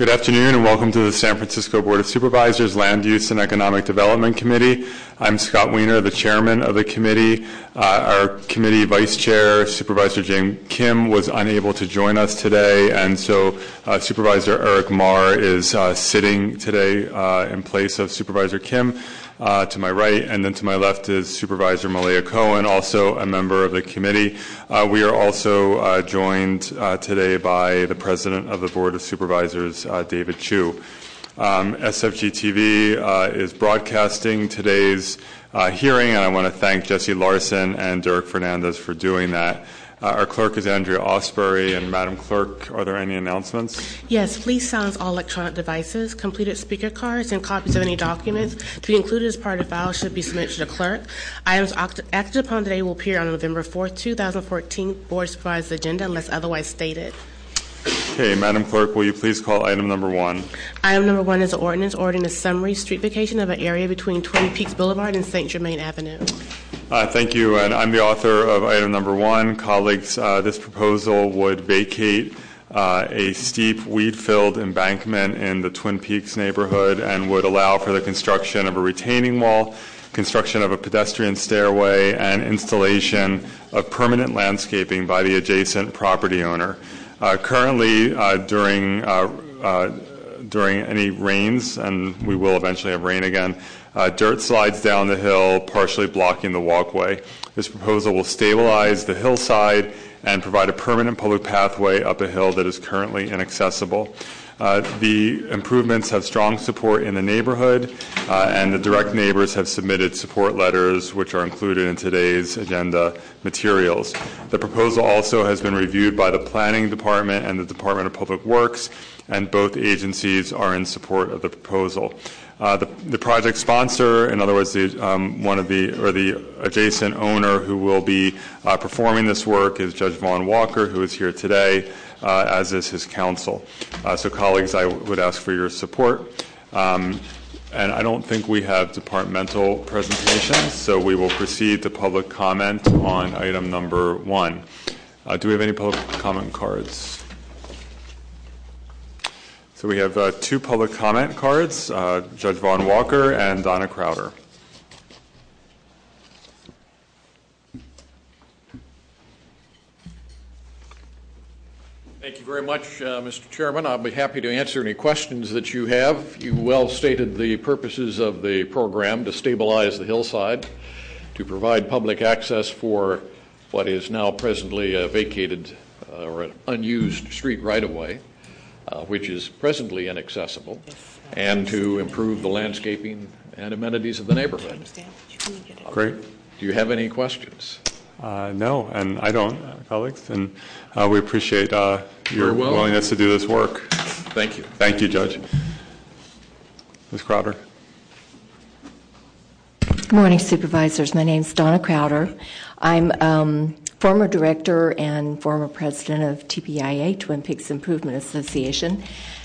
Good afternoon and welcome to the San Francisco Board of Supervisors Land Use and Economic Development Committee. I'm Scott Wiener, the chairman of the committee. Uh, our committee vice chair, Supervisor Jane Kim, was unable to join us today, and so uh, Supervisor Eric Mar is uh, sitting today uh, in place of Supervisor Kim. Uh, to my right, and then to my left is Supervisor Malia Cohen, also a member of the committee. Uh, we are also uh, joined today by the President of the Board of Supervisors, David Chiu. Um, SFGov TV uh, is broadcasting today's hearing, and I want to thank Jesse Larson and Derek Fernandez for doing that. Uh, our clerk is Andrea Ausberry, and Madam Clerk, are there any announcements? Yes, please silence all electronic devices. Completed speaker cards and copies of any documents to be included as part of the file should be submitted to the clerk. Items acted upon today will appear on November 4th, 2014 Board Supervisors agenda unless otherwise stated. Okay, Madam Clerk, will you please call item number one? Item number one is an ordinance ordering a summary street vacation of an area between Twin Peaks Boulevard and St. Germain Avenue. Uh, thank you, and I'm the author of item number one. Colleagues, uh, this proposal would vacate uh, a steep weed-filled embankment in the Twin Peaks neighborhood and would allow for the construction of a retaining wall, construction of a pedestrian stairway, and installation of permanent landscaping by the adjacent property owner. Uh, currently, uh, during uh, during any rains, and we will eventually have rain again, uh, dirt slides down the hill, partially blocking the walkway. This proposal will stabilize the hillside and provide a permanent public pathway up a hill that is currently inaccessible. Uh, the improvements have strong support in the neighborhood, uh, and the direct neighbors have submitted support letters, which are included in today's agenda materials. The proposal also has been reviewed by the Planning Department and the Department of Public Works, and both agencies are in support of the proposal. Uh, the project sponsor, in other words, um, one of the or the adjacent owner who will be uh, performing this work is Judge Vaughn Walker, who is here today, uh, as is his counsel. So, colleagues, I would ask for your support. Um, and I don't think we have departmental presentations, so we will proceed to public comment on item number one. Do we have any public comment cards? So we have uh, two public comment cards, uh, Judge Vaughn Walker and Donna Crowder. Thank you very much, uh, Mr. Chairman. I'll be happy to answer any questions that you have. You well stated the purposes of the program to stabilize the hillside, to provide public access for what is now presently a vacated or an unused street right of way, uh, which is presently inaccessible, and to improve the landscaping and amenities of the neighborhood. Great. Do you have any questions? Uh, no, and I don't, uh, colleagues, and we appreciate your willingness to do this work. Thank you. Thank you, Judge. Ms. Crowder. Good morning, Supervisors. My name is Donna Crowder. I'm um, former director and former president of TPIA, Twin Peaks Improvement Association,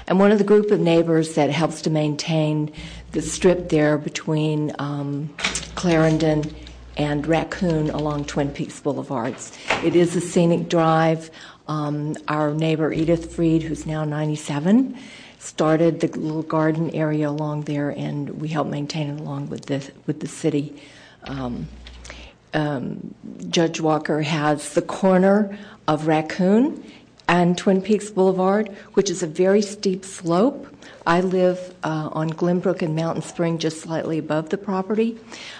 and one of the group of neighbors that helps to maintain the strip there between um, Clarendon and Raccoon along Twin Peaks Boulevards. It is a scenic drive. Um, our neighbor Edith Freed, who's now 97, started the little garden area along there, and we help maintain it along with the with the city. Um, Judge Walker has the corner of Raccoon and Twin Peaks Boulevard, which is a very steep slope. I live uh, on Glenbrook and Mountain Spring, just slightly above the property.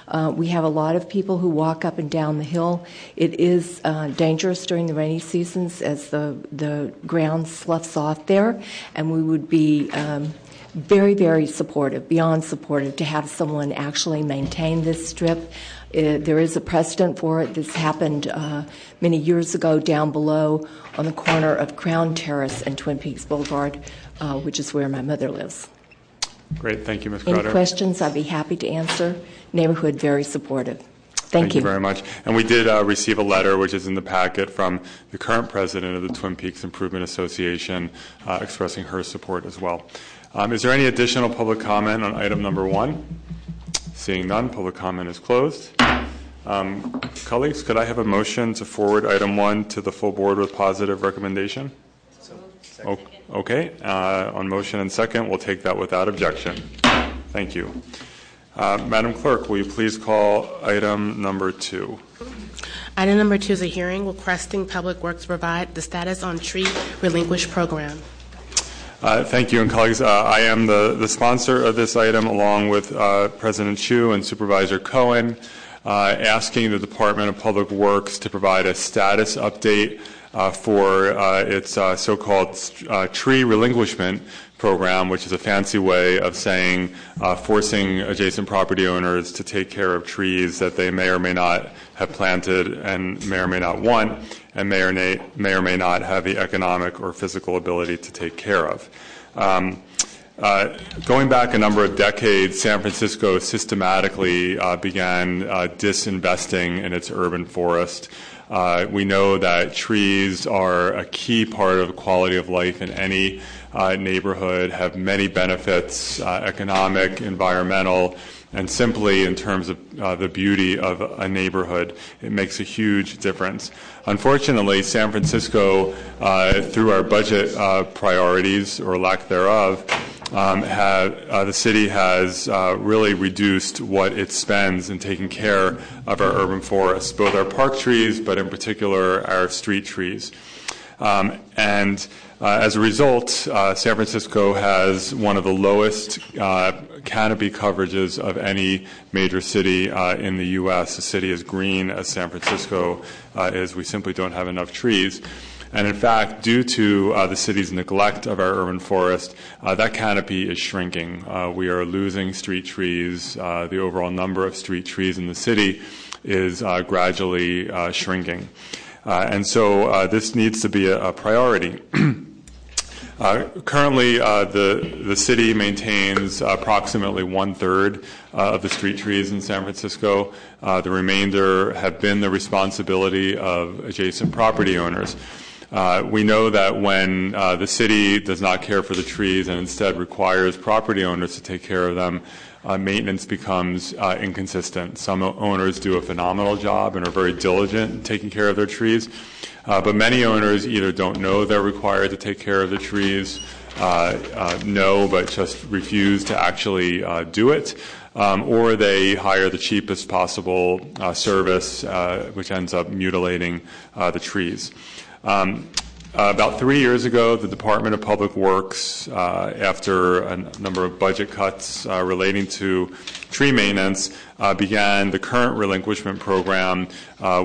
Uh, we have a lot of people who walk up and down the hill. It is uh, dangerous during the rainy seasons as the the ground sloughs off there, and we would be um, very, very supportive, beyond supportive, to have someone actually maintain this strip. Uh, there is a precedent for it. This happened uh, many years ago down below on the corner of Crown Terrace and Twin Peaks Boulevard, uh, which is where my mother lives. Great. Thank you, Ms. Crowder. Any questions, I'd be happy to answer. Neighborhood very supportive. Thank, Thank you. you. very much. And we did receive a letter, which is in the packet, from the current president of the Twin Peaks Improvement Association uh, expressing her support as well. Um, is there any additional public comment on item number one? Seeing none, public comment is closed. Um, colleagues, could I have a motion to forward item one to the full board with positive recommendation? O- Okay, uh, on motion and second, we'll take that without objection. Thank you. Uh, Madam Clerk, will you please call item number two? Item number two is a hearing requesting Public Works provide the status on tree relinquish program. Uh, Thank you, and colleagues, uh, I am the sponsor of this item, along with uh, President Chiu and Supervisor Cohen, asking the Department of Public Works to provide a status update for its so-called tree relinquishment program, which is a fancy way of saying uh, forcing adjacent property owners to take care of trees that they may or may not have planted and may or may not want, and may or may, may, or may not have the economic or physical ability to take care of. Um, uh, going back a number of decades, San Francisco systematically uh, began uh, disinvesting in its urban forest. Uh, we know that trees are a key part of quality of life in any neighborhood, have many benefits, uh, economic, environmental, and simply in terms of uh, the beauty of a neighborhood, it makes a huge difference. Unfortunately, San Francisco, uh, through our budget uh, priorities or lack thereof, um, uh, the city has uh, really reduced what it spends in taking care of our urban forests, both our park trees, but in particular our street trees. Um, and uh, as a result, uh, San Francisco has one of the lowest uh, canopy coverages of any major city uh, in the U.S. A city as green as San Francisco uh, is, we simply don't have enough trees. And in fact, due to uh, the city's neglect of our urban forest, that canopy is shrinking. we are losing street trees. the overall number of street trees in the city is gradually shrinking. Uh, and so uh, this needs to be a, priority. Uh, currently, the the city maintains approximately one third uh, of the street trees in San Francisco. The remainder have been the responsibility of adjacent property owners. we know that when the city does not care for the trees and instead requires property owners to take care of them, maintenance becomes uh, inconsistent. Some owners do a phenomenal job and are very diligent in taking care of their trees, uh, but many owners either don't know they're required to take care of the trees, uh, uh, know but just refuse to actually uh, do it. Um, or they hire the cheapest possible service, which ends up mutilating the trees. Uh, about three years ago, the Department of Public Works, uh, after a number of budget cuts uh, relating to tree maintenance, began the current relinquishment program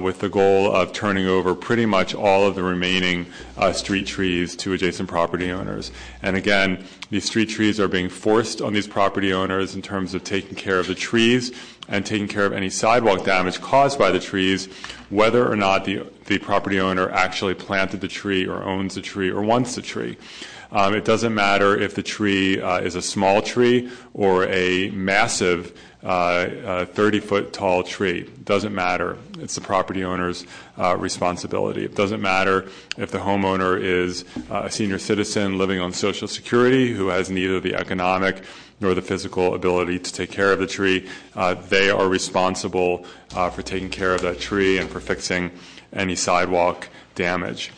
with the goal of turning over pretty much all of the remaining street trees to adjacent property owners. And again, these street trees are being forced on these property owners in terms of taking care of the trees and taking care of any sidewalk damage caused by the trees, whether or not the, the property owner actually planted the tree or owns the tree or wants the tree. Um, it doesn't matter if the tree uh, is a small tree or a massive uh, 30 foot tall tree. It doesn't matter. It's the property owner's uh, responsibility. It doesn't matter if the homeowner is uh, a senior citizen living on Social Security who has neither the economic nor the physical ability to take care of the tree. Uh, they are responsible uh, for taking care of that tree and for fixing any sidewalk damage.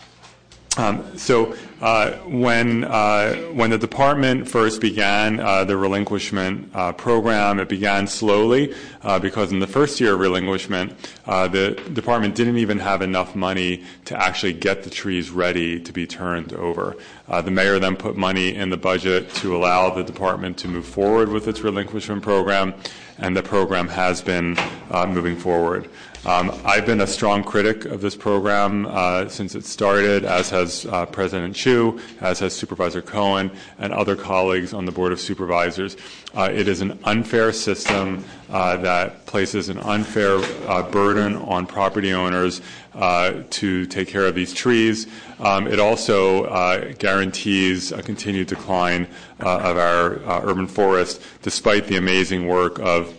Um, so uh, when uh, when the department first began uh, the relinquishment program, it began slowly because in the first year of relinquishment, the department didn't even have enough money to actually get the trees ready to be turned over. the mayor then put money in the budget to allow the department to move forward with its relinquishment program, and the program has been moving forward. Um, I've been a strong critic of this program uh, since it started, as has uh, President Chiu, as has Supervisor Cohen, and other colleagues on the Board of Supervisors. Uh, it is an unfair system that places an unfair burden on property owners to take care of these trees. Um, it also guarantees a continued decline of our urban forest, despite the amazing work of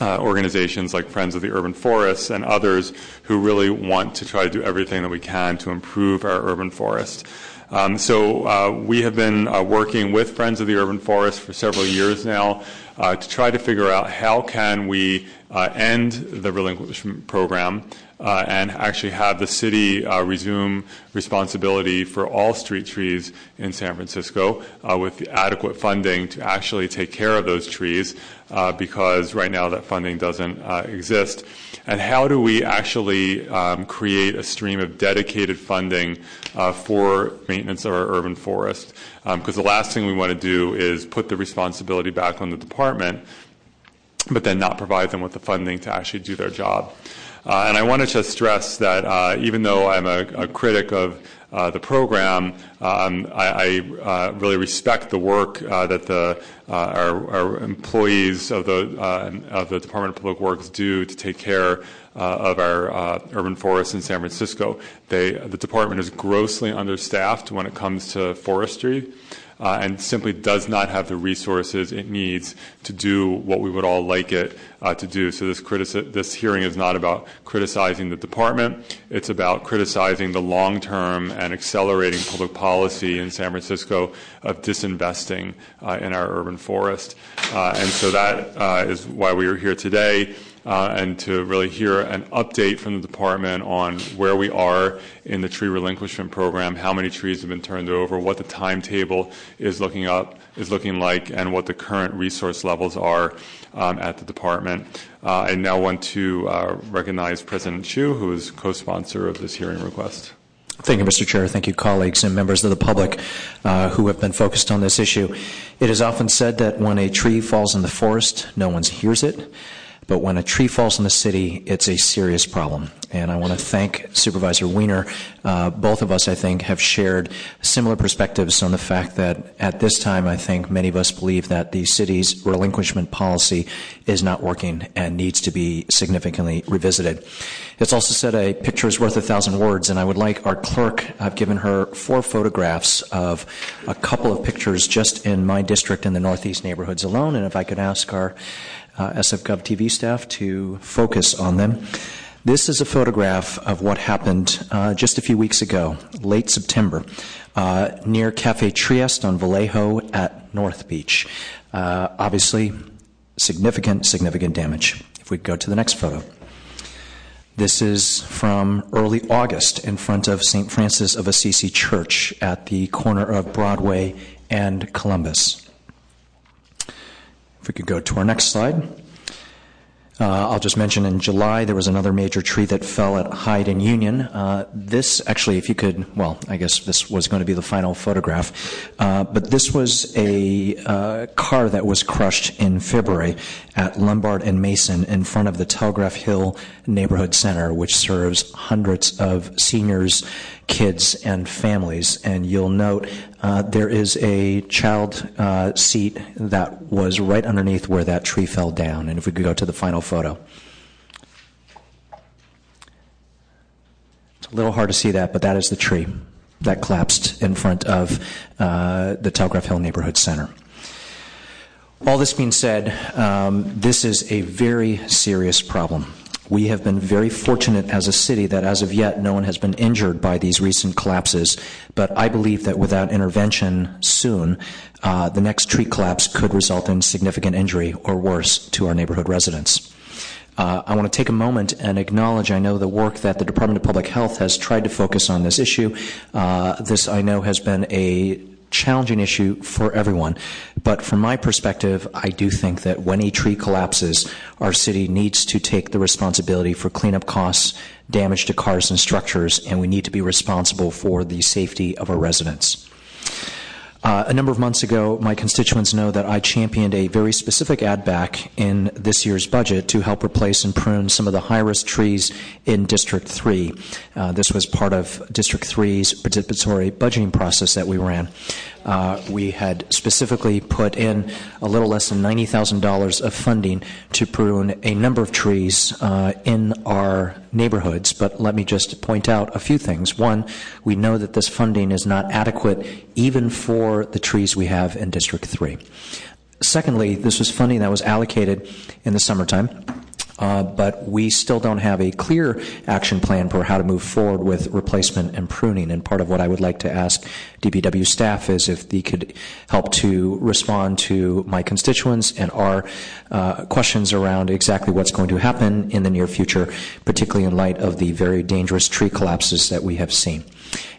organizations like Friends of the Urban Forests and others who really want to try to do everything that we can to improve our urban forest. Um, so uh, we have been uh, working with Friends of the Urban Forest for several years now. uh, to try to figure out how can we uh, end the relinquishment program uh, and actually have the city uh, resume responsibility for all street trees in San Francisco uh, with adequate funding to actually take care of those trees uh, because right now that funding doesn't uh, exist. And how do we actually um, create a stream of dedicated funding uh, for maintenance of our urban forest? Because um, the last thing we want to do is put the responsibility back on the department, but then not provide them with the funding to actually do their job. Uh, and I wanted to stress that uh, even though I'm a, critic of uh, the program, um, I, really respect the work that the our, employees of the of the Department of Public Works do to take care of our urban forests in San Francisco. The department is grossly understaffed when it comes to forestry and simply does not have the resources it needs to do what we would all like it uh, to do. So this, hearing is not about criticizing the department. It's about criticizing the long-term and accelerating public policy in San Francisco of disinvesting uh, in our urban forest. Uh, and so that uh, is why we are here today uh, and to really hear an update from the department on where we are in the tree relinquishment program, how many trees have been turned over, what the timetable is looking up is looking like, and what the current resource levels are um, at the department. Uh, I now want to uh, recognize President Chiu, who is co-sponsor of this hearing request. Thank you, Mr. Chair. Thank you, colleagues and members of the public uh, who have been focused on this issue. It is often said that when a tree falls in the forest, no one hears it. But when a tree falls in the city, it's a serious problem. And I want to thank Supervisor Wiener. Uh, both of us, I think, have shared similar perspectives on the fact that at this time, I think many of us believe that the city's relinquishment policy is not working and needs to be significantly revisited. It's also said a picture is worth a thousand words, and I would like our clerk, I've given her four photographs of a couple of pictures just in my district in the Northeast neighborhoods alone. And if I could ask our SFGov TV staff to focus on them. This is a photograph of what happened uh, just a few weeks ago, late September, uh, near Cafe Trieste on Vallejo at North Beach. Uh, obviously, significant, significant damage. If we go to the next photo. This is from early August in front of St. Francis of Assisi Church at the corner of Broadway and Columbus. We could go to our next slide. Uh, I'll just mention in July there was another major tree that fell at Hyde and Union. Uh, this actually, if you could, well, I guess this was going to be the final photograph, uh, but this was a uh, car that was crushed in February at Lombard and Mason in front of the Telegraph Hill Neighborhood Center, which serves hundreds of seniors kids and families. And you'll note there is a child uh, seat that was right underneath where that tree fell down. And if we could go to the final photo. It's a little hard to see that, but that is the tree that collapsed in front of uh, the Telegraph Hill Neighborhood Center. All this being said, um, this is a very serious problem. We have been very fortunate as a city that as of yet no one has been injured by these recent collapses, but I believe that without intervention soon, uh, the next tree collapse could result in significant injury or worse to our neighborhood residents. Uh, I want to take a moment and acknowledge I know the work that the Department of Public Health has tried to focus on this issue. Uh, this I know has been a challenging issue for everyone. But from my perspective, I do think that when a tree collapses, our city needs to take the responsibility for cleanup costs, damage to cars and structures, and we need to be responsible for the safety of our residents. Uh, a number of months ago, my constituents know that I championed a very specific add back in this year's budget to help replace and prune some of the high risk trees in District 3. Uh, this was part of District 3's participatory budgeting process that we ran. Uh, we had specifically put in a little less than $90,000 of funding to prune a number of trees uh, in our neighborhoods. But let me just point out a few things. One, we know that this funding is not adequate even for the trees we have in District 3. Secondly, this was funding that was allocated in the summertime but we still don't have a clear action plan for how to move forward with replacement and pruning. And part of what I would like to ask DPW staff is if they could help to respond to my constituents and our uh, questions around exactly what's going to happen in the near future, particularly in light of the very dangerous tree collapses that we have seen.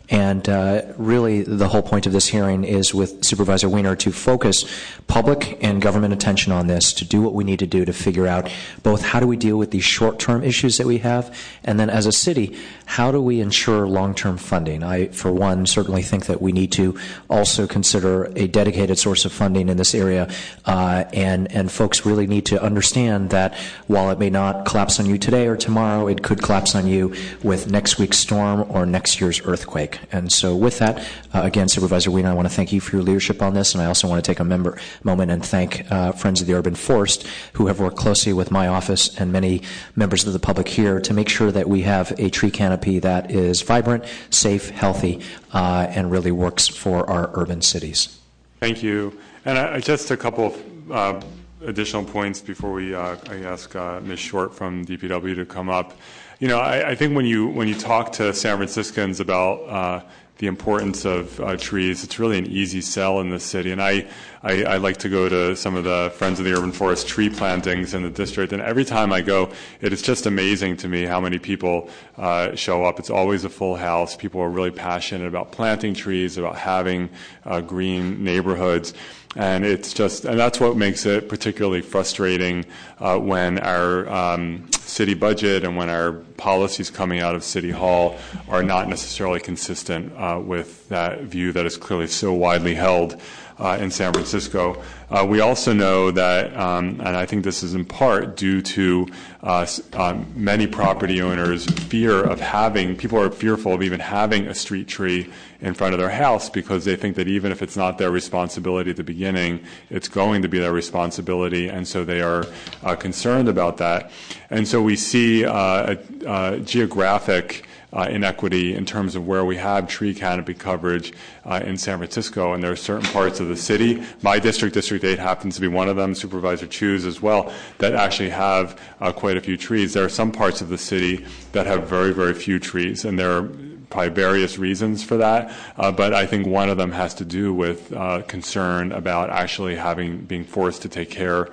And uh, really, the whole point of this hearing is with Supervisor Wiener to focus public and government attention on this, to do what we need to do to figure out both how do we deal with these short term issues that we have, and then as a city, how do we ensure long term funding? I, for one, certainly think that we need to also consider a dedicated source of funding in this area, uh, and, and folks really need to understand that while it may not collapse on you today or tomorrow, it could collapse on you with next week's storm or next year's earthquake. And so, with that, uh, again, Supervisor Wiener, I want to thank you for your leadership on this, and I also want to take a member, moment and thank uh, Friends of the Urban Forest, who have worked closely with my office and many members of the public here to make sure that we have a tree canopy that is vibrant, safe, healthy, uh, and really works for our urban cities. Thank you. And I, just a couple of uh, additional points before we uh, I ask uh, Ms. Short from DPW to come up. You know, I, think when you when you talk to San Franciscans about uh, the importance of uh, trees. It's really an easy sell in this city. And I, I, I, like to go to some of the Friends of the Urban Forest tree plantings in the district. And every time I go, it is just amazing to me how many people uh, show up. It's always a full house. People are really passionate about planting trees, about having uh, green neighborhoods. And it's just, and that's what makes it particularly frustrating uh, when our um, city budget and when our policies coming out of City Hall are not necessarily consistent uh, with that view that is clearly so widely held uh, in San Francisco. Uh, we also know that, um, and I think this is in part due to uh, um, many property owners' fear of having, people are fearful of even having a street tree in front of their house because they think that even if it's not their responsibility at the beginning, it's going to be their responsibility, and so they are uh, concerned about that. And so we see uh, a, geographic uh, inequity in terms of where we have tree canopy coverage uh, in San Francisco, and there are certain parts of the city. My district, District 8, happens to be one of them. Supervisor Chiu's as well, that actually have uh, quite a few trees. There are some parts of the city that have very, very few trees, and there are probably various reasons for that, uh, but I think one of them has to do with uh, concern about actually having being forced to take care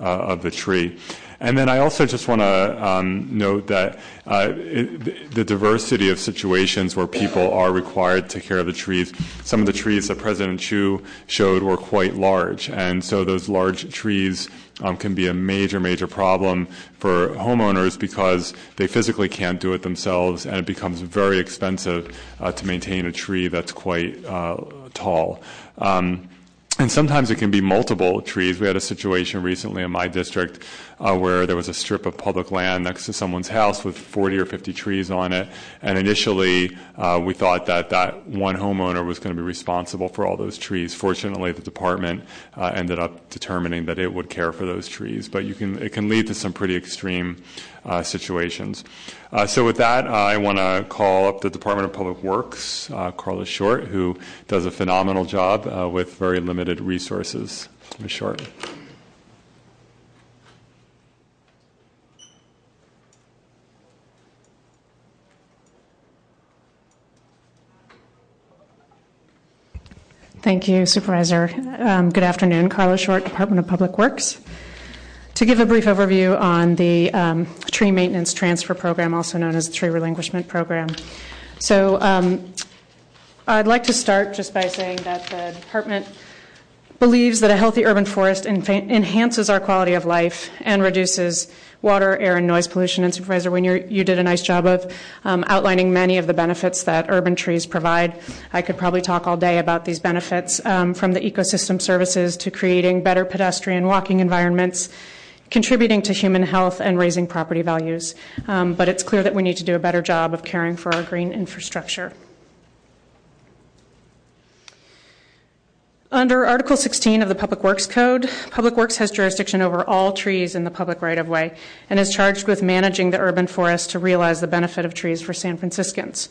uh, of the tree. And then I also just want to um, note that uh, the diversity of situations where people are required to care of the trees. Some of the trees that President Chiu showed were quite large, and so those large trees um, can be a major, major problem for homeowners because they physically can't do it themselves, and it becomes very expensive uh, to maintain a tree that's quite uh, tall. Um, and sometimes it can be multiple trees. We had a situation recently in my district where there was a strip of public land next to someone's house with 40 or 50 trees on it. And initially, uh, we thought that that one homeowner was going to be responsible for all those trees. Fortunately, the department uh, ended up determining that it would care for those trees. But you can, it can lead to some pretty extreme uh, situations. Uh, so with that, uh, I want to call up the Department of Public Works, Carla Short, who does a phenomenal job with very limited resources. Ms. Short. Thank you, Supervisor. Um, good afternoon. Carla Short, Department of Public Works. To give a brief overview on the um, tree maintenance transfer program, also known as the tree relinquishment program. So, um, I'd like to start just by saying that the department believes that a healthy urban forest enhances our quality of life and reduces water, air, and noise pollution. And Supervisor Wiener, you did a nice job of um, outlining many of the benefits that urban trees provide. I could probably talk all day about these benefits um, from the ecosystem services to creating better pedestrian walking environments, contributing to human health and raising property values. Um, but it's clear that we need to do a better job of caring for our green infrastructure. Under Article 16 of the Public Works Code, Public Works has jurisdiction over all trees in the public right of way and is charged with managing the urban forest to realize the benefit of trees for San Franciscans.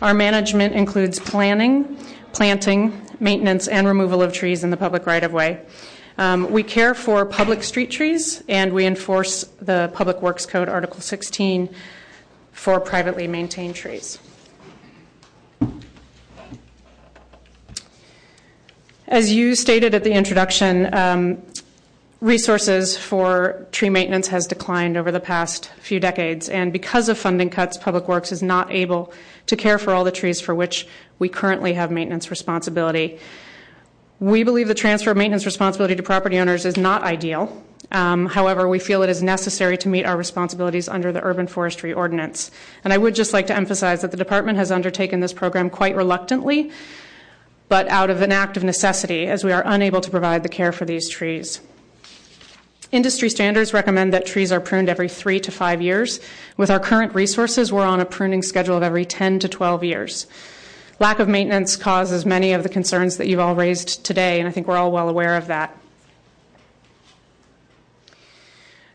Our management includes planning, planting, maintenance, and removal of trees in the public right of way. Um, we care for public street trees, and we enforce the Public Works Code, Article 16, for privately maintained trees. As you stated at the introduction, um, resources for tree maintenance has declined over the past few decades, and because of funding cuts, Public Works is not able to care for all the trees for which we currently have maintenance responsibility. We believe the transfer of maintenance responsibility to property owners is not ideal. Um, however, we feel it is necessary to meet our responsibilities under the Urban Forestry Ordinance. And I would just like to emphasize that the department has undertaken this program quite reluctantly, but out of an act of necessity, as we are unable to provide the care for these trees. Industry standards recommend that trees are pruned every three to five years. With our current resources, we're on a pruning schedule of every 10 to 12 years. Lack of maintenance causes many of the concerns that you've all raised today, and I think we're all well aware of that.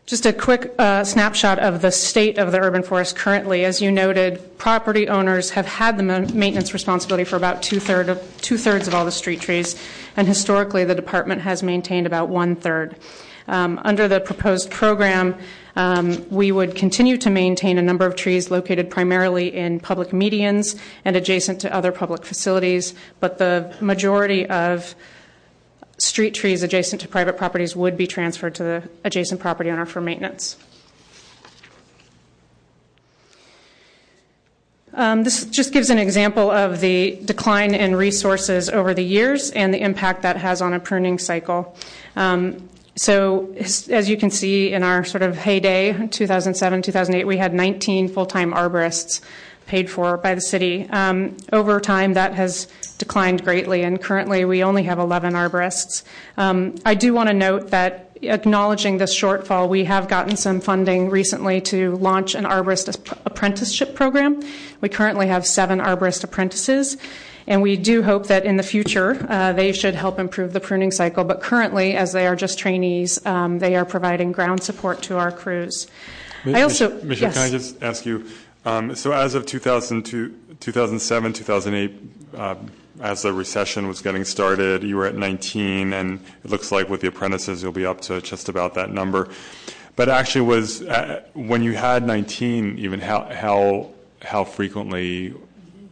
Just a quick uh, snapshot of the state of the urban forest currently. As you noted, property owners have had the maintenance responsibility for about two thirds of, all the street trees, and historically the department has maintained about one third. Um, under the proposed program, um, we would continue to maintain a number of trees located primarily in public medians and adjacent to other public facilities, but the majority of street trees adjacent to private properties would be transferred to the adjacent property owner for maintenance. Um, this just gives an example of the decline in resources over the years and the impact that has on a pruning cycle. Um, so, as you can see in our sort of heyday, 2007, 2008, we had 19 full time arborists paid for by the city. Um, over time, that has declined greatly, and currently we only have 11 arborists. Um, I do want to note that acknowledging this shortfall, we have gotten some funding recently to launch an arborist apprenticeship program. We currently have seven arborist apprentices. And we do hope that in the future uh, they should help improve the pruning cycle. But currently, as they are just trainees, um, they are providing ground support to our crews. I also, Michelle, can I just ask you? Um, so as of 2002, 2007, 2008, uh, as the recession was getting started, you were at 19, and it looks like with the apprentices you'll be up to just about that number. But actually, was uh, when you had 19, even how how how frequently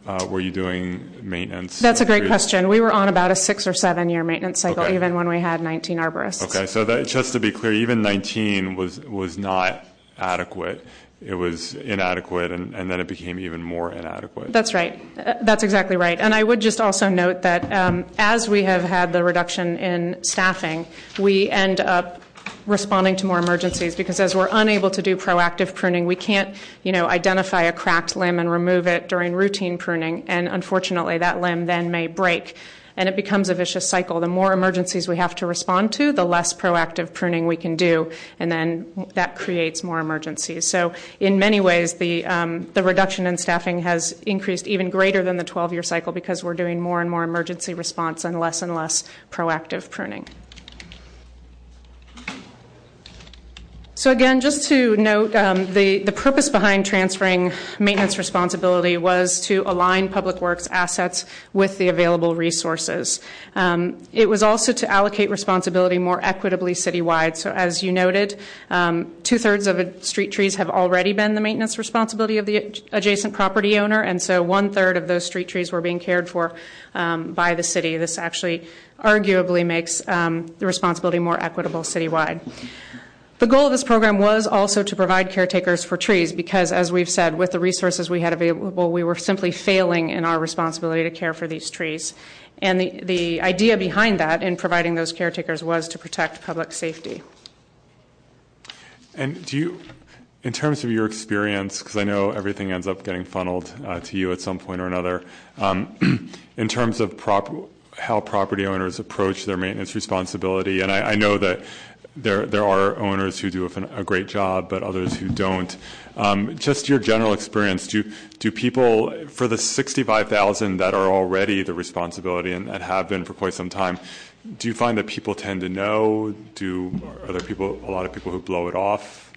uh, were you doing maintenance? That's a great question. We were on about a six or seven year maintenance cycle, even when we had 19 arborists. Okay, so that, just to be clear, even 19 was was not adequate it was inadequate and, then it became even more inadequate. That's right. Uh, that's exactly right. And I would just also note that um, as we have had the reduction in staffing, we end up responding to more emergencies because as we're unable to do proactive pruning, we can't, you know, identify a cracked limb and remove it during routine pruning. And unfortunately, that limb then may break and it becomes a vicious cycle. The more emergencies we have to respond to, the less proactive pruning we can do, and then that creates more emergencies. So, in many ways, the um, the reduction in staffing has increased even greater than the 12-year cycle because we're doing more and more emergency response and less and less proactive pruning. So again, just to note, um, the, purpose behind transferring maintenance responsibility was to align Public Works assets with the available resources. Um, it was also to allocate responsibility more equitably citywide. So as you noted, um, two-thirds of street trees have already been the maintenance responsibility of the adjacent property owner, and so one-third of those street trees were being cared for by the city. This actually arguably makes the responsibility more equitable citywide. The goal of this program was also to provide caretakers for trees because, as we've said, with the resources we had available, we were simply failing in our responsibility to care for these trees. And the, idea behind that in providing those caretakers was to protect public safety. And do you, in terms of your experience, because I know everything ends up getting funneled uh, to you at some point or another, um, in terms of how property owners approach their maintenance responsibility, and I know that there there are owners who do a, a great job, but others who don't. Um, just your general experience, do do people for the sixty five thousand that are already the responsibility and that have been for quite some time? Do you find that people tend to know? Do are there people a lot of people who blow it off?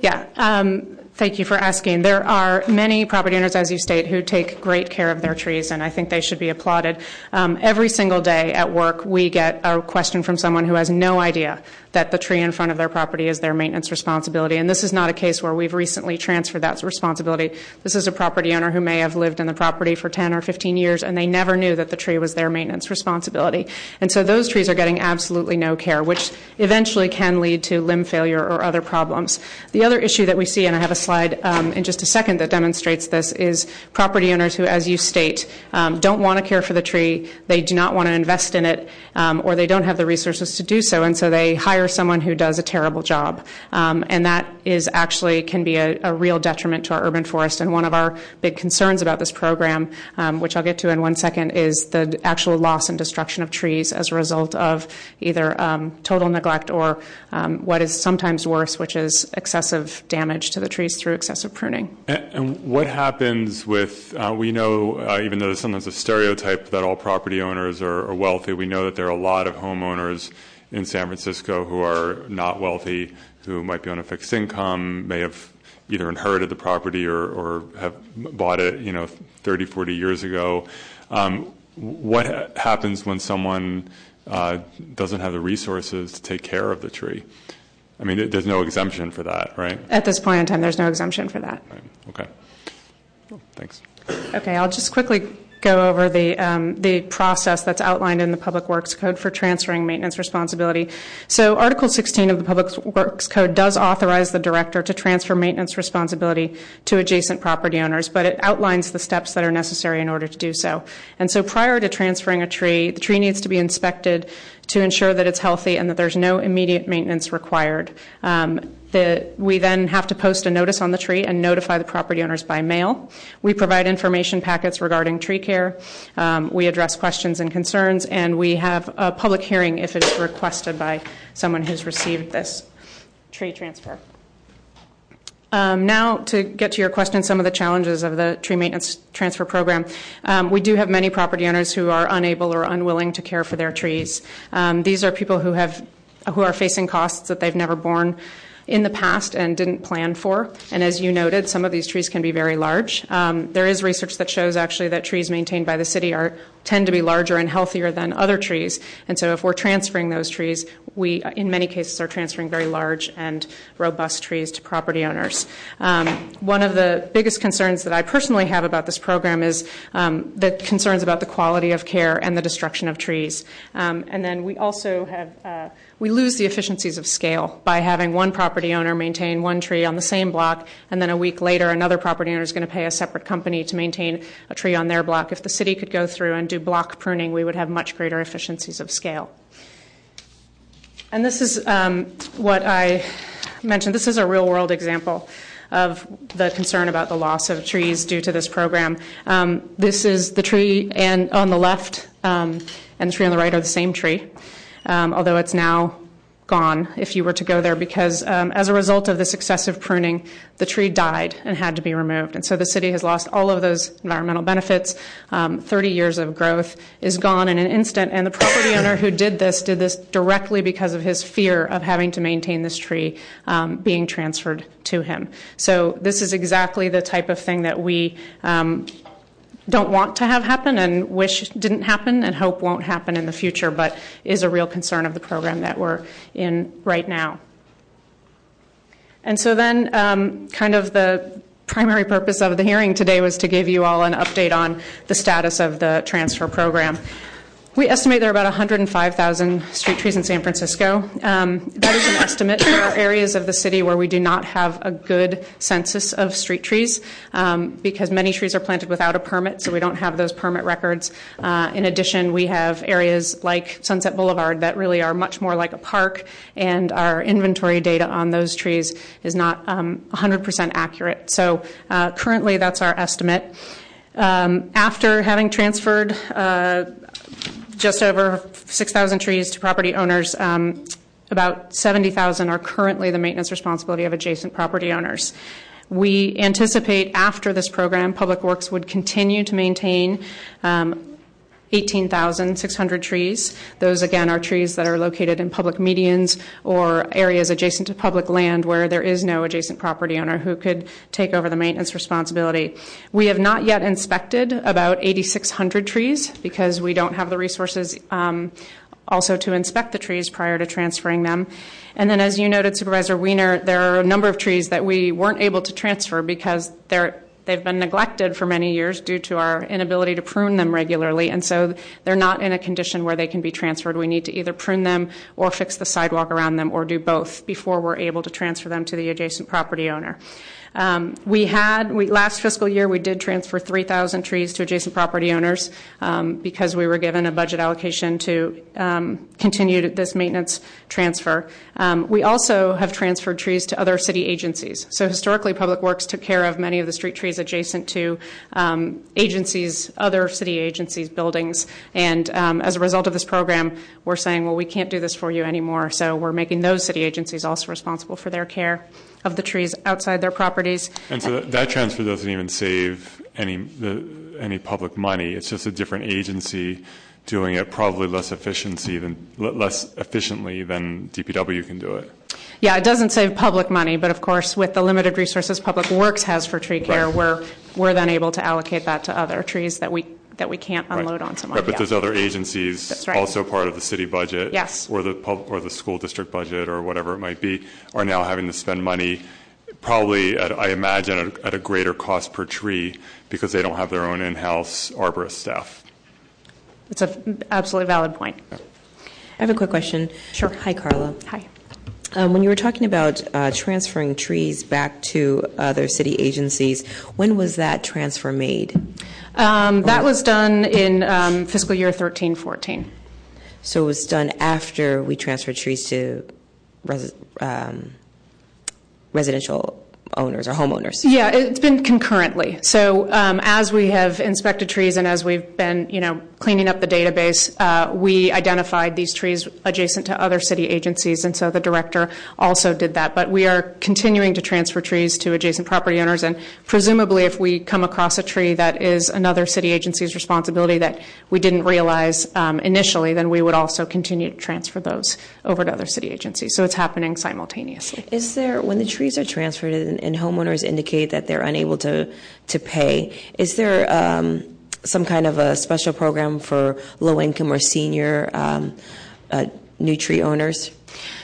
Yeah. Um, Thank you for asking. There are many property owners, as you state, who take great care of their trees, and I think they should be applauded. Um, every single day at work, we get a question from someone who has no idea that the tree in front of their property is their maintenance responsibility. And this is not a case where we've recently transferred that responsibility. This is a property owner who may have lived in the property for 10 or 15 years, and they never knew that the tree was their maintenance responsibility. And so those trees are getting absolutely no care, which eventually can lead to limb failure or other problems. The other issue that we see, and I have a slide um, in just a second that demonstrates this, is property owners who, as you state, um, don't want to care for the tree, they do not want to invest in it, um, or they don't have the resources to do so, and so they hire someone who does a terrible job. Um, and that is actually can be a, real detriment to our urban forest. And one of our big concerns about this program, um, which I'll get to in one second, is the actual loss and destruction of trees as a result of either um, total neglect or what is sometimes worse, which is excessive damage to the trees through excessive pruning. And, what happens with, uh, we know, uh, even though there's sometimes a stereotype that all property owners are wealthy, we know that there are a lot of homeowners in San Francisco who are not wealthy, who might be on a fixed income, may have either inherited the property or, or have bought it, you know, 30, 40 years ago. Um, what ha- happens when someone uh, doesn't have the resources to take care of the tree? I mean, there's no exemption for that, right? At this point in time, there's no exemption for that. Right. Okay. Thanks. Okay, I'll just quickly go over the, um, the process that's outlined in the Public Works Code for transferring maintenance responsibility. So Article 16 of the Public Works Code does authorize the director to transfer maintenance responsibility to adjacent property owners, but it outlines the steps that are necessary in order to do so. And so prior to transferring a tree, the tree needs to be inspected to ensure that it's healthy and that there's no immediate maintenance required. We then have to post a notice on the tree and notify the property owners by mail. We provide information packets regarding tree care. Um, we address questions and concerns, and we have a public hearing if it is requested by someone who's received this tree transfer. Um, now, to get to your question, some of the challenges of the tree maintenance transfer program. Um, we do have many property owners who are unable or unwilling to care for their trees. These are people who are facing costs that they've never borne in the past and didn't plan for. And as you noted, some of these trees can be very large. Um, there is research that shows actually that trees maintained by the city tend to be larger and healthier than other trees. And so if we're transferring those trees, we, in many cases, are transferring very large and robust trees to property owners. Um, one of the biggest concerns that I personally have about this program is um, the concerns about the quality of care and the destruction of trees. And then we also have uh, we lose the efficiencies of scale by having one property owner maintain one tree on the same block, and then a week later, another property owner is going to pay a separate company to maintain a tree on their block. If the city could go through and do block pruning, we would have much greater efficiencies of scale. And this is um, what I mentioned. This is a real world example of the concern about the loss of trees due to this program. Um, this is the tree and on the left um, and the tree on the right are the same tree although it's now gone if you were to go there because um, as a result of this excessive pruning, the tree died and had to be removed. And so the city has lost all of those environmental benefits. Um, 30 years of growth is gone in an instant. And the property owner who did this did this directly because of his fear of having to maintain this tree um, being transferred to him. So this is exactly the type of thing that we um, don't want to have happen and wish didn't happen and hope won't happen in the future, but is a real concern of the program that we're in right now. And so then, um, kind of the primary purpose of the hearing today was to give you all an update on the status of the transfer program. We estimate there are about 105,000 street trees in San Francisco. Um, that is an estimate. There are areas of the city where we do not have a good census of street trees um, because many trees are planted without a permit, so we don't have those permit records. Uh, in addition, we have areas like Sunset Boulevard that really are much more like a park, and our inventory data on those trees is not um, 100% accurate. So uh, currently, that's our estimate. Um, after having transferred uh, just over 6,000 trees to property owners. Um, about 70,000 are currently the maintenance responsibility of adjacent property owners. We anticipate after this program, Public Works would continue to maintain um, 18,600 trees. Those, again, are trees that are located in public medians or areas adjacent to public land where there is no adjacent property owner who could take over the maintenance responsibility. We have not yet inspected about 8,600 trees because we don't have the resources um, also to inspect the trees prior to transferring them. And then, as you noted, Supervisor Wiener, there are a number of trees that we weren't able to transfer because they're They've been neglected for many years due to our inability to prune them regularly, and so they're not in a condition where they can be transferred. We need to either prune them or fix the sidewalk around them or do both before we're able to transfer them to the adjacent property owner. Um, we had, last fiscal year, we did transfer 3,000 trees to adjacent property owners um, because we were given a budget allocation to um, continue this maintenance transfer. We also have transferred trees to other city agencies. So historically, Public Works took care of many of the street trees adjacent to agencies, other city agencies' buildings. And as a result of this program, we're saying, well, we can't do this for you anymore. So we're making those city agencies also responsible for their care of the trees outside their properties. And so that, that transfer doesn't even save any the, any public money. It's just a different agency doing it probably less efficiency than less efficiently than DPW can do it. Yeah, it doesn't save public money, but of course, with the limited resources Public Works has for tree care, we're then able to allocate that to other trees that we that we can't unload on someone. Right, but Yeah. there's other agencies That's right. also part of the city budget. Yes. Or the pub, or the school district budget or whatever it might be, are now having to spend money probably at, I imagine at, at a greater cost per tree because they don't have their own in-house arborist staff. It's an absolutely valid point. I have a quick question. Sure. Hi, Carla. Hi. Um, when you were talking about uh, transferring trees back to other city agencies, when was that transfer made? Um, that was done in um, fiscal year 13 14. So it was done after we transferred trees to um, residential owners or homeowners. Yeah, it's been concurrently. So um, as we have inspected trees and as we've been, you know, cleaning up the database, uh, we identified these trees adjacent to other city agencies, and so the director also did that. But we are continuing to transfer trees to adjacent property owners, and presumably, if we come across a tree that is another city agency's responsibility that we didn't realize um, initially, then we would also continue to transfer those over to other city agencies. So it's happening simultaneously. Is there, when the trees are transferred and, homeowners indicate that they're unable to, to pay, is there um, some kind of a special program for low income or senior um, uh, new tree owners?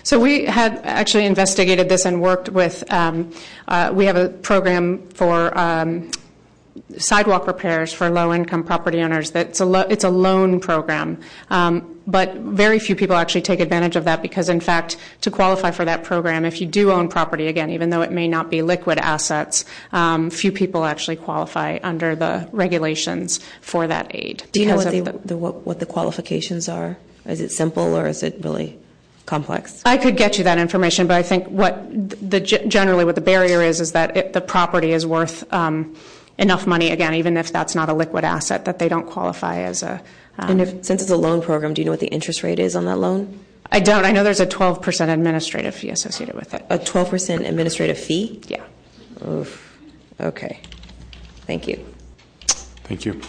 So we had actually investigated this and worked with. Um, uh, we have a program for um, sidewalk repairs for low-income property owners. That's a lo- it's a loan program, um, but very few people actually take advantage of that because, in fact, to qualify for that program, if you do own property, again, even though it may not be liquid assets, um, few people actually qualify under the regulations for that aid. Do you know what, the, the- the, what, what the qualifications are? Is it simple or is it really complex? I could get you that information, but I think what the generally what the barrier is is that it, the property is worth um, enough money again, even if that's not a liquid asset, that they don't qualify as a. Um, And since it's a loan program, do you know what the interest rate is on that loan? I don't. I know there's a 12% administrative fee associated with it. A 12% administrative fee? Yeah. Oof. Okay. Thank you. Thank you.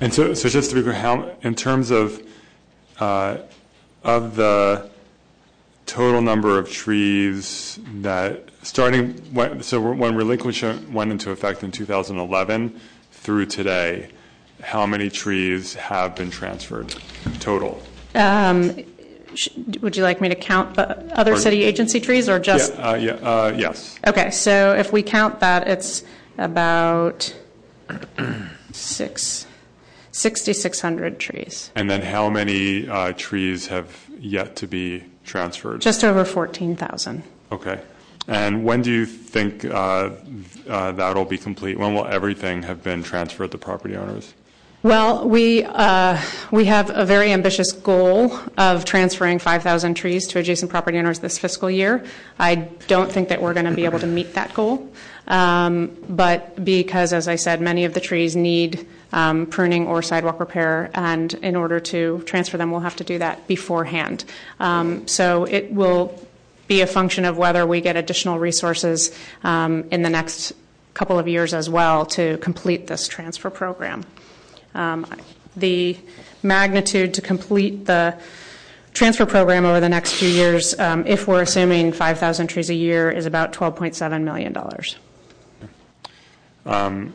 And so, so just to be clear, how, in terms of, uh, of the total number of trees that, starting, when, so when relinquishment went into effect in 2011 through today, how many trees have been transferred total? Um, would you like me to count other city agency trees or just? Yeah, uh, yeah, uh, yes. Okay, so if we count that, it's about six, 6,600 trees. And then how many uh, trees have yet to be transferred? Just over 14,000. Okay. And when do you think uh, uh, that'll be complete? When will everything have been transferred to property owners? Well, we, uh, we have a very ambitious goal of transferring 5,000 trees to adjacent property owners this fiscal year. I don't think that we're going to be able to meet that goal. Um, but because, as I said, many of the trees need um, pruning or sidewalk repair, and in order to transfer them, we'll have to do that beforehand. Um, so it will be a function of whether we get additional resources in the next couple of years as well to complete this transfer program. Um, the magnitude to complete the transfer program over the next few years, um, if we're assuming 5,000 trees a year, is about $12.7 million. Um,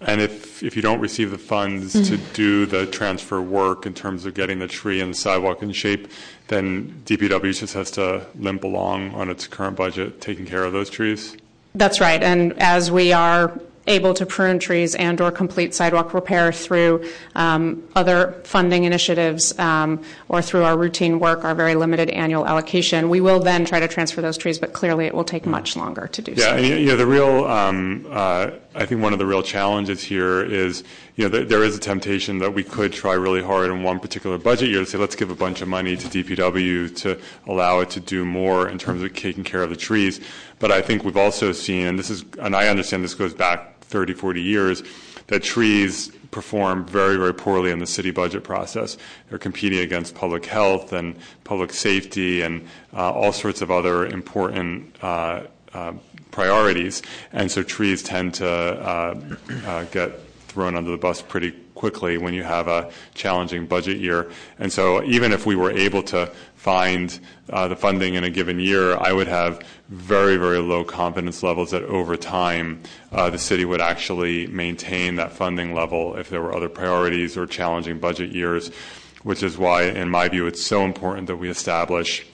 and if, if you don't receive the funds Mm-hmm. to do the transfer work in terms of getting the tree and the sidewalk in shape, then DPW just has to limp along on its current budget, taking care of those trees? That's right. And as we are able to prune trees and or complete sidewalk repair through um, other funding initiatives um, or through our routine work, our very limited annual allocation, we will then try to transfer those trees, but clearly it will take much longer to do so. Yeah, you know, the real, um, uh, I think one of the real challenges here is, you know, th- there is a temptation that we could try really hard in one particular budget year to say, let's give a bunch of money to DPW to allow it to do more in terms of taking care of the trees. But I think we've also seen, and this is, and I understand this goes back 30, 40 years, that trees perform very, very poorly in the city budget process. They're competing against public health and public safety and uh, all sorts of other important uh, uh, priorities. And so trees tend to uh, uh, get thrown under the bus pretty quickly when you have a challenging budget year. And so even if we were able to find uh, the funding in a given year, I would have very, very low confidence levels that over time uh, the city would actually maintain that funding level if there were other priorities or challenging budget years, which is why, in my view, it's so important that we establish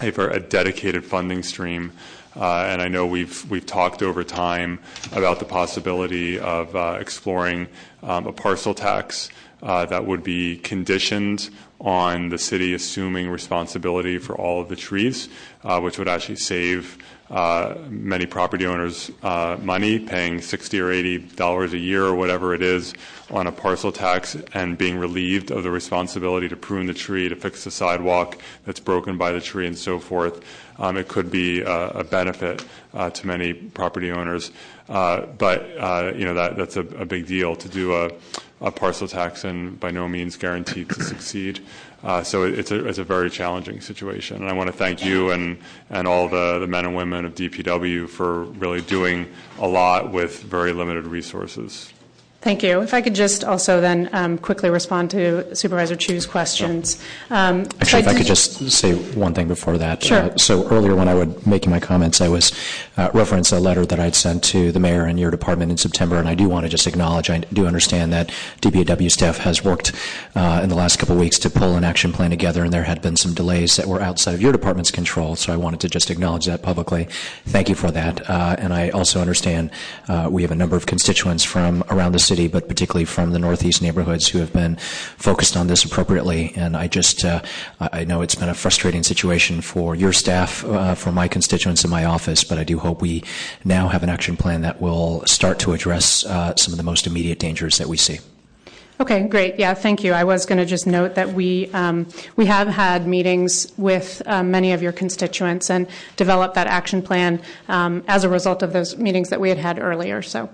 a, a dedicated funding stream. Uh, and I know we've we've talked over time about the possibility of uh, exploring um, a parcel tax uh, that would be conditioned on the city assuming responsibility for all of the trees, uh, which would actually save uh, many property owners uh, money, paying sixty or eighty dollars a year or whatever it is on a parcel tax, and being relieved of the responsibility to prune the tree, to fix the sidewalk that's broken by the tree, and so forth. Um, it could be a benefit uh, to many property owners, but uh, you know that that's a, big deal to do a, parcel tax, and by no means guaranteed to succeed. Uh, so it- it's a it's a very challenging situation, and I want to thank you and and all the men and women of DPW for really doing a lot with very limited resources. Thank you. If I could just also then um, quickly respond to Supervisor Chiu's questions. Um, Actually, if I could just say one thing before that. Sure. Uh, So earlier, when I was making my comments, I was uh, reference a letter that I'd sent to the mayor and your department in September, and I do want to just acknowledge, I do understand that DPW staff has worked uh, in the last couple of weeks to pull an action plan together, and there had been some delays that were outside of your department's control, so I wanted to just acknowledge that publicly. Thank you for that. Uh, And I also understand uh, we have a number of constituents from around the city, but particularly from the northeast neighborhoods who have been focused on this appropriately. And I just, uh, I know it's been a frustrating situation for your staff, uh, for my constituents in my office, but I do hope we now have an action plan that will start to address uh, some of the most immediate dangers that we see. Okay, great. Yeah, thank you. I was going to just note that we um, we have had meetings with um, many of your constituents and developed that action plan um, as a result of those meetings that we had had earlier. So,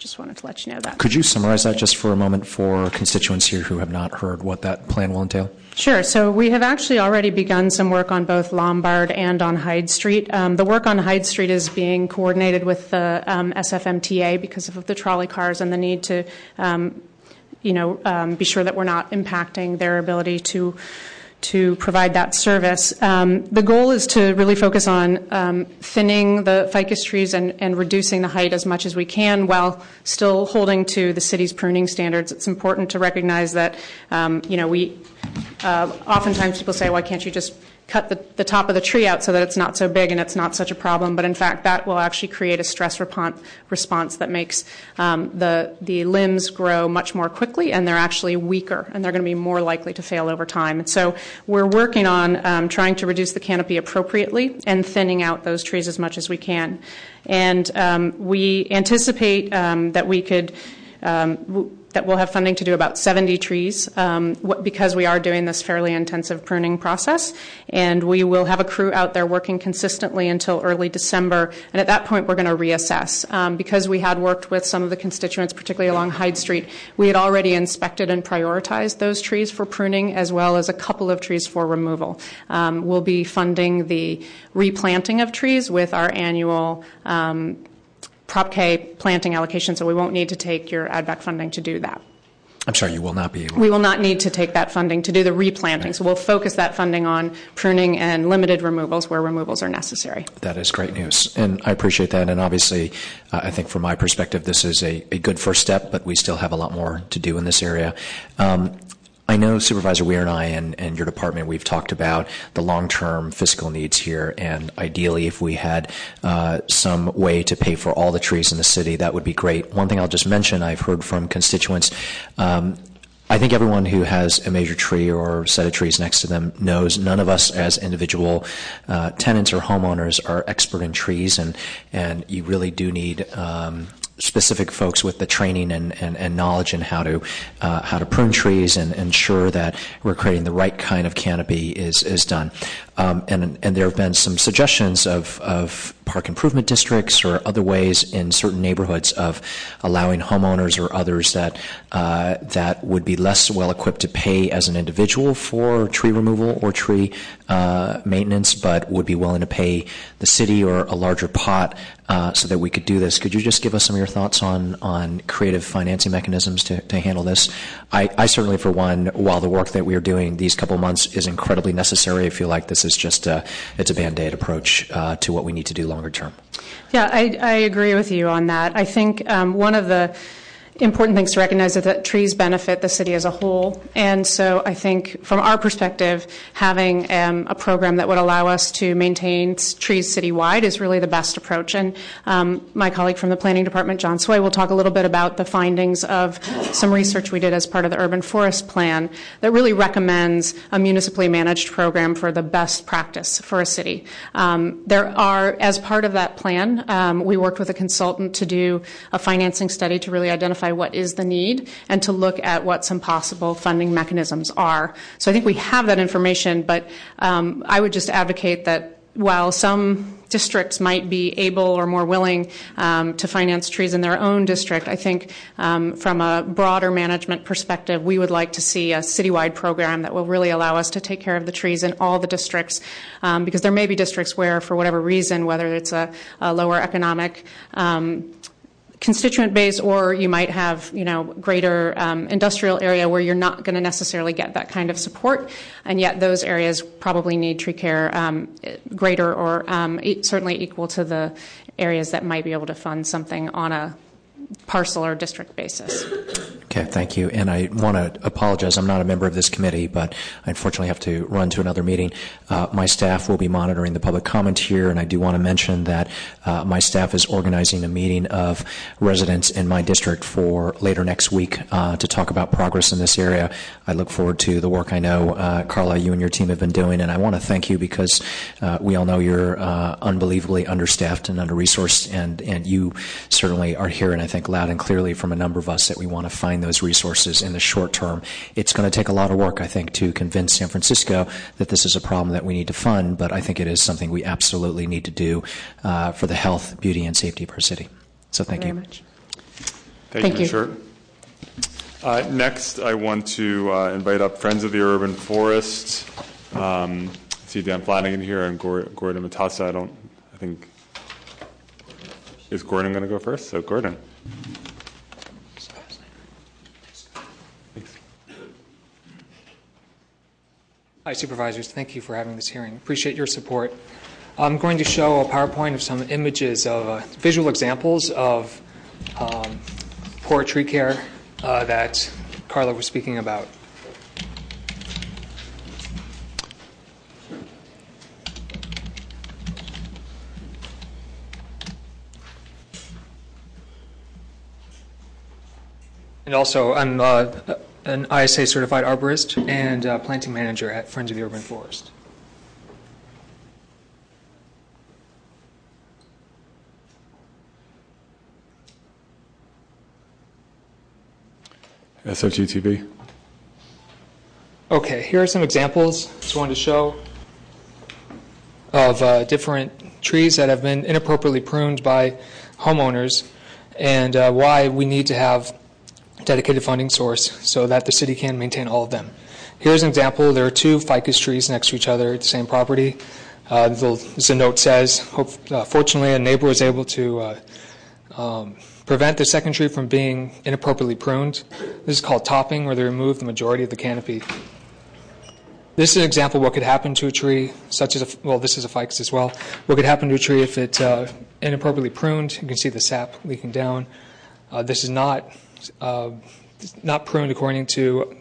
just wanted to let you know that. Could you summarize that just for a moment for constituents here who have not heard what that plan will entail? Sure. So we have actually already begun some work on both Lombard and on Hyde Street. Um, the work on Hyde Street is being coordinated with the um, SFMTA because of the trolley cars and the need to, um, you know, um, be sure that we're not impacting their ability to to provide that service. Um, the goal is to really focus on um, thinning the ficus trees and, reducing the height as much as we can while still holding to the city's pruning standards. It's important to recognize that, um, you know, we uh, oftentimes people say, why can't you just cut the, top of the tree out so that it's not so big and it's not such a problem. But in fact, that will actually create a stress response that makes um, the, the limbs grow much more quickly and they're actually weaker and they're going to be more likely to fail over time. And so we're working on um, trying to reduce the canopy appropriately and thinning out those trees as much as we can. And um, we anticipate that we could. That we'll have funding to do about 70 trees um, because we are doing this fairly intensive pruning process. And we will have a crew out there working consistently until early December. And at that point, we're going to reassess. Um, because we had worked with some of the constituents, particularly along Hyde Street, we had already inspected and prioritized those trees for pruning as well as a couple of trees for removal. Um, we'll be funding the replanting of trees with our annual um, Prop K planting allocation, so we won't need to take your add back funding to do that. I'm sorry, you will not be able. to? We will not need to take that funding to do the replanting. So we'll focus that funding on pruning and limited removals where removals are necessary. That is great news, and I appreciate that. And obviously, uh, I think from my perspective, this is a, a good first step, but we still have a lot more to do in this area. Um, I know Supervisor Weir and I and, and your department, we've talked about the long-term fiscal needs here, and ideally, if we had uh, some way to pay for all the trees in the city, that would be great. One thing I'll just mention, I've heard from constituents, um, I think everyone who has a major tree or set of trees next to them knows none of us as individual uh, tenants or homeowners are expert in trees, and and you really do need um, specific folks with the training and, and, and knowledge in how to uh, how to prune trees and ensure that we're creating the right kind of canopy is is done. Um, and there have been some suggestions of of park improvement districts or other ways in certain neighborhoods of allowing homeowners or others that uh, that would be less well equipped to pay as an individual for tree removal or tree uh, maintenance, but would be willing to pay the city or a larger pot uh, so that we could do this. Could you just give us some of your thoughts on on creative financing mechanisms to, to handle this? I, I certainly, for one, while the work that we are doing these couple months is incredibly necessary, I feel like this is just a, it's a band aid approach uh, to what we need to do longer term. Yeah, I, I agree with you on that. I think um, one of the important things to recognize is that trees benefit the city as a whole. And so I think from our perspective, having um, a program that would allow us to maintain trees citywide is really the best approach. And um, my colleague from the planning department, Jon Swae, will talk a little bit about the findings of some research we did as part of the urban forest plan that really recommends a municipally managed program for the best practice for a city. Um, there are, as part of that plan, um, we worked with a consultant to do a financing study to really identify identify what is the need and to look at what some possible funding mechanisms are. So I think we have that information, but um, I would just advocate that while some districts might be able or more willing um, to finance trees in their own district, I think um, from a broader management perspective, we would like to see a citywide program that will really allow us to take care of the trees in all the districts. Um, because there may be districts where, for whatever reason, whether it's a, a lower economic um, constituent base, or you might have, you know, greater um, industrial area where you're not going to necessarily get that kind of support, and yet those areas probably need tree care um, greater or um, certainly equal to the areas that might be able to fund something on a parcel or district basis. Okay, thank you. And I want to apologize. I'm not a member of this committee, but I unfortunately have to run to another meeting. Uh, my staff will be monitoring the public comment here, and I do want to mention that uh, my staff is organizing a meeting of residents in my district for later next week uh, to talk about progress in this area. I look forward to the work I know, uh, Carla, you and your team have been doing, and I want to thank you because uh, we all know you're uh, unbelievably understaffed and under-resourced, and, and you certainly are here, and I think loud and clearly from a number of us that we want to find those resources in the short term. It's going to take a lot of work, I think, to convince San Francisco that this is a problem that we need to fund, but I think it is something we absolutely need to do uh, for the health, beauty, and safety of our city. So thank Very you. Much. Thank, Thank you, you. Uh, next, I want to uh, invite up Friends of the Urban Forest. Um, I see Dan Flanagan here and Gordon Matassa. I don't, I think, is Gordon going to go first? So, Gordon. Hi, Supervisors. Thank you for having this hearing. Appreciate your support. I'm going to show a PowerPoint of some images of uh, visual examples of um, poor tree care uh, that Carla was speaking about. And also, I'm uh, an ISA certified arborist and uh, planting manager at Friends of the Urban Forest. SFGov TV. Okay, here are some examples. I just wanted to show of uh, different trees that have been inappropriately pruned by homeowners and uh, why we need to have dedicated funding source so that the city can maintain all of them. Here's an example. There are two ficus trees next to each other at the same property. Uh, the, the note says, hope, uh, fortunately, a neighbor was able to uh, um, prevent the second tree from being inappropriately pruned. This is called topping, where they remove the majority of the canopy. This is an example of what could happen to a tree, such as a, well, this is a ficus as well. What could happen to a tree if it's uh, inappropriately pruned? You can see the sap leaking down. Uh, this is not not pruned according to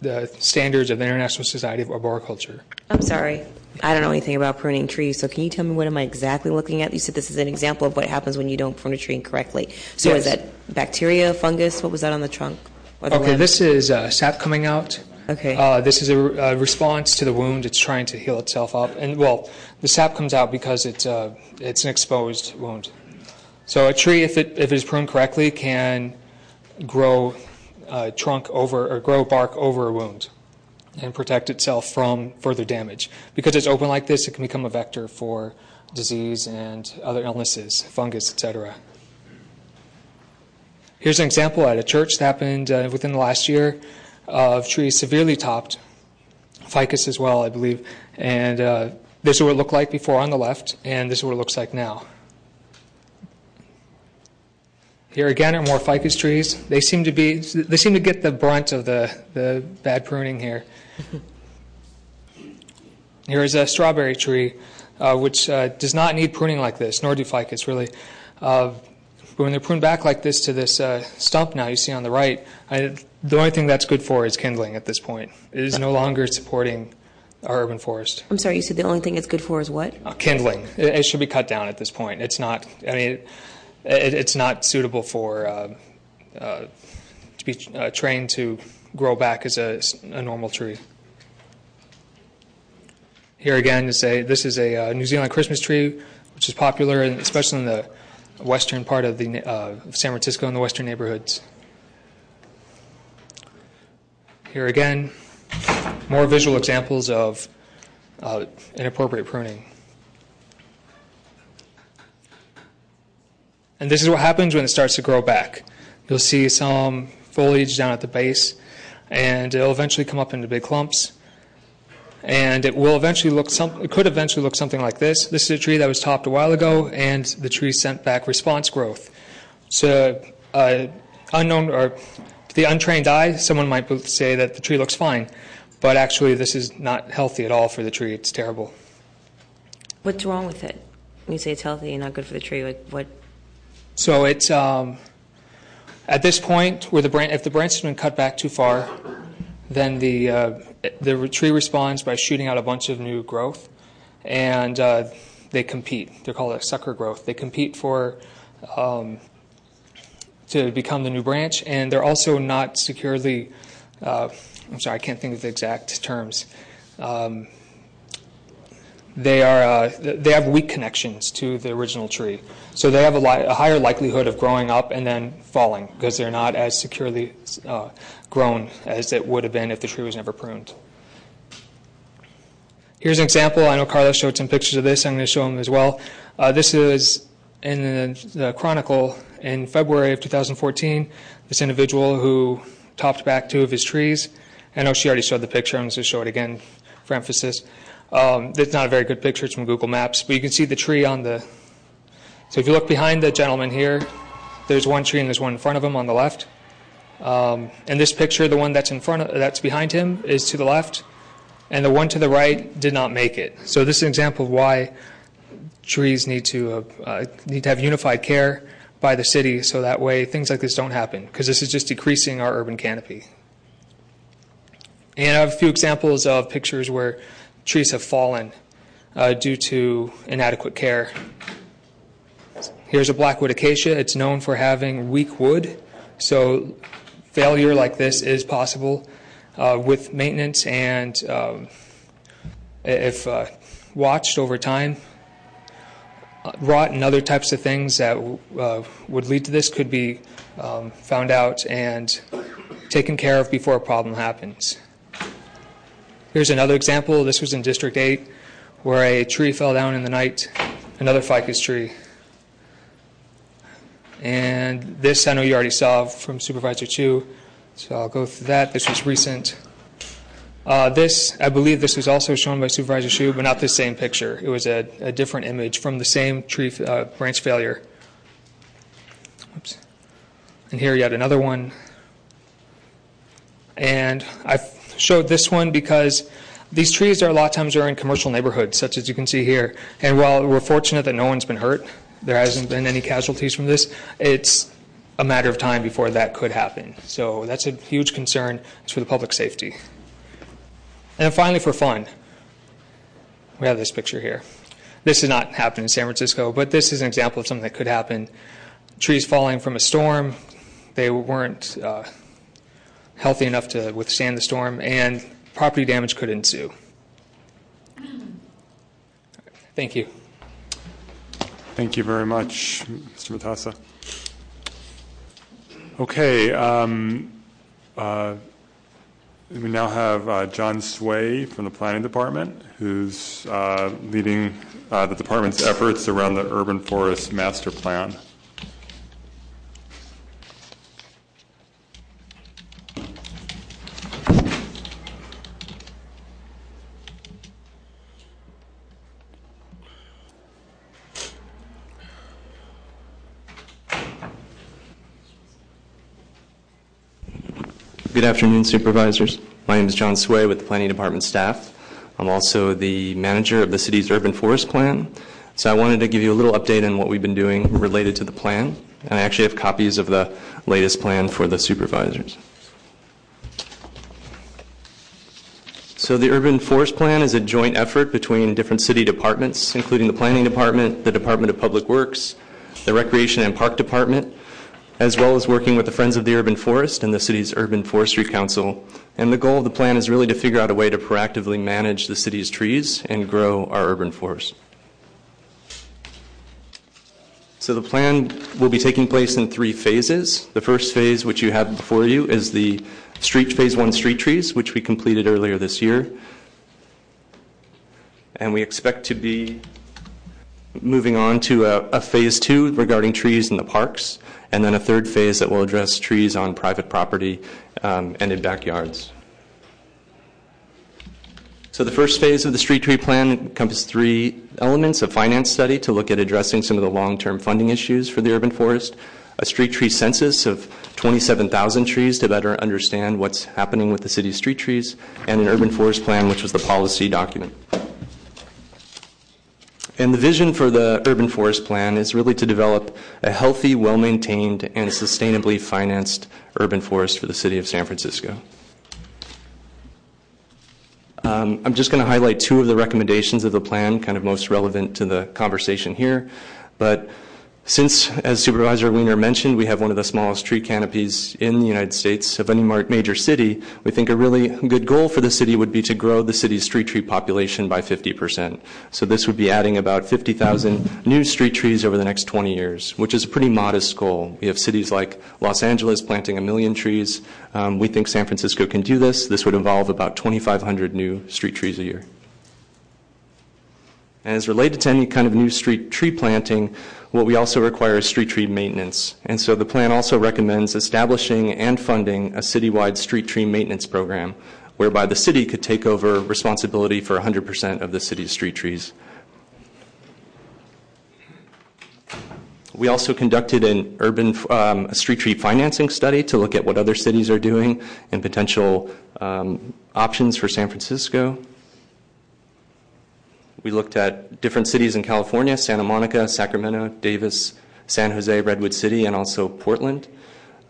the standards of the International Society of Arboriculture. I'm sorry. I don't know anything about pruning trees, so can you tell me what am I exactly looking at? You said this is an example of what happens when you don't prune a tree incorrectly. So is that bacteria, fungus? What was that on the trunk? Okay, this is uh, sap coming out. Okay. Uh, this is a, response to the wound. It's trying to heal itself up, and well, the sap comes out because it's uh, it's an exposed wound. So a tree, if it if it is pruned correctly, can grow uh, trunk over or grow bark over a wound and protect itself from further damage. Because it's open like this, it can become a vector for disease and other illnesses, fungus, etc. Here's an example at a church that happened uh, within the last year of trees severely topped, ficus as well, I believe. And uh, this is what it looked like before on the left, and this is what it looks like now. Here again are more ficus trees. They seem to be they seem to get the brunt of the, the bad pruning here. Here is a strawberry tree, uh, which uh, does not need pruning like this, nor do ficus really. Uh, but when they're pruned back like this to this uh, stump now you see on the right, I, the only thing that's good for is kindling at this point. It is no longer supporting our urban forest. I'm sorry, you said the only thing it's good for is what? Uh, kindling. It, it should be cut down at this point. It's not. I mean, it, it, it's not suitable for uh, uh, to be uh, trained to grow back as a, normal tree. Here again this is a New Zealand Christmas tree, which is popular, especially in the western part of the San Francisco and the western neighborhoods. Here again, more visual examples of inappropriate pruning. And this is what happens when it starts to grow back. You'll see some foliage down at the base, and it'll eventually come up into big clumps. And it will eventually look some. It could eventually look something like this. This is a tree that was topped a while ago, and the tree sent back response growth. So, uh, unknown or to the untrained eye, someone might say that the tree looks fine, but actually, this is not healthy at all for the tree. It's terrible. What's wrong with it? When you say it's healthy and not good for the tree, like what? So it's um, at this point where the branch, if the branch has been cut back too far, then the uh, the tree responds by shooting out a bunch of new growth, and uh, they compete. They're called a sucker growth. They compete for um, to become the new branch, and they're also not securely. Uh, I'm sorry, I can't think of the exact terms. Uh, they have weak connections to the original tree, so they have a, higher likelihood of growing up and then falling because they're not as securely uh, grown as it would have been if the tree was never pruned. Here's an example. I know Carlos showed some pictures of this. I'm going to show them as well. Uh, this is in the, Chronicle in February of 2014. This individual who topped back two of his trees. I know she already showed the picture. I'm going to show it again for emphasis. Um, it's not a very good picture. It's from Google Maps, but you can see the tree on the. So if you look behind the gentleman here, there's one tree and there's one in front of him on the left. Um, in this picture, the one that's in front of, that's behind him is to the left, and the one to the right did not make it. So this is an example of why trees need to uh, uh, need to have unified care by the city, so that way things like this don't happen, because this is just decreasing our urban canopy. And I have a few examples of pictures where trees have fallen uh, due to inadequate care. Here's a blackwood acacia. It's known for having weak wood, so failure like this is possible uh, with maintenance and um, if uh, watched over time. Rot and other types of things that would lead to this could be um, found out and taken care of before a problem happens. Here's another example. This was in District 8 where a tree fell down in the night, another ficus tree. And this I know you already saw from Supervisor Chiu, so I'll go through that. This was recent. Uh, this, I believe this was also shown by Supervisor Chiu, but not the same picture. It was a, a different image from the same tree uh, branch failure. Oops. And here yet another one. And I showed this one because these trees are a lot of times are in commercial neighborhoods, such as you can see here. And while we're fortunate that no one's been hurt, there hasn't been any casualties from this, it's a matter of time before that could happen. So that's a huge concern. It's for the public safety. And then finally, for fun, we have this picture here. This did not happen in San Francisco, but this is an example of something that could happen. Trees falling from a storm, they weren't uh, healthy enough to withstand the storm, and property damage could ensue. Thank you. Thank you very much, Mr. Matassa. Okay, um, uh, we now have uh, Jon Swae from the Planning Department, who's uh, leading uh, the department's efforts around the urban forest master plan. Afternoon, supervisors. My name is Jon Swae with the Planning Department staff. I'm also the manager of the city's urban forest plan. So I wanted to give you a little update on what we've been doing related to the plan. And I actually have copies of the latest plan for the supervisors. So the urban forest plan is a joint effort between different city departments, including the planning department, the Department of Public Works, the Recreation and Park Department, as well as working with the Friends of the Urban Forest and the city's Urban Forestry Council. And the goal of the plan is really to figure out a way to proactively manage the city's trees and grow our urban forest. So the plan will be taking place in three phases. The first phase, which you have before you, is the street phase one street trees, which we completed earlier this year. And we expect to be moving on to a, a phase two regarding trees in the parks and then a third phase that will address trees on private property um, and in backyards. So the first phase of the street tree plan encompasses three elements: a finance study to look at addressing some of the long-term funding issues for the urban forest, a street tree census of 27,000 trees to better understand what's happening with the city's street trees, and an urban forest plan, which was the policy document. And the vision for the urban forest plan is really to develop a healthy, well maintained, and sustainably financed urban forest for the city of San Francisco. Um, I'm just going to highlight two of the recommendations of the plan, kind of most relevant to the conversation here. But since, as Supervisor Wiener mentioned, we have one of the smallest tree canopies in the United States of any major city, we think a really good goal for the city would be to grow the city's street tree population by 50%. So this would be adding about 50,000 new street trees over the next 20 years, which is a pretty modest goal. We have cities like Los Angeles planting a million trees. Um, we think San Francisco can do this. This would involve about 2,500 new street trees a year. As related to any kind of new street tree planting, what we also require is street tree maintenance. And so the plan also recommends establishing and funding a citywide street tree maintenance program whereby the city could take over responsibility for 100% of the city's street trees. We also conducted an urban um, street tree financing study to look at what other cities are doing and potential um, options for San Francisco. We looked at different cities in California Santa Monica, Sacramento, Davis, San Jose, Redwood City, and also Portland.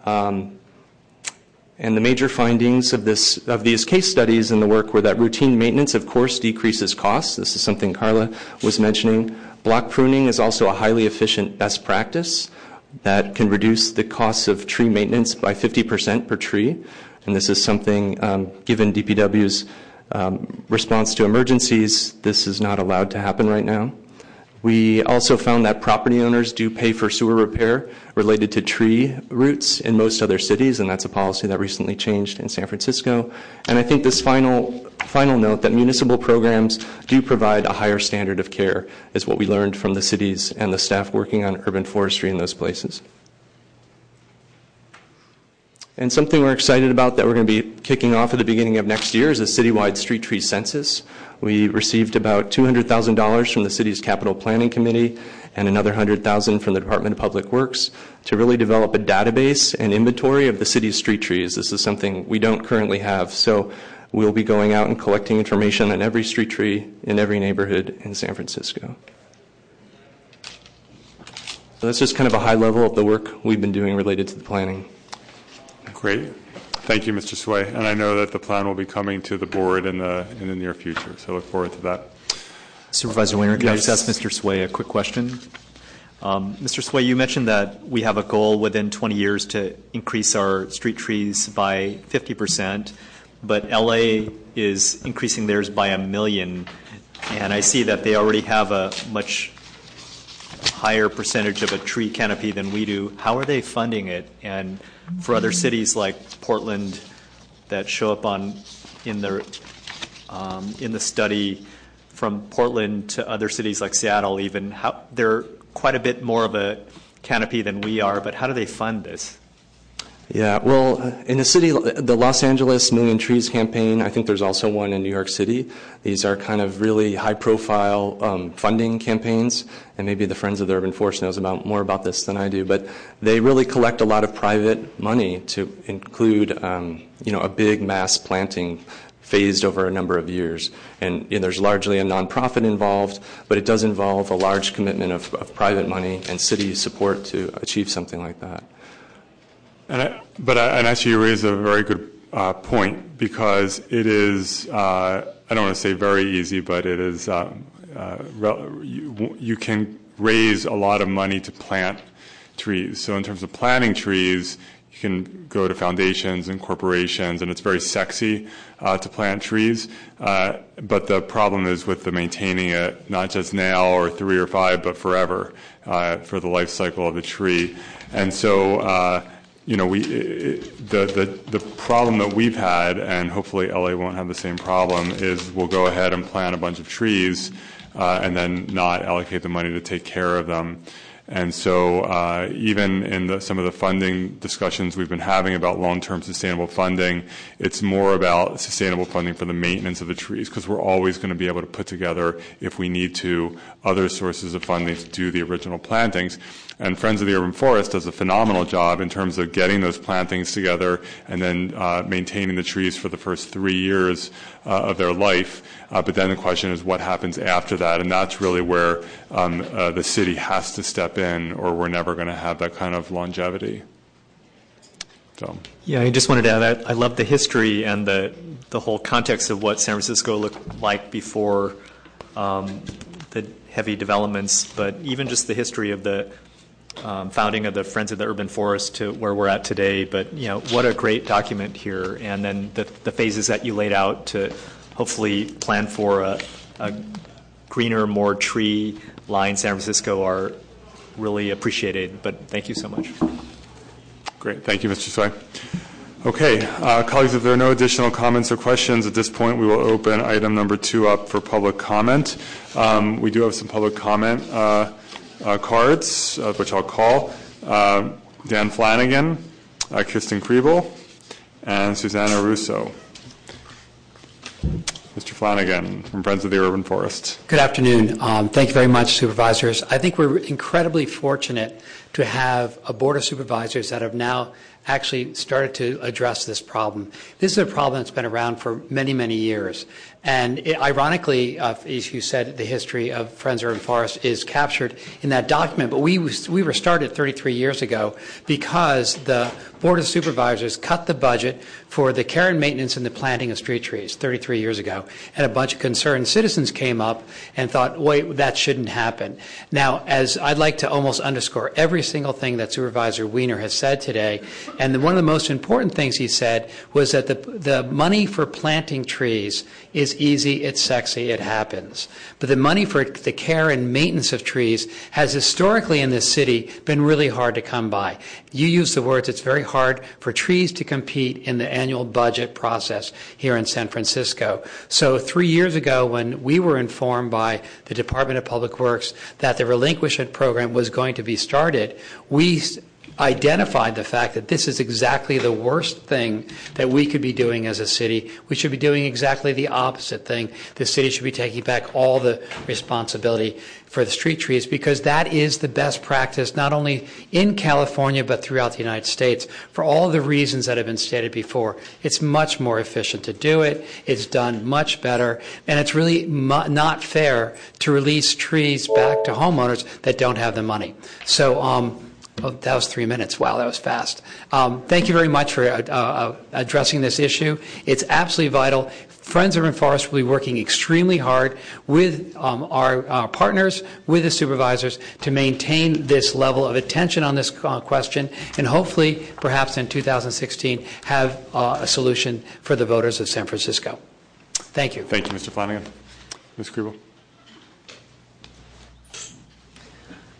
Um, and the major findings of, this, of these case studies in the work were that routine maintenance, of course, decreases costs. This is something Carla was mentioning. Block pruning is also a highly efficient best practice that can reduce the costs of tree maintenance by 50% per tree. And this is something, um, given DPW's Um, response to emergencies, this is not allowed to happen right now. We also found that property owners do pay for sewer repair related to tree roots in most other cities, and that's a policy that recently changed in San Francisco. And I think this final final note that municipal programs do provide a higher standard of care is what we learned from the cities and the staff working on urban forestry in those places. And something we're excited about that we're going to be kicking off at the beginning of next year is a citywide street tree census. We received about $200,000 from the city's capital planning committee, and another 100000 from the Department of Public Works to really develop a database and inventory of the city's street trees. This is something we don't currently have. So we'll be going out and collecting information on every street tree in every neighborhood in San Francisco. So that's just kind of a high level of the work we've been doing related to the planning. Great. Thank you, Mr. Swae. And I know that the plan will be coming to the board in the, in the near future, so I look forward to that. Supervisor Wiener, can I just ask Mr. Swae a quick question? Um, Mr. Swae, you mentioned that we have a goal within 20 years to increase our street trees by 50%, but LA is increasing theirs by a million, and I see that they already have a much higher percentage of a tree canopy than we do. How are they funding it? And for other cities like Portland that show up on in the um, in the study from Portland to other cities like Seattle, even how they're quite a bit more of a canopy than we are. But how do they fund this? Yeah, well, in the city, the Los Angeles Million Trees campaign, I think there's also one in New York City. These are kind of really high profile um, funding campaigns, and maybe the Friends of the Urban Forest knows about more about this than I do, but they really collect a lot of private money to include, um, you know, a big mass planting phased over a number of years. And you know, there's largely a nonprofit involved, but it does involve a large commitment of, of private money and city support to achieve something like that. But actually, you raise a very good uh, point because it is. Uh, I don't want to say very easy, but it is. Um, uh, you, can raise a lot of money to plant trees. So in terms of planting trees, you can go to foundations and corporations, and it's very sexy to plant trees. But the problem is with the maintaining it, not just now or three or five, but forever for the life cycle of the tree. And so you know, we, the, problem that we've had, and hopefully LA won't have the same problem, is we'll go ahead and plant a bunch of trees uh, and then not allocate the money to take care of them. And so uh, even in the, some of the funding discussions we've been having about long-term sustainable funding, it's more about sustainable funding for the maintenance of the trees because we're always going to be able to put together, if we need to, other sources of funding to do the original plantings. And Friends of the Urban Forest does a phenomenal job in terms of getting those plantings together and then uh, maintaining the trees for the first three years uh, of their life. Uh, but then the question is what happens after that, and that's really where um, uh, the city has to step in, or we're never going to have that kind of longevity. So. Yeah, I just wanted to add, I, I love the history and the the whole context of what San Francisco looked like before um, the heavy developments, but even just the history of the um, founding of the Friends of the Urban Forest to where we're at today. But you know, what a great document here, and then the, the phases that you laid out to hopefully plan for a, a greener, more tree-lined San Francisco are really appreciated. But thank you so much. Great, thank you, Mr. Swae. Okay, uh, colleagues, if there are no additional comments or questions at this point, we will open item number two up for public comment. Um, we do have some public comment. Uh, uh, cards, uh, which I'll call uh, Dan Flanagan, uh, Kristen Kriebel, and Susanna Russo. Mr. Flanagan from Friends of the Urban Forest. Good afternoon. Um, thank you very much, supervisors. I think we're incredibly fortunate to have a board of supervisors that have now actually started to address this problem. This is a problem that's been around for many, many years. And ironically, uh, as you said, the history of Friends of Urban Forest is captured in that document. But we, we were started 33 years ago because the Board of Supervisors cut the budget for the care and maintenance and the planting of street trees 33 years ago. And a bunch of concerned citizens came up and thought, wait, that shouldn't happen. Now, as I'd like to almost underscore every single thing that Supervisor Wiener has said today, and one of the most important things he said was that the, the money for planting trees is easy, it's sexy, it happens. But the money for the care and maintenance of trees has historically in this city been really hard to come by. You use the words, it's very hard for trees to compete in the annual budget process here in San Francisco. So three years ago, when we were informed by the Department of Public Works that the relinquishment program was going to be started, we identified the fact that this is exactly the worst thing that we could be doing as a city. We should be doing exactly the opposite thing. The city should be taking back all the responsibility for the street trees because that is the best practice not only in California but throughout the United States for all the reasons that have been stated before. It's much more efficient to do it. It's done much better and it's really not fair to release trees back to homeowners that don't have the money. So um, Oh, that was three minutes. Wow, that was fast. Um, thank you very much for uh, uh, addressing this issue. It's absolutely vital. Friends of Urban Forest will be working extremely hard with um, our, our, partners, with the supervisors, to maintain this level of attention on this uh, question, and hopefully, perhaps in 2016, have uh, a solution for the voters of San Francisco. Thank you. Thank you, Mr. Flanagan. Ms. Kriebel.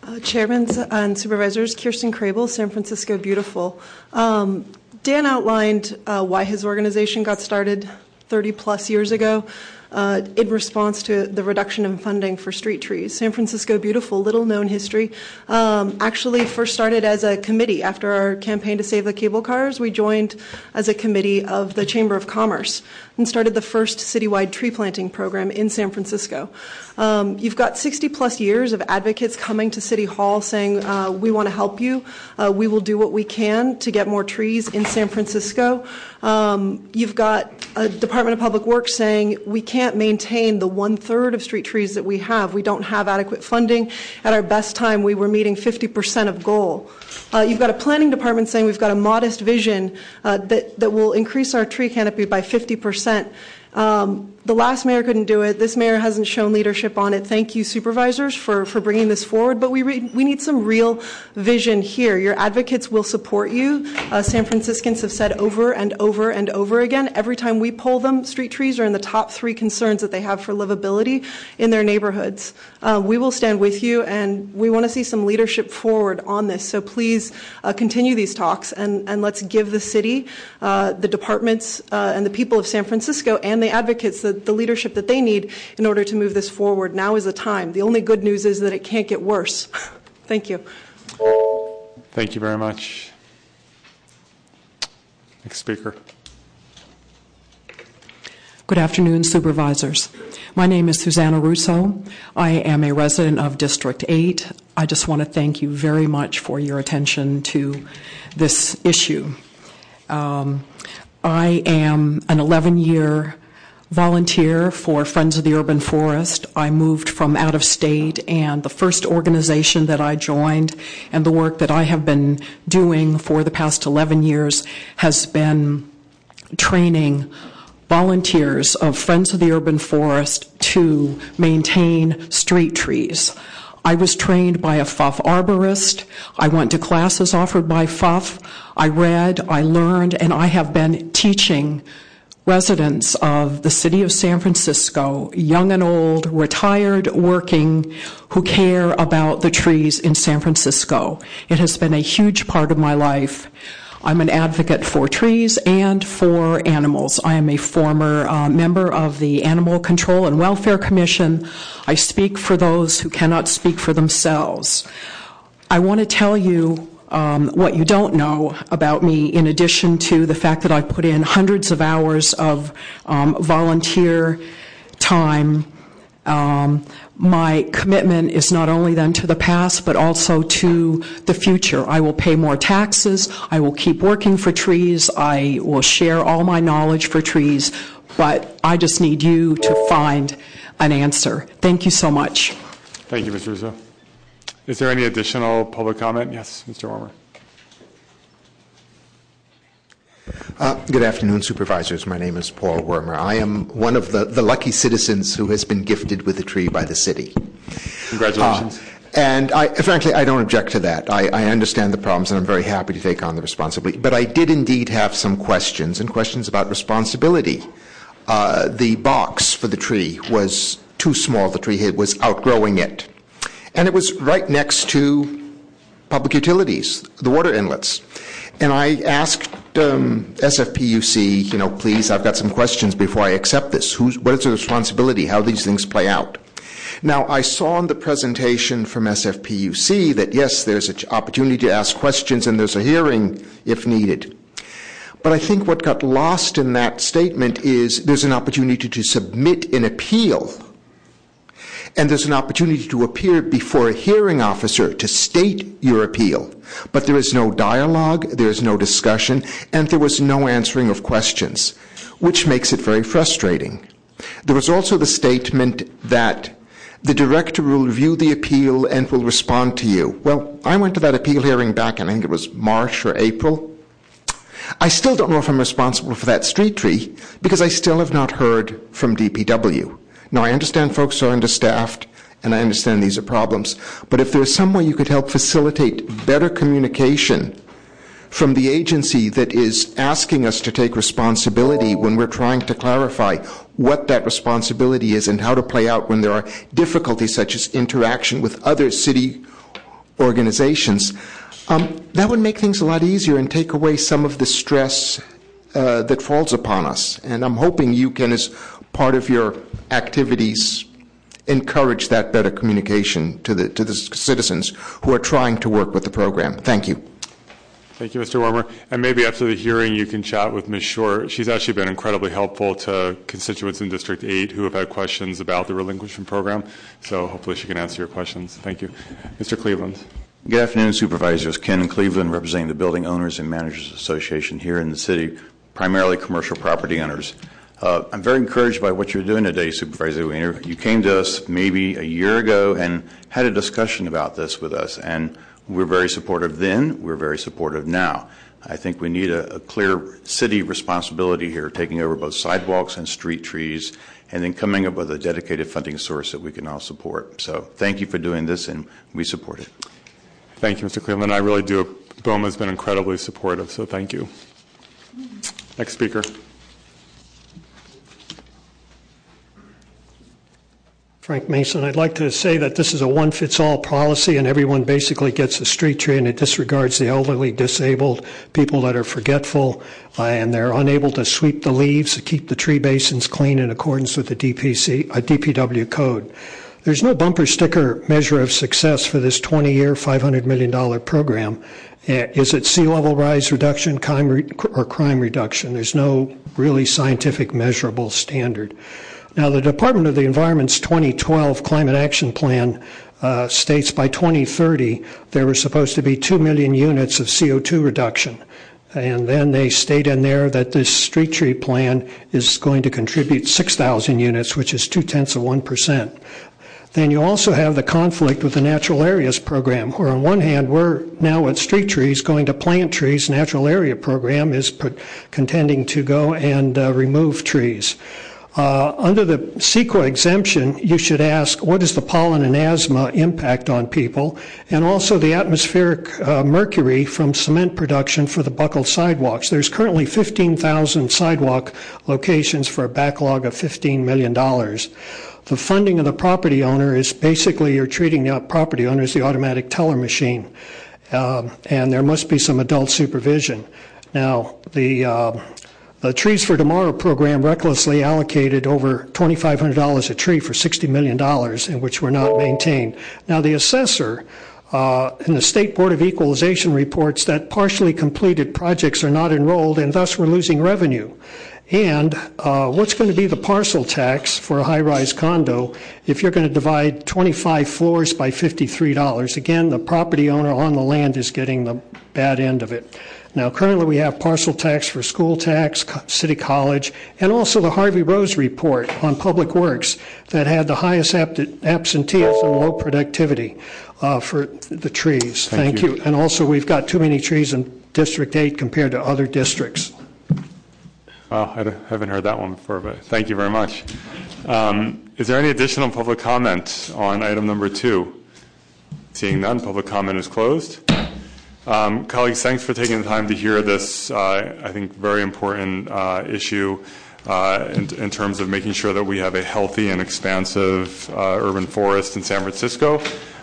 Uh, Chairman and Supervisors, Kirsten Crable, San Francisco Beautiful. Um, Dan outlined uh, why his organization got started 30 plus years ago uh, in response to the reduction in funding for street trees. San Francisco Beautiful, little known history, um, actually first started as a committee after our campaign to save the cable cars. We joined as a committee of the Chamber of Commerce and started the first citywide tree planting program in San Francisco. Um, you've got 60 plus years of advocates coming to City Hall saying, uh, we want to help you. Uh, we will do what we can to get more trees in San Francisco. Um, you've got a Department of Public Works saying, we can't maintain the one third of street trees that we have. We don't have adequate funding. At our best time, we were meeting 50% of goal. Uh, you've got a planning department saying we've got a modest vision uh, that, that will increase our tree canopy by 50%. Um, the last mayor couldn't do it. This mayor hasn't shown leadership on it. Thank you, supervisors, for, bringing this forward. But we, need some real vision here. Your advocates will support you. Uh, San Franciscans have said over and over and over again, every time we poll them, street trees are in the top three concerns that they have for livability in their neighborhoods. Uh, we will stand with you, and we want to see some leadership forward on this. So please uh, continue these talks, and, let's give the city, the departments, and the people of San Francisco, and the advocates the, the leadership that they need in order to move this forward. Now is the time. The only good news is that it can't get worse. Thank you. Thank you very much. Next speaker. Good afternoon, supervisors. My name is Susanna Russo. I am a resident of District 8. I just want to thank you very much for your attention to this issue. Um, I am an 11 year volunteer for Friends of the Urban Forest. I moved from out of state, and the first organization that I joined and the work that I have been doing for the past 11 years has been training volunteers of Friends of the Urban Forest to maintain street trees. I was trained by a FUF arborist. I went to classes offered by FUF. I read, I learned, and I have been teaching residents of the city of San Francisco, young and old, retired, working, who care about the trees in San Francisco. It has been a huge part of my life. I'm an advocate for trees and for animals. I am a former uh, member of the Animal Control and Welfare Commission. I speak for those who cannot speak for themselves. I want to tell you what you don't know about me, in addition to the fact that I put in hundreds of hours of um, volunteer time, um, my commitment is not only then to the past, but also to the future. I will pay more taxes. I will keep working for trees. I will share all my knowledge for trees. But I just need you to find an answer. Thank you so much. Thank you, Mr. Russo. Is there any additional public comment? Yes, Mr. Wermer. Uh, good afternoon, supervisors. My name is Paul Wermer. I am one of the, the lucky citizens who has been gifted with a tree by the city. Congratulations. Uh, and I, frankly, I don't object to that. I, I, understand the problems, and I'm very happy to take on the responsibility. But I did indeed have some questions, and questions about responsibility. Uh, the box for the tree was too small. The tree was outgrowing it. And it was right next to public utilities, the water inlets. And I asked um, SFPUC, you know, please, I've got some questions before I accept this. What is the responsibility? How these things play out? Now, I saw in the presentation from SFPUC that yes, there's an opportunity to ask questions and there's a hearing if needed. But I think what got lost in that statement is there's an opportunity to submit an appeal. And there's an opportunity to appear before a hearing officer to state your appeal. But there is no dialogue, there is no discussion, and there was no answering of questions, which makes it very frustrating. There was also the statement that the director will review the appeal and will respond to you. Well, I went to that appeal hearing back in, I think it was March or April. I still don't know if I'm responsible for that street tree because I still have not heard from DPW. Now, I understand folks are understaffed and I understand these are problems, but if there's some way you could help facilitate better communication from the agency that is asking us to take responsibility when we're trying to clarify what that responsibility is and how to play out when there are difficulties such as interaction with other city organizations, um, that would make things a lot easier and take away some of the stress uh, that falls upon us. And I'm hoping you can, as part of your activities, encourage that better communication to the, to the citizens who are trying to work with the program. Thank you. Thank you, Mr. Wermer. And maybe after the hearing, you can chat with Ms. Short. She's actually been incredibly helpful to constituents in District 8 who have had questions about the relinquishment program. So hopefully she can answer your questions. Thank you. Mr. Cleveland. Good afternoon, Supervisors. Ken Cleveland, representing the Building Owners and Managers Association here in the city, primarily commercial property owners. Uh, I'm very encouraged by what you're doing today, Supervisor Wiener. You came to us maybe a year ago and had a discussion about this with us, and we're very supportive then, we're very supportive now. I think we need a, a clear city responsibility here, taking over both sidewalks and street trees, and then coming up with a dedicated funding source that we can all support. So thank you for doing this, and we support it. Thank you, Mr. Cleveland. I really do. BOMA has been incredibly supportive, so thank you. Next speaker. Frank Mason. I'd like to say that this is a one fits all policy and everyone basically gets a street tree and it disregards the elderly, disabled, people that are forgetful uh, and they're unable to sweep the leaves to keep the tree basins clean in accordance with the DPC, uh, DPW code. There's no bumper sticker measure of success for this 20 year, $500 million program. Uh, is it sea level rise reduction or crime reduction? There's no really scientific measurable standard. Now, the Department of the Environment's 2012 Climate Action Plan uh, states by 2030 there were supposed to be 2 million units of CO2 reduction. And then they state in there that this street tree plan is going to contribute 6,000 units, which is two tenths of 1%. Then you also have the conflict with the natural areas program, where on one hand we're now at street trees going to plant trees. Natural area program is contending to go and uh, remove trees. Uh, under the CEQA exemption, you should ask what is the pollen and asthma impact on people, and also the atmospheric uh, mercury from cement production for the buckled sidewalks. There's currently 15,000 sidewalk locations for a backlog of $15 million. The funding of the property owner is basically you're treating the property owner as the automatic teller machine, um, and there must be some adult supervision. Now, the uh, the Trees for Tomorrow program recklessly allocated over $2,500 a tree for $60 million, in which were not maintained. Now, the assessor uh, and the State Board of Equalization reports that partially completed projects are not enrolled, and thus we're losing revenue. And uh, what's going to be the parcel tax for a high rise condo if you're going to divide 25 floors by $53? Again, the property owner on the land is getting the bad end of it. Now, currently we have parcel tax for school tax, city college, and also the Harvey Rose report on public works that had the highest absenteeism and low productivity uh, for the trees. Thank, Thank you. you. And also, we've got too many trees in District 8 compared to other districts. Well, I haven't heard that one before, but thank you very much. Um, is there any additional public comment on item number two? Seeing none, public comment is closed. Um, colleagues, thanks for taking the time to hear this, uh, I think, very important uh, issue uh, in, terms of making sure that we have a healthy and expansive urban forest in San Francisco.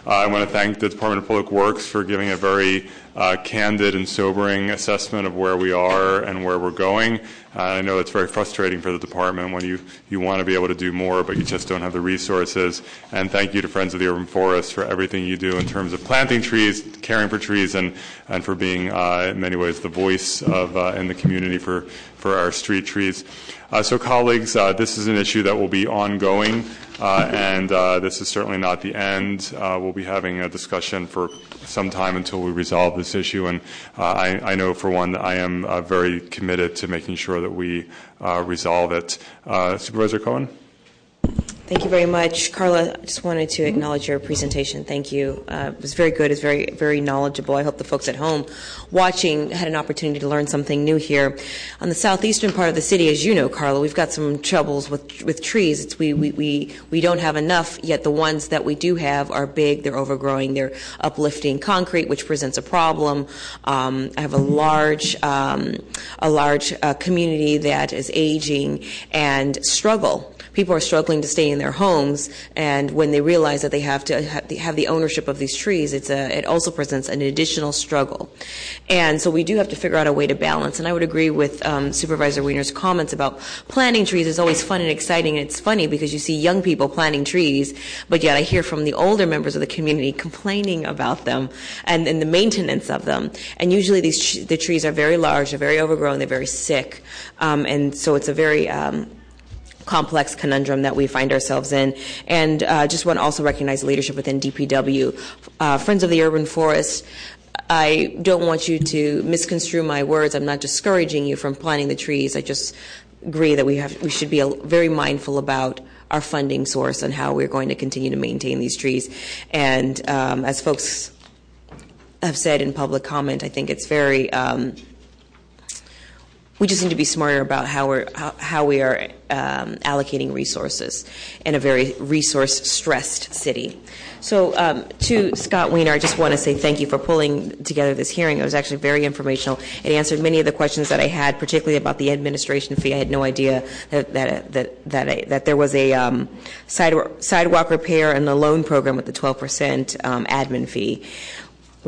Uh, I want to thank the Department of Public Works for giving a very uh, candid and sobering assessment of where we are and where we're going. Uh, I know it's very frustrating for the department when you, you want to be able to do more, but you just don't have the resources. And thank you to Friends of the Urban Forest for everything you do in terms of planting trees, caring for trees, and, and for being, uh, in many ways, the voice of uh, in the community for, for our street trees. Uh, so, colleagues, uh, this is an issue that will be ongoing, uh, and this is certainly not the end. We'll be having a discussion for some time until we resolve this issue, and I, know for one I am very committed to making sure that we resolve it. Supervisor Cohen? Thank you very much. Carla, I just wanted to acknowledge your presentation. Thank you. Uh, it was very good. It was very, very knowledgeable. I hope the folks at home watching had an opportunity to learn something new here. On the southeastern part of the city, as you know, Carla, we've got some troubles with, with trees. It's, we, we, we, we don't have enough, yet the ones that we do have are big, they're overgrowing, they're uplifting concrete, which presents a problem. Um, I have a large, um, a large uh, community that is aging and struggle people are struggling to stay in their homes, and when they realize that they have to have the ownership of these trees, it's a, it also presents an additional struggle. And so we do have to figure out a way to balance. And I would agree with um, Supervisor Wiener's comments about planting trees is always fun and exciting. And it's funny because you see young people planting trees, but yet I hear from the older members of the community complaining about them and, and the maintenance of them. And usually these the trees are very large, they're very overgrown, they're very sick, um, and so it's a very um, complex conundrum that we find ourselves in. And uh, just want to also recognize leadership within DPW. Uh, Friends of the Urban Forest, I don't want you to misconstrue my words. I'm not discouraging you from planting the trees. I just agree that we have we should be very mindful about our funding source and how we're going to continue to maintain these trees. And um, as folks have said in public comment, I think it's very um, we just need to be smarter about how we are um, allocating resources in a very resource stressed city. So, um, to Scott Wiener, I just want to say thank you for pulling together this hearing. It was actually very informational. It answered many of the questions that I had, particularly about the administration fee. I had no idea that there was a um, sidewalk, repair and a loan program with the 12 percent um, admin fee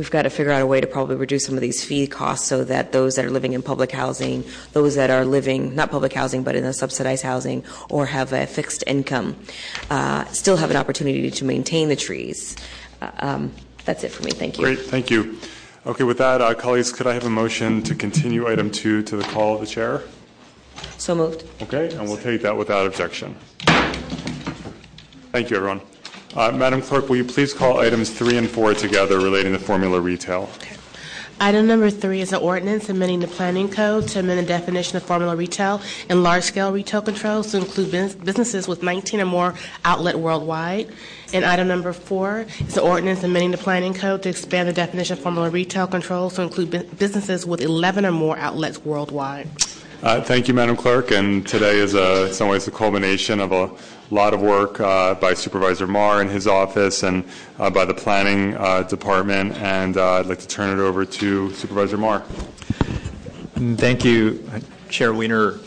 we've got to figure out a way to probably reduce some of these fee costs so that those that are living in public housing, those that are living, not public housing, but in a subsidized housing or have a fixed income, uh, still have an opportunity to maintain the trees. Uh, um, that's it for me. Thank you. Great. Thank you. Okay, with that, uh, colleagues, could I have a motion to continue item two to the call of the chair? So moved. Okay, and we'll take that without objection. Thank you, everyone. Uh, Madam Clerk, will you please call items three and four together relating to formula retail? Item number three is an ordinance amending the planning code to amend the definition of formula retail and large-scale retail controls to include businesses with 19 or more outlet worldwide. And item number four is an ordinance amending the planning code to expand the definition of formula retail controls to include businesses with 11 or more outlets worldwide. Uh, thank you, Madam Clerk. And today is, a, in some ways, the culmination of a lot of work uh, by Supervisor Mar in his office and uh, by the planning uh, department. And uh, I'd like to turn it over to Supervisor Mar. Thank you, Chair Wiener.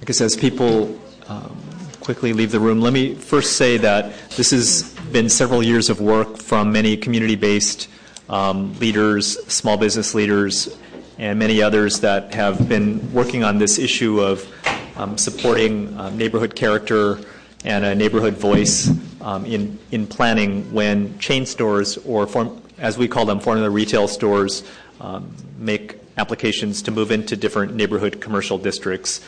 I guess as people um, quickly leave the room, let me first say that this has been several years of work from many community based um, leaders, small business leaders, and many others that have been working on this issue of um, supporting um, neighborhood character and a neighborhood voice um, in, in planning when chain stores or, form, as we call them, formula retail stores um, make applications to move into different neighborhood commercial districts.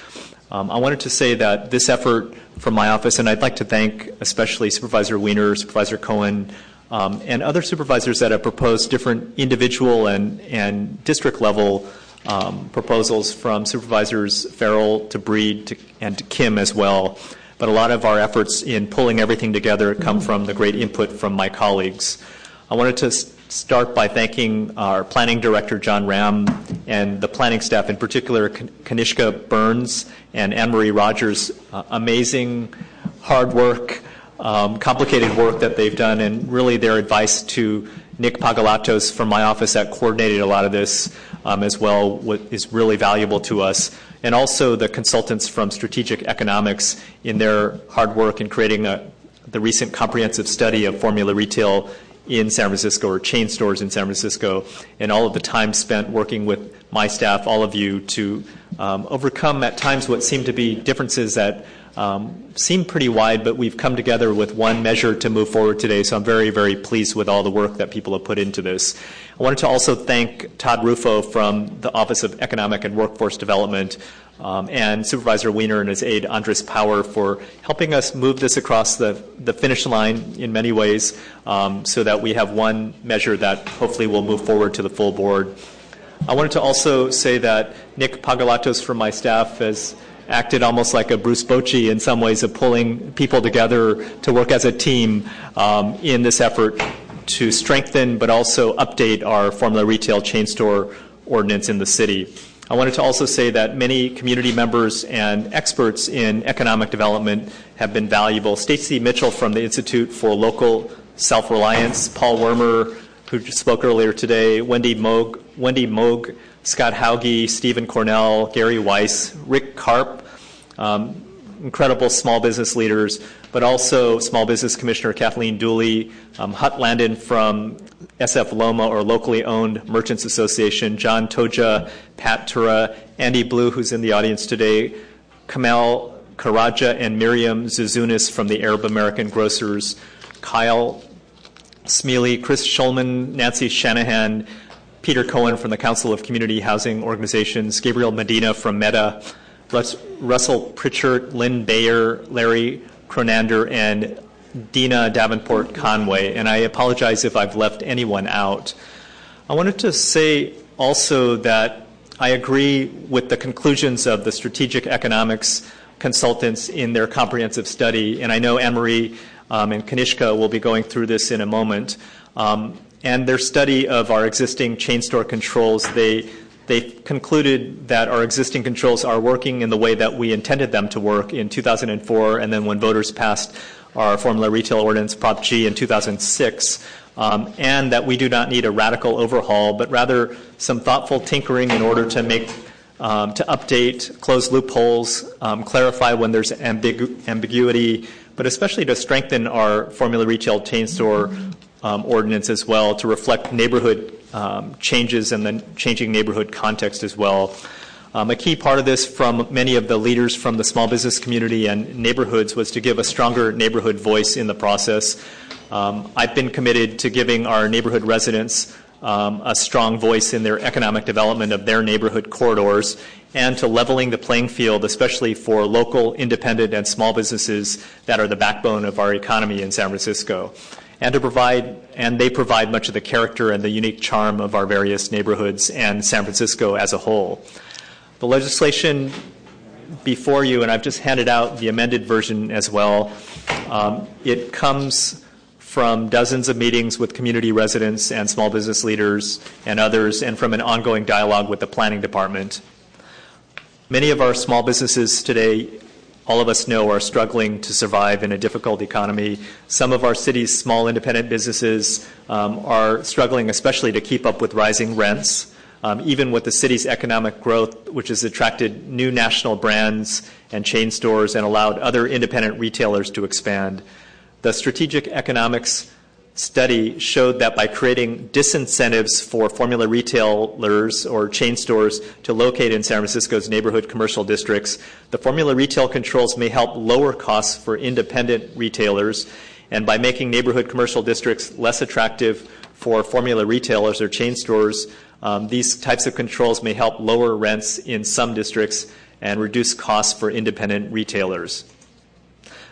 Um, I wanted to say that this effort from my office, and I'd like to thank especially Supervisor Wiener, Supervisor Cohen, and other supervisors that have proposed different individual and, and district level um, proposals from Supervisors Farrell to Breed to, and to Kim as well. But a lot of our efforts in pulling everything together come from the great input from my colleagues. I wanted to start by thanking our planning director, John Rahaim, and the planning staff, in particular, Kanishka Burns and AnMarie Rodgers. Uh, amazing hard work um, complicated work that they've done, and really their advice to Nick Pagoulatos from my office that coordinated a lot of this um, as well is really valuable to us. And also the consultants from Strategic Economics in their hard work in creating a, the recent comprehensive study of formula retail in San Francisco or chain stores in San Francisco, and all of the time spent working with my staff, all of you, to um, overcome at times what seem to be differences that um, seem pretty wide, but we've come together with one measure to move forward today. So I'm very, very pleased with all the work that people have put into this. I wanted to also thank Todd Rufo from the Office of Economic and Workforce Development um, and Supervisor Wiener and his aide Andres Power for helping us move this across the, the finish line in many ways um, so that we have one measure that hopefully will move forward to the full board. I wanted to also say that Nick Pagoulatos from my staff has acted almost like a Bruce Bochy in some ways of pulling people together to work as a team um, in this effort to strengthen but also update our formula retail chain store ordinance in the city. I wanted to also say that many community members and experts in economic development have been valuable. Stacy Mitchell from the Institute for Local Self-Reliance, Paul Wermer, who spoke earlier today, Wendy Moog, Wendy Moog, Scott Hauge, Stephen Cornell, Gary Weiss, Rick Karp, um, incredible small business leaders, but also Small Business Commissioner Kathleen Dooley, um, Hut Landon from SF Loma or locally owned Merchants Association, John Toja, Pat Tura, Andy Blue, who's in the audience today, Kamal Karaja, and Miriam Zouzounis from the Arab American Grocers, Kyle Smealy, Chris Schulman, Nancy Shanahan, Peter Cohen from the Council of Community Housing Organizations, Gabriel Medina from MEDA, Russell Pritchard, Lynn Bayer, Larry Cronander, and Dina Davenport Conway. And I apologize if I've left anyone out. I wanted to say also that I agree with the conclusions of the strategic economics consultants in their comprehensive study. And I know AnMarie um, and Kanishka will be going through this in a moment. Um, and their study of our existing chain store controls, they they concluded that our existing controls are working in the way that we intended them to work in 2004, and then when voters passed our formula retail ordinance, Prop G, in 2006, um, and that we do not need a radical overhaul, but rather some thoughtful tinkering in order to make um, to update, close loopholes, um, clarify when there's ambigu- ambiguity, but especially to strengthen our formula retail chain store ordinance as well to reflect neighborhood um, changes and the changing neighborhood context as well. Um, a key part of this from many of the leaders from the small business community and neighborhoods was to give a stronger neighborhood voice in the process. Um, I've been committed to giving our neighborhood residents um, a strong voice in their economic development of their neighborhood corridors and to leveling the playing field, especially for local, independent, and small businesses that are the backbone of our economy in San Francisco and to provide and they provide much of the character and the unique charm of our various neighborhoods and San Francisco as a whole. The legislation before you, and I've just handed out the amended version as well. Um, it comes from dozens of meetings with community residents and small business leaders and others, and from an ongoing dialogue with the planning department. Many of our small businesses today all of us know are struggling to survive in a difficult economy. Some of our city's small independent businesses um, are struggling, especially to keep up with rising rents. Um, even with the city's economic growth, which has attracted new national brands and chain stores and allowed other independent retailers to expand. The strategic economics study showed that by creating disincentives for formula retailers or chain stores to locate in San Francisco's neighborhood commercial districts, the formula retail controls may help lower costs for independent retailers. And by making neighborhood commercial districts less attractive for formula retailers or chain stores, um, these types of controls may help lower rents in some districts and reduce costs for independent retailers.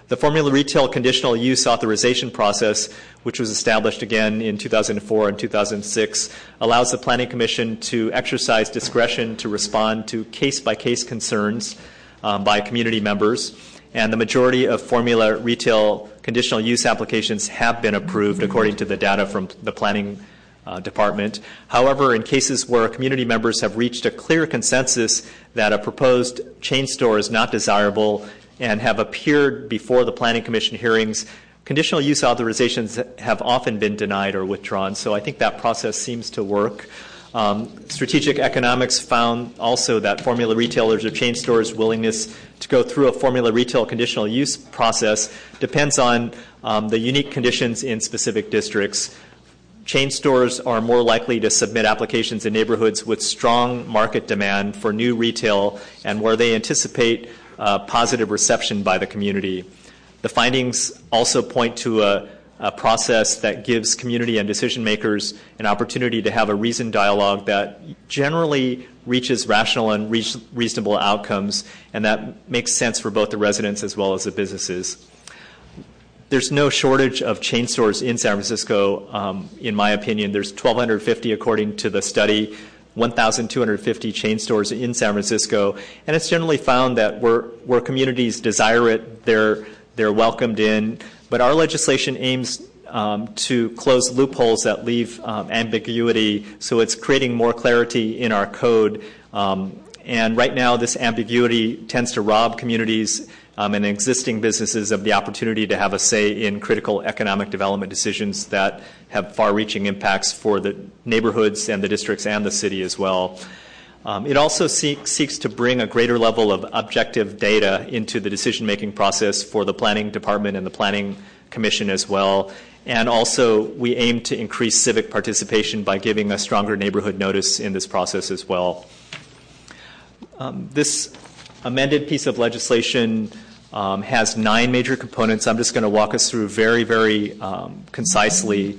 The formula retail conditional use authorization process, which was established again in 2004 and 2006, allows the Planning Commission to exercise discretion to respond to case by case concerns um, by community members. And the majority of formula retail conditional use applications have been approved according to the data from the Planning uh, Department. However, in cases where community members have reached a clear consensus that a proposed chain store is not desirable and have appeared before the Planning Commission hearings, conditional use authorizations have often been denied or withdrawn. So I think that process seems to work. Um, strategic economics found also that formula retailers or chain stores' willingness to go through a formula retail conditional use process depends on um, the unique conditions in specific districts. Chain stores are more likely to submit applications in neighborhoods with strong market demand for new retail and where they anticipate positive reception by the community. The findings also point to a, a process that gives community and decision makers an opportunity to have a reasoned dialogue that generally reaches rational and reasonable outcomes, and that makes sense for both the residents as well as the businesses. There's no shortage of chain stores in San Francisco, um, in my opinion. There's 1,250 according to the study. 1,250 chain stores in San Francisco, and it's generally found that where, where communities desire it, they're, they're welcomed in. But our legislation aims um, to close loopholes that leave um, ambiguity, so it's creating more clarity in our code. Um, and right now, this ambiguity tends to rob communities and existing businesses of the opportunity to have a say in critical economic development decisions that have far reaching impacts for the neighborhoods and the districts and the city as well. Um, it also seek, seeks to bring a greater level of objective data into the decision making process for the planning department and the planning commission as well. And also, we aim to increase civic participation by giving a stronger neighborhood notice in this process as well. Um, this amended piece of legislation um, has nine major components. I'm just going to walk us through very, very um, concisely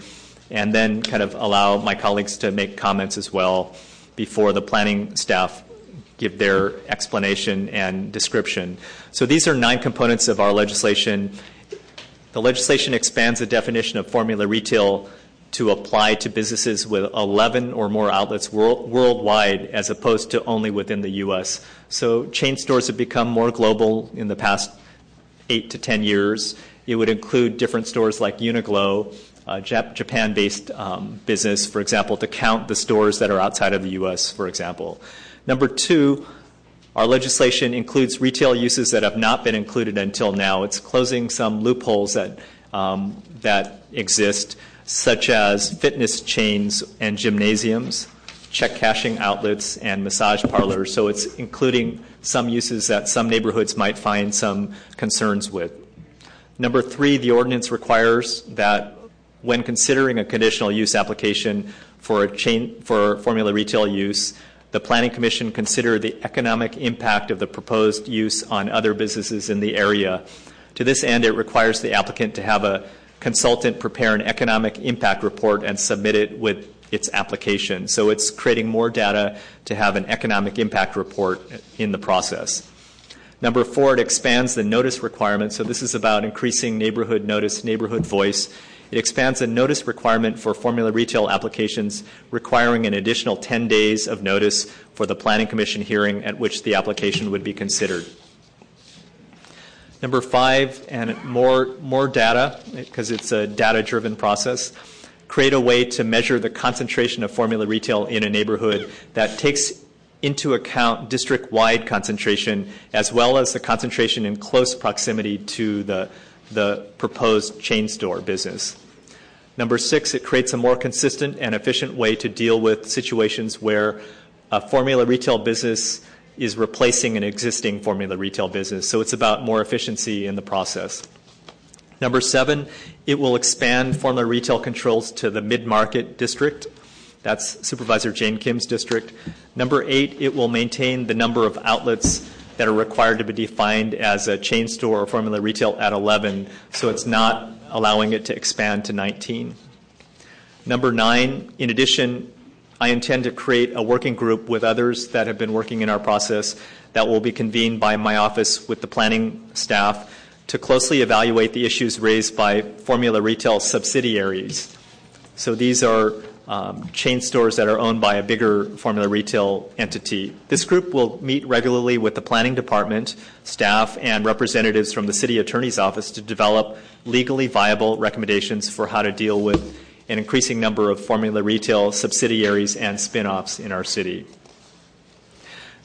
and then kind of allow my colleagues to make comments as well before the planning staff give their explanation and description. So these are nine components of our legislation. The legislation expands the definition of formula retail to apply to businesses with 11 or more outlets world, worldwide as opposed to only within the U.S. So chain stores have become more global in the past eight to 10 years. It would include different stores like Uniqlo, a Jap- Japan based um, business, for example, to count the stores that are outside of the U.S., for example. Number two, our legislation includes retail uses that have not been included until now. It's closing some loopholes that, Um, that exist such as fitness chains and gymnasiums, check cashing outlets, and massage parlors. So it's including some uses that some neighborhoods might find some concerns with. Number three, the ordinance requires that when considering a conditional use application for a chain for formula retail use, the Planning Commission consider the economic impact of the proposed use on other businesses in the area. To this end, it requires the applicant to have a consultant prepare an economic impact report and submit it with its application. So it's creating more data to have an economic impact report in the process. Number four, it expands the notice requirement. So this is about increasing neighborhood notice, neighborhood voice. It expands the notice requirement for formula retail applications, requiring an additional 10 days of notice for the Planning Commission hearing at which the application would be considered. Number five, and more, more data, because it's a data driven process. Create a way to measure the concentration of formula retail in a neighborhood that takes into account district wide concentration as well as the concentration in close proximity to the, the proposed chain store business. Number six, it creates a more consistent and efficient way to deal with situations where a formula retail business is replacing an existing formula retail business. So it's about more efficiency in the process. Number seven, it will expand formula retail controls to the mid market district. That's Supervisor Jane Kim's district. Number eight, it will maintain the number of outlets that are required to be defined as a chain store or formula retail at 11, so it's not allowing it to expand to 19. Number nine, in addition, I intend to create a working group with others that have been working in our process that will be convened by my office with the planning staff to closely evaluate the issues raised by formula retail subsidiaries. So these are um, chain stores that are owned by a bigger formula retail entity. This group will meet regularly with the planning department, staff, and representatives from the city attorney's office to develop legally viable recommendations for how to deal with an increasing number of formula retail subsidiaries and spin offs in our city.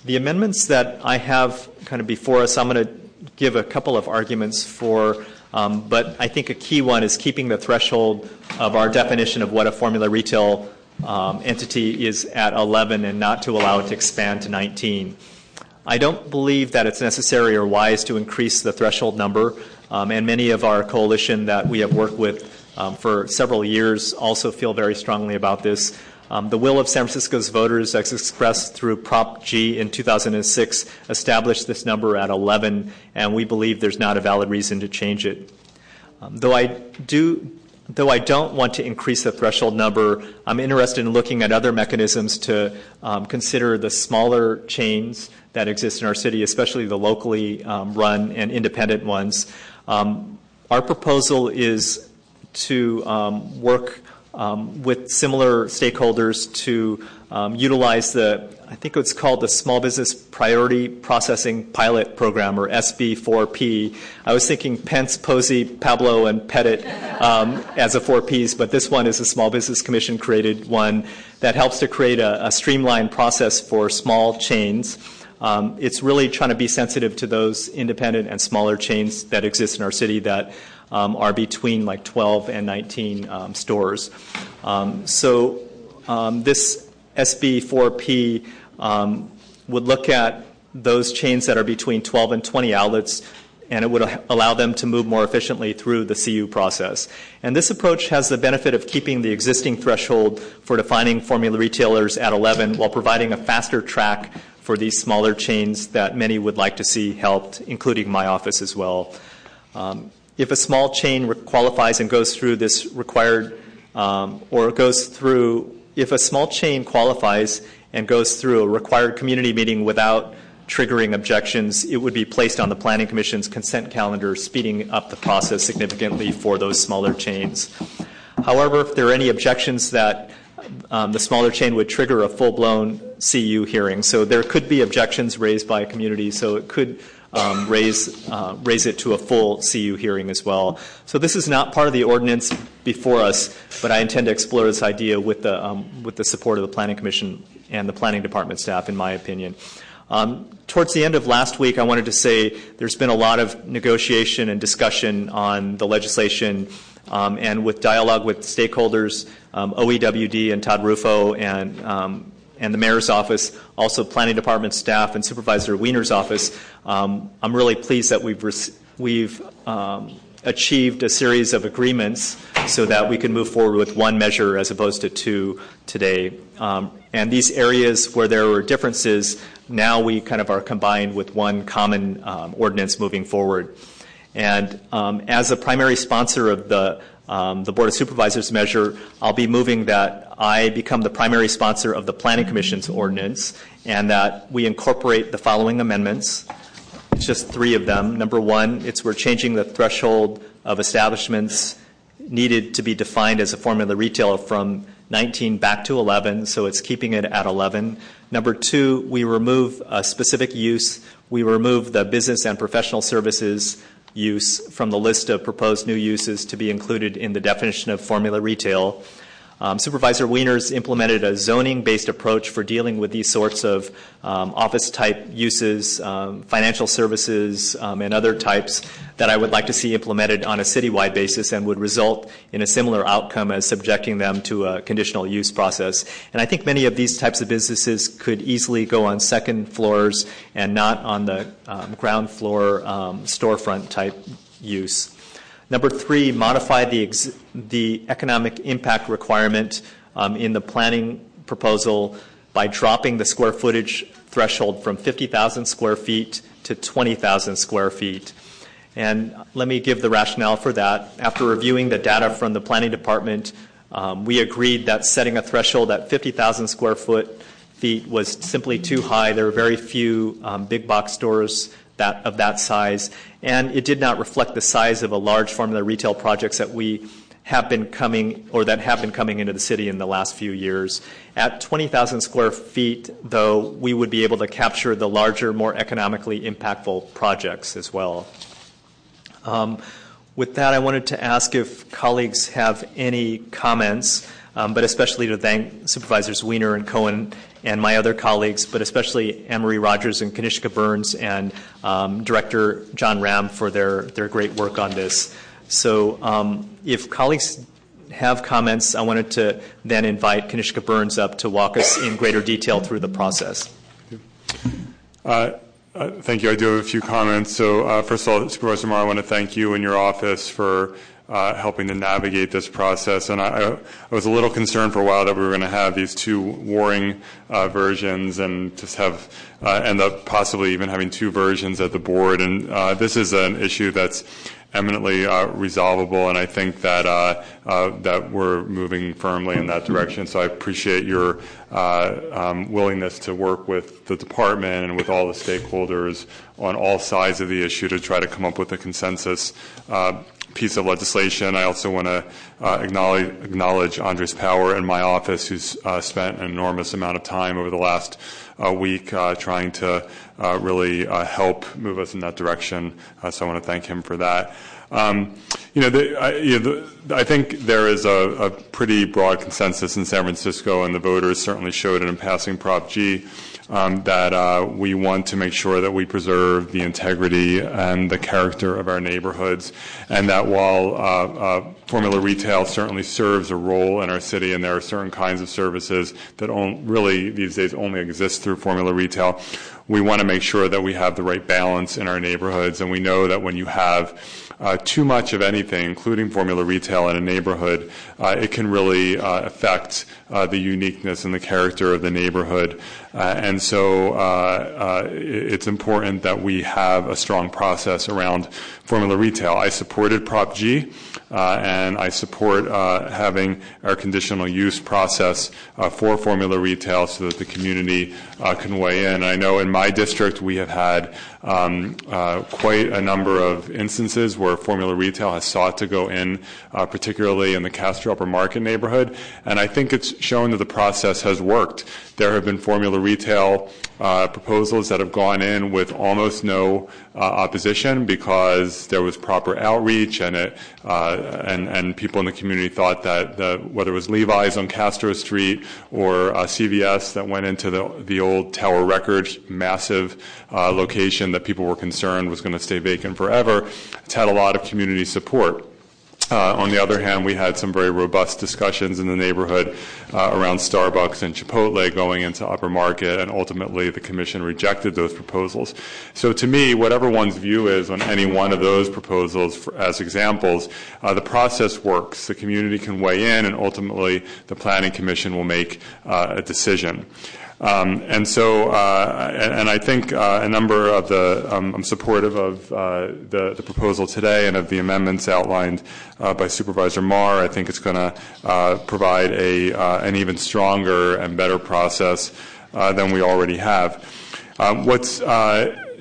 The amendments that I have kind of before us, I'm going to give a couple of arguments for, um, but I think a key one is keeping the threshold of our definition of what a formula retail um, entity is at 11 and not to allow it to expand to 19. I don't believe that it's necessary or wise to increase the threshold number, um, and many of our coalition that we have worked with um, for several years also feel very strongly about this. Um, the will of San Francisco's voters, as expressed through Prop G in 2006, established this number at 11, and we believe there's not a valid reason to change it. Um, though I do Though I don't want to increase the threshold number, I'm interested in looking at other mechanisms to um, consider the smaller chains that exist in our city, especially the locally um, run and independent ones. Um, our proposal is to um, work um, with similar stakeholders to um, utilize the, I think it's called the Small Business Priority Processing Pilot Program, or SB4P. I was thinking Pence, Posey, Pablo, and Petit as a four Ps, but this one is a Small Business Commission created one that helps to create a, a streamlined process for small chains. Um, it's really trying to be sensitive to those independent and smaller chains that exist in our city that are between like 12 and 19 um, stores. Um, so um, this SB4P um, would look at those chains that are between 12 and 20 outlets and it would allow them to move more efficiently through the CU process. And this approach has the benefit of keeping the existing threshold for defining formula retailers at 11 while providing a faster track for these smaller chains that many would like to see helped, including my office as well. If a small chain qualifies and goes through this required, um, or goes through, if a small chain qualifies and goes through a required community meeting without triggering objections, it would be placed on the Planning Commission's consent calendar, speeding up the process significantly for those smaller chains. However, if there are any objections that um, the smaller chain would trigger a full blown CU hearing. So there could be objections raised by a community, so it could raise, uh, raise it to a full CU hearing as well. So this is not part of the ordinance before us, but I intend to explore this idea with the, um, with the support of the Planning Commission and the Planning Department staff, in my opinion. Um, towards the end of last week, I wanted to say there's been a lot of negotiation and discussion on the legislation um, and with dialogue with stakeholders, um, OEWD and Todd Rufo and um, and the mayor's office, also planning department staff and Supervisor Wiener's office. Um, I'm really pleased that we've we've um, achieved a series of agreements so that we can move forward with one measure as opposed to two today. Um, and these areas where there were differences, now we kind of are combined with one common um, ordinance moving forward. And um, as a primary sponsor of the Um, the Board of Supervisors measure, I'll be moving that I become the primary sponsor of the Planning Commission's ordinance and that we incorporate the following amendments. It's just three of them. Number one, it's we're changing the threshold of establishments needed to be defined as a formula retailer from 19 back to 11, so it's keeping it at 11. Number two, we remove a specific use. We remove the business and professional services use from the list of proposed new uses to be included in the definition of formula retail. Um, Supervisor Wiener's implemented a zoning based approach for dealing with these sorts of um, office type uses, um, financial services, and other types that I would like to see implemented on a citywide basis and would result in a similar outcome as subjecting them to a conditional use process. And I think many of these types of businesses could easily go on second floors and not on the ground floor storefront type use. Number three, modify the, economic impact requirement um, in the planning proposal by dropping the square footage threshold from 50,000 square feet to 20,000 square feet. And let me give the rationale for that. After reviewing the data from the planning department, um, we agreed that setting a threshold at 50,000 square foot feet was simply too high. There are very few um, big box stores of that size, and it did not reflect the size of a large formula retail projects that we have been coming or that have been coming into the city in the last few years. At 20,000 square feet, though, we would be able to capture the larger, more economically impactful projects as well. Um, with that, I wanted to ask if colleagues have any comments, um, but especially to thank Supervisors Wiener and Cohen and my other colleagues, but especially AnMarie Rodgers and Kanishka Burns and um, Director John Rahaim for their, their great work on this. So um, if colleagues have comments, I wanted to then invite Kanishka Burns up to walk us in greater detail through the process. Uh, uh, thank you. I do have a few comments. So, uh, first of all, Supervisor Mar, I want to thank you and your office for helping to navigate this process. And I, I, was a little concerned for a while that we were going to have these two warring uh, versions and just have uh, end up possibly even having two versions at the board. And uh, this is an issue that's eminently uh, resolvable, and I think that uh, uh, that we're moving firmly in that direction. So I appreciate your um, willingness to work with the department and with all the stakeholders on all sides of the issue to try to come up with a consensus piece of legislation. I also want to acknowledge, Andres Power and my office, who's spent an enormous amount of time over the last uh, week uh, trying to uh, really uh, help move us in that direction. so I want to thank him for that. Um, you know, the, I, you know the, I, think there is a, a, pretty broad consensus in San Francisco, and the voters certainly showed it in passing Prop G that uh, we want to make sure that we preserve the integrity and the character of our neighborhoods, and that while uh, uh, formula retail certainly serves a role in our city, and there are certain kinds of services that really these days only exist through formula retail, we want to make sure that we have the right balance in our neighborhoods, and we know that when you have too much of anything, including formula retail in a neighborhood, uh, it can really uh, affect uh, the uniqueness and the character of the neighborhood. Uh, and so uh, it's important that we have a strong process around formula retail. I supported Prop G. Uh, and I support uh, having our conditional use process uh, for formula retail so that the community can weigh in. I know in my district we have had um, quite a number of instances where formula retail has sought to go in, particularly in the Castro Upper Market neighborhood, and I think it's shown that the process has worked. There have been formula retail proposals that have gone in with almost no opposition because there was proper outreach and it uh, and, and people in the community thought that the, whether it was Levi's on Castro Street or uh, CVS that went into the, the old Tower Records massive uh, location that people were concerned was going to stay vacant forever, it's had a lot of community support. Uh, on the other hand, we had some very robust discussions in the neighborhood uh, around Starbucks and Chipotle going into upper market, and ultimately the commission rejected those proposals. So to me, whatever one's view is on any one of those proposals as examples, uh, the process works. The community can weigh in, and ultimately the planning commission will make a decision. Um, and so, uh, and, I think uh, a number of the, um, I'm supportive of uh, the, proposal today and of the amendments outlined by Supervisor Mar. I think it's going to provide a, an even stronger and better process than we already have. Um, what's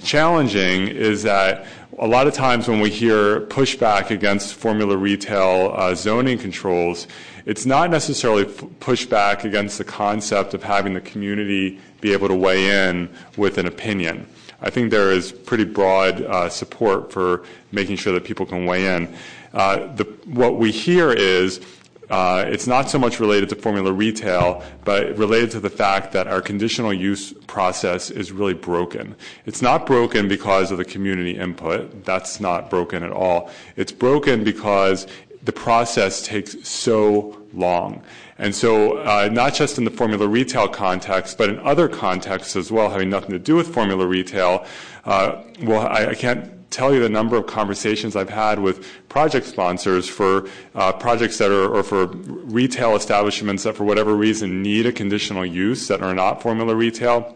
challenging is that a lot of times when we hear pushback against formula retail zoning controls, it's not necessarily pushback against the concept of having the community be able to weigh in with an opinion. I think there is pretty broad uh, support for making sure that people can weigh in. Uh, the, what we hear is uh, it's not so much related to formula retail, but related to the fact that our conditional use process is really broken. It's not broken because of the community input. That's not broken at all. It's broken because the process takes so long. And so, uh, not just in the formula retail context, but in other contexts as well, having nothing to do with formula retail, uh, well, I, I, can't tell you the number of conversations I've had with project sponsors for uh, projects that are, or for retail establishments that, for whatever reason, need a conditional use that are not formula retail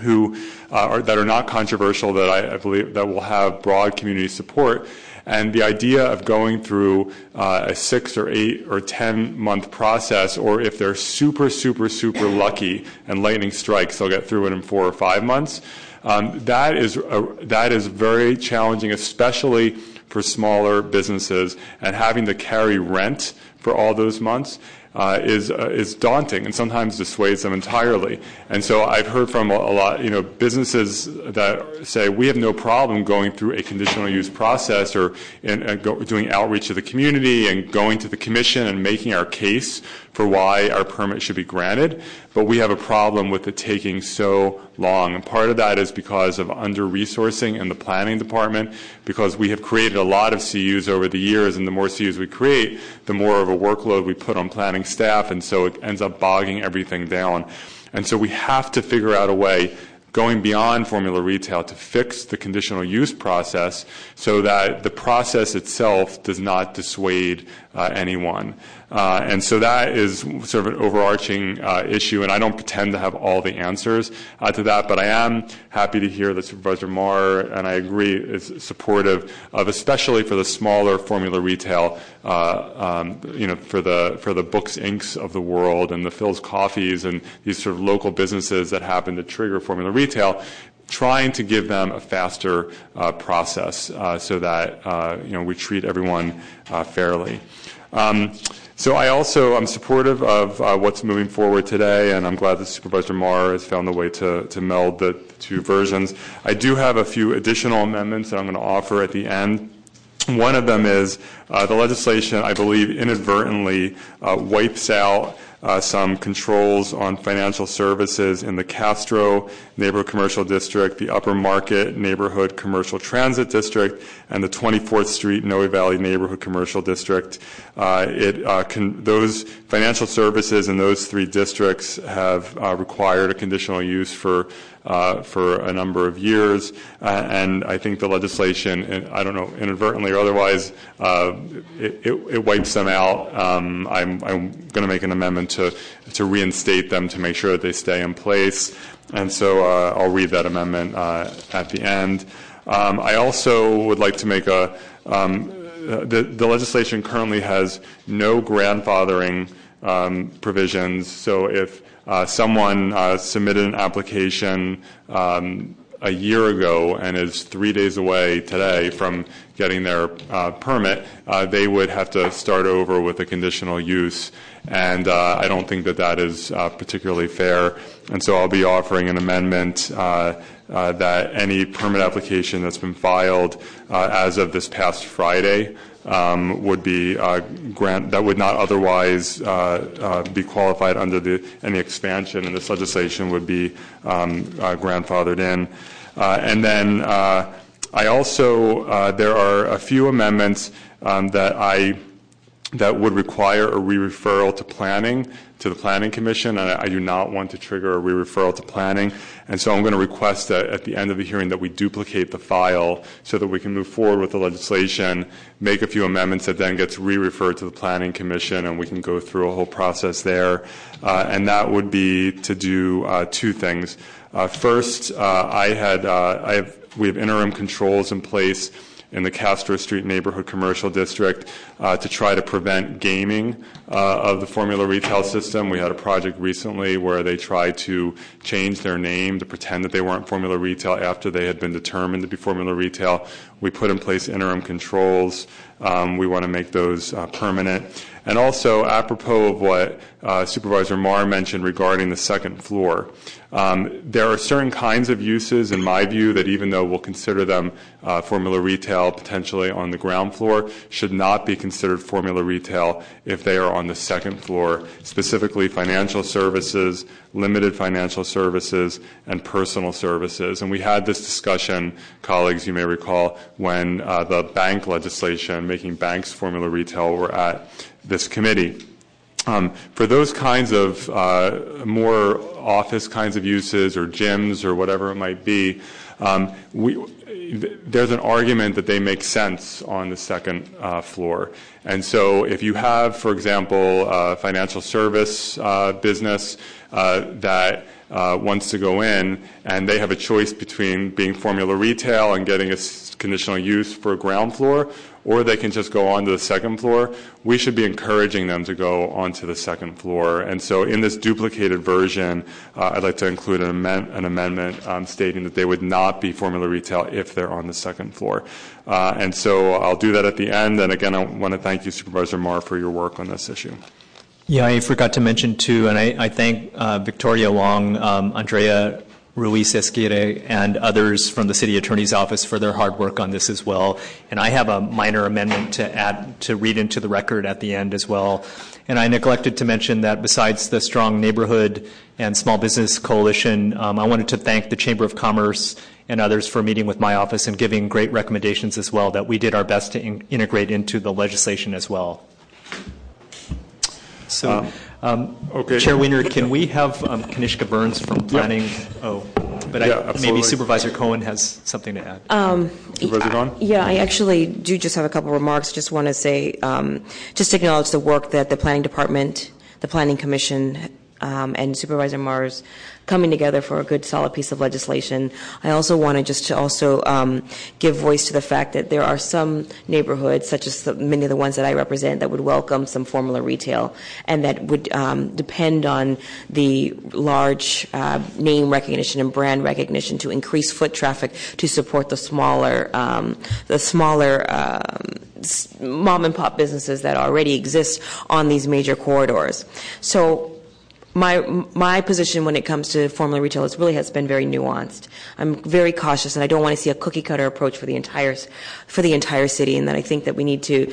who uh, are, that are not controversial that I, I, believe that will have broad community support and the idea of going through uh, a six or eight or 10 month process, or if they're super, super, super lucky and lightning strikes, they'll get through it in four or five months. Um, that is that is very challenging, especially for smaller businesses and having to carry rent for all those months. Uh, is uh, is daunting and sometimes dissuades them entirely. And so I've heard from a, lot, you know, businesses that say we have no problem going through a conditional use process or doing outreach to the community and going to the commission and making our case for why our permit should be granted, but we have a problem with it taking so long. And part of that is because of under resourcing in the planning department, because we have created a lot of CUs over the years, and the more CUs we create, the more of a workload we put on planning staff, and so it ends up bogging everything down. And so we have to figure out a way going beyond formula retail to fix the conditional use process so that the process itself does not dissuade uh, anyone. Uh, and so that is sort of an overarching uh, issue, and I don't pretend to have all the answers uh, to that, but I am happy to hear that Supervisor Mar, and I agree, is supportive of, especially for the smaller formula retail, um, you know, for the Books Incs of the world and the Philz Coffees and these sort of local businesses that happen to trigger formula retail trying to give them a faster process so that you know we treat everyone fairly. So I also am supportive of uh, what's moving forward today, and I'm glad that Supervisor Mar has found a way to, to meld the two versions. I do have a few additional amendments that I'm going to offer at the end. One of them is uh, the legislation, I believe, inadvertently uh, wipes out some controls on financial services in the Castro Neighborhood Commercial District, the Upper Market Neighborhood Commercial Transit District, and the 24th Street Noe Valley Neighborhood Commercial District. Uh, uh, those financial services in those three districts have uh, required a conditional use for uh, for a number of years, uh, and I think the legislation, I don't know, inadvertently or otherwise, uh, it, it, it, wipes them out. Um, I'm, I'm going to make an amendment to to reinstate them to make sure that they stay in place, and so uh, I'll read that amendment at the end. Um, I also would like to make a um, the, the legislation currently has no grandfathering provisions, so if uh, someone uh, submitted an application um, a year ago and is three days away today from getting their uh, permit, they would have to start over with a conditional use. And I don't think that that is particularly fair. And so I'll be offering an amendment that any permit application that's been filed as of this past Friday um, would be uh, grant that would not otherwise uh, uh, be qualified under the any expansion in this legislation would be um, grandfathered in. and then I also there are a few amendments um, that I that would require a re-referral to planning to the Planning Commission, and I do not want to trigger a re-referral to planning. And so I'm going to request that at the end of the hearing that we duplicate the file so that we can move forward with the legislation, make a few amendments that then gets re-referred to the Planning Commission, and we can go through a whole process there. Uh, and that would be to do uh, two things. Uh, first, uh, I had uh, I have we have interim controls in place in the Castro Street Neighborhood Commercial District uh, to try to prevent gaming uh, of the formula retail system. We had a project recently where they tried to change their name to pretend that they weren't formula retail after they had been determined to be formula retail. We put in place interim controls. Um, we want to make those uh, permanent. And also, apropos of what uh, Supervisor Mar mentioned regarding the second floor, um, there are certain kinds of uses, in my view, that even though we'll consider them uh, formula retail potentially on the ground floor, should not be considered formula retail if they are on the second floor, specifically financial services, limited financial services, and personal services. And we had this discussion, colleagues, you may recall, when uh, the bank legislation making banks formula retail were at this committee. Um, for those kinds of uh, more office kinds of uses or gyms or whatever it might be, um, there's an argument that they make sense on the second uh, floor. And so if you have, for example, a financial service uh, business that wants to go in and they have a choice between being formula retail and getting a conditional use for a ground floor or they can just go onto the second floor, we should be encouraging them to go onto the second floor. And so in this duplicated version, uh, I'd like to include an, amend- an amendment um, stating that they would not be formula retail if they're on the second floor. Uh, and so I'll do that at the end. And again, I want to thank you, Supervisor Mar, for your work on this issue. Yeah, I forgot to mention too, and I, I thank uh, Victoria Wong, um, Andrea Ruiz-Esquide, and others from the City Attorney's Office for their hard work on this as well. And I have a minor amendment to add to read into the record at the end as well. And I neglected to mention that besides the strong neighborhood and small business coalition, um, I wanted to thank the Chamber of Commerce and others for meeting with my office and giving great recommendations as well that we did our best to in- integrate into the legislation as well. So, um, okay. Chair Wiener, can we have um, Kanishka Burns from Planning? Oh, but I, maybe. Supervisor Cohen has something to add. Um, Supervisor Cohen? Yeah, I actually do just have a couple remarks. Just want to say, um, just to acknowledge the work that the Planning Department, the Planning Commission, um, and Supervisor Mars coming together for a good, solid piece of legislation. I also wanted just to also um, give voice to the fact that there are some neighborhoods, such as the, many of the ones that I represent, that would welcome some formula retail, and that would um, depend on the large uh, name recognition and brand recognition to increase foot traffic to support the smaller, um, the smaller. Um, mom and pop businesses that already exist on these major corridors. So my my position when it comes to formula retailers really has been very nuanced. I'm very cautious, and I don't want to see a cookie cutter approach for the entire for the entire city. And that I think that we need to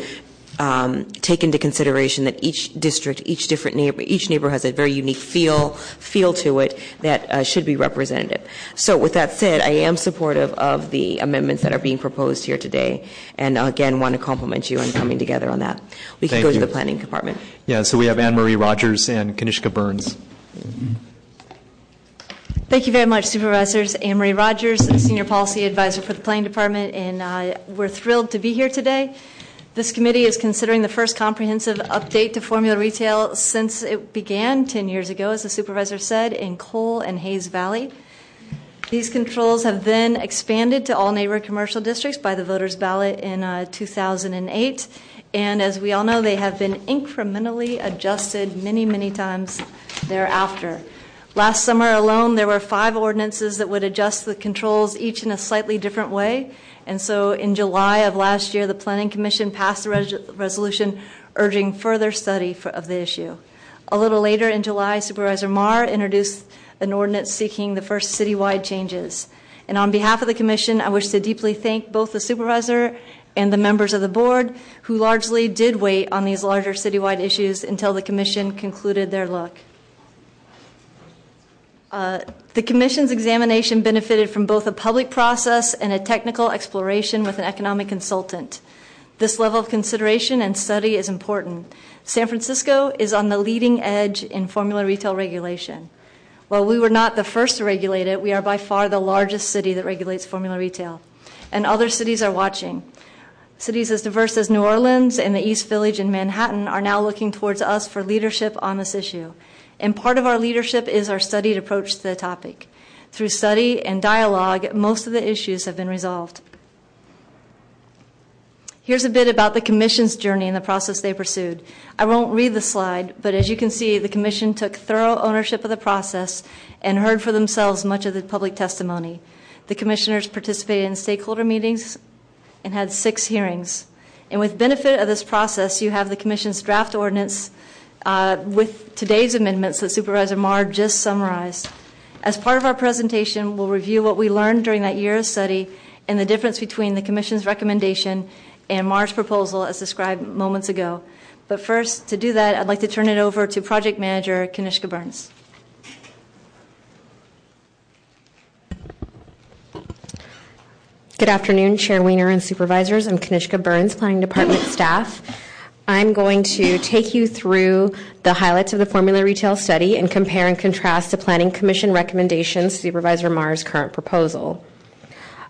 take into consideration that each district, each different neighbor, each neighbor has a very unique feel feel to it that uh, should be representative. So, with that said, I am supportive of the amendments that are being proposed here today, and again, want to compliment you on coming together on that. We can Thank go you. to the planning department. Yeah, so we have AnMarie Rodgers and Kanishka Burns. Thank you very much, Supervisors. AnMarie Rodgers, Senior Policy Advisor for the Planning Department, and uh, we're thrilled to be here today. This committee is considering the first comprehensive update to formula retail since it began 10 years ago, as the supervisor said, in Cole and Hayes Valley. These controls have then expanded to all neighborhood commercial districts by the voters' ballot in uh, 2008. And as we all know, they have been incrementally adjusted many, many times thereafter. Last summer alone, there were five ordinances that would adjust the controls, each in a slightly different way. And so in July of last year, the Planning Commission passed a res- resolution urging further study of the issue. A little later in July, Supervisor Mar introduced an ordinance seeking the first citywide changes. And on behalf of the Commission, I wish to deeply thank both the supervisor and the members of the board who largely did wait on these larger citywide issues until the Commission concluded their look. Uh, the Commission's examination benefited from both a public process and a technical exploration with an economic consultant. This level of consideration and study is important. San Francisco is on the leading edge in formula retail regulation. While we were not the first to regulate it, we are by far the largest city that regulates formula retail. And other cities are watching. Cities as diverse as New Orleans and the East Village and Manhattan are now looking towards us for leadership on this issue. And part of our leadership is our studied approach to the topic. Through study and dialogue, most of the issues have been resolved. Here's a bit about the Commission's journey and the process they pursued. I won't read the slide, but as you can see, the Commission took thorough ownership of the process and heard for themselves much of the public testimony. The Commissioners participated in stakeholder meetings and had six hearings. And with benefit of this process, you have the Commission's draft ordinance Uh, with today's amendments that Supervisor Mar just summarized. As part of our presentation, we'll review what we learned during that year of study and the difference between the Commission's recommendation and Mar's proposal as described moments ago. But first, to do that, I'd like to turn it over to Project Manager Kanishka Burns. Good afternoon, Chair Wiener and supervisors. I'm Kanishka Burns, Planning Department staff. I'm going to take you through the highlights of the formula retail study and compare and contrast the Planning Commission recommendations to Supervisor Mar's current proposal.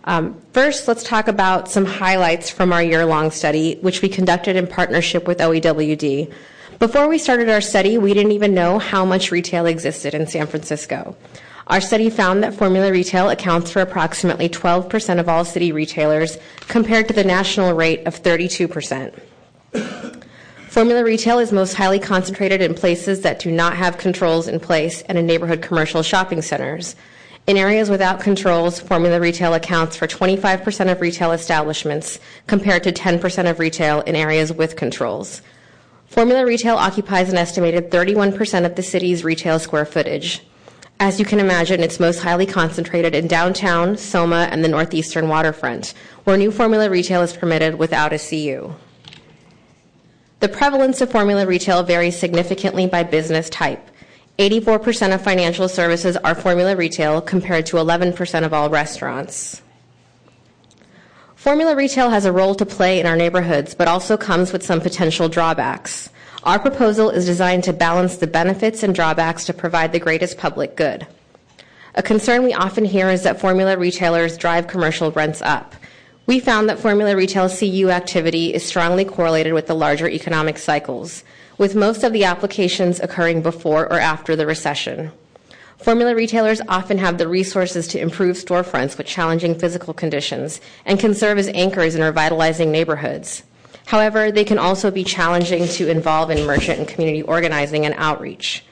Um, first, let's talk about some highlights from our year long study, which we conducted in partnership with OEWD. Before we started our study, we didn't even know how much retail existed in San Francisco. Our study found that formula retail accounts for approximately 12% of all city retailers, compared to the national rate of 32%. Formula retail is most highly concentrated in places that do not have controls in place and in neighborhood commercial shopping centers. In areas without controls, formula retail accounts for 25% of retail establishments compared to 10% of retail in areas with controls. Formula Retail occupies an estimated 31% of the city's retail square footage. As you can imagine, it's most highly concentrated in downtown, Soma, and the northeastern waterfront, where new formula retail is permitted without a CU. The prevalence of formula retail varies significantly by business type. 84% of financial services are formula retail compared to 11% of all restaurants. Formula retail has a role to play in our neighborhoods, but also comes with some potential drawbacks. Our proposal is designed to balance the benefits and drawbacks to provide the greatest public good. A concern we often hear is that formula retailers drive commercial rents up. We found that formula retail CU activity is strongly correlated with the larger economic cycles, with most of the applications occurring before or after the recession. Formula retailers often have the resources to improve storefronts with challenging physical conditions and can serve as anchors in revitalizing neighborhoods. However, they can also be challenging to involve in merchant and community organizing and outreach.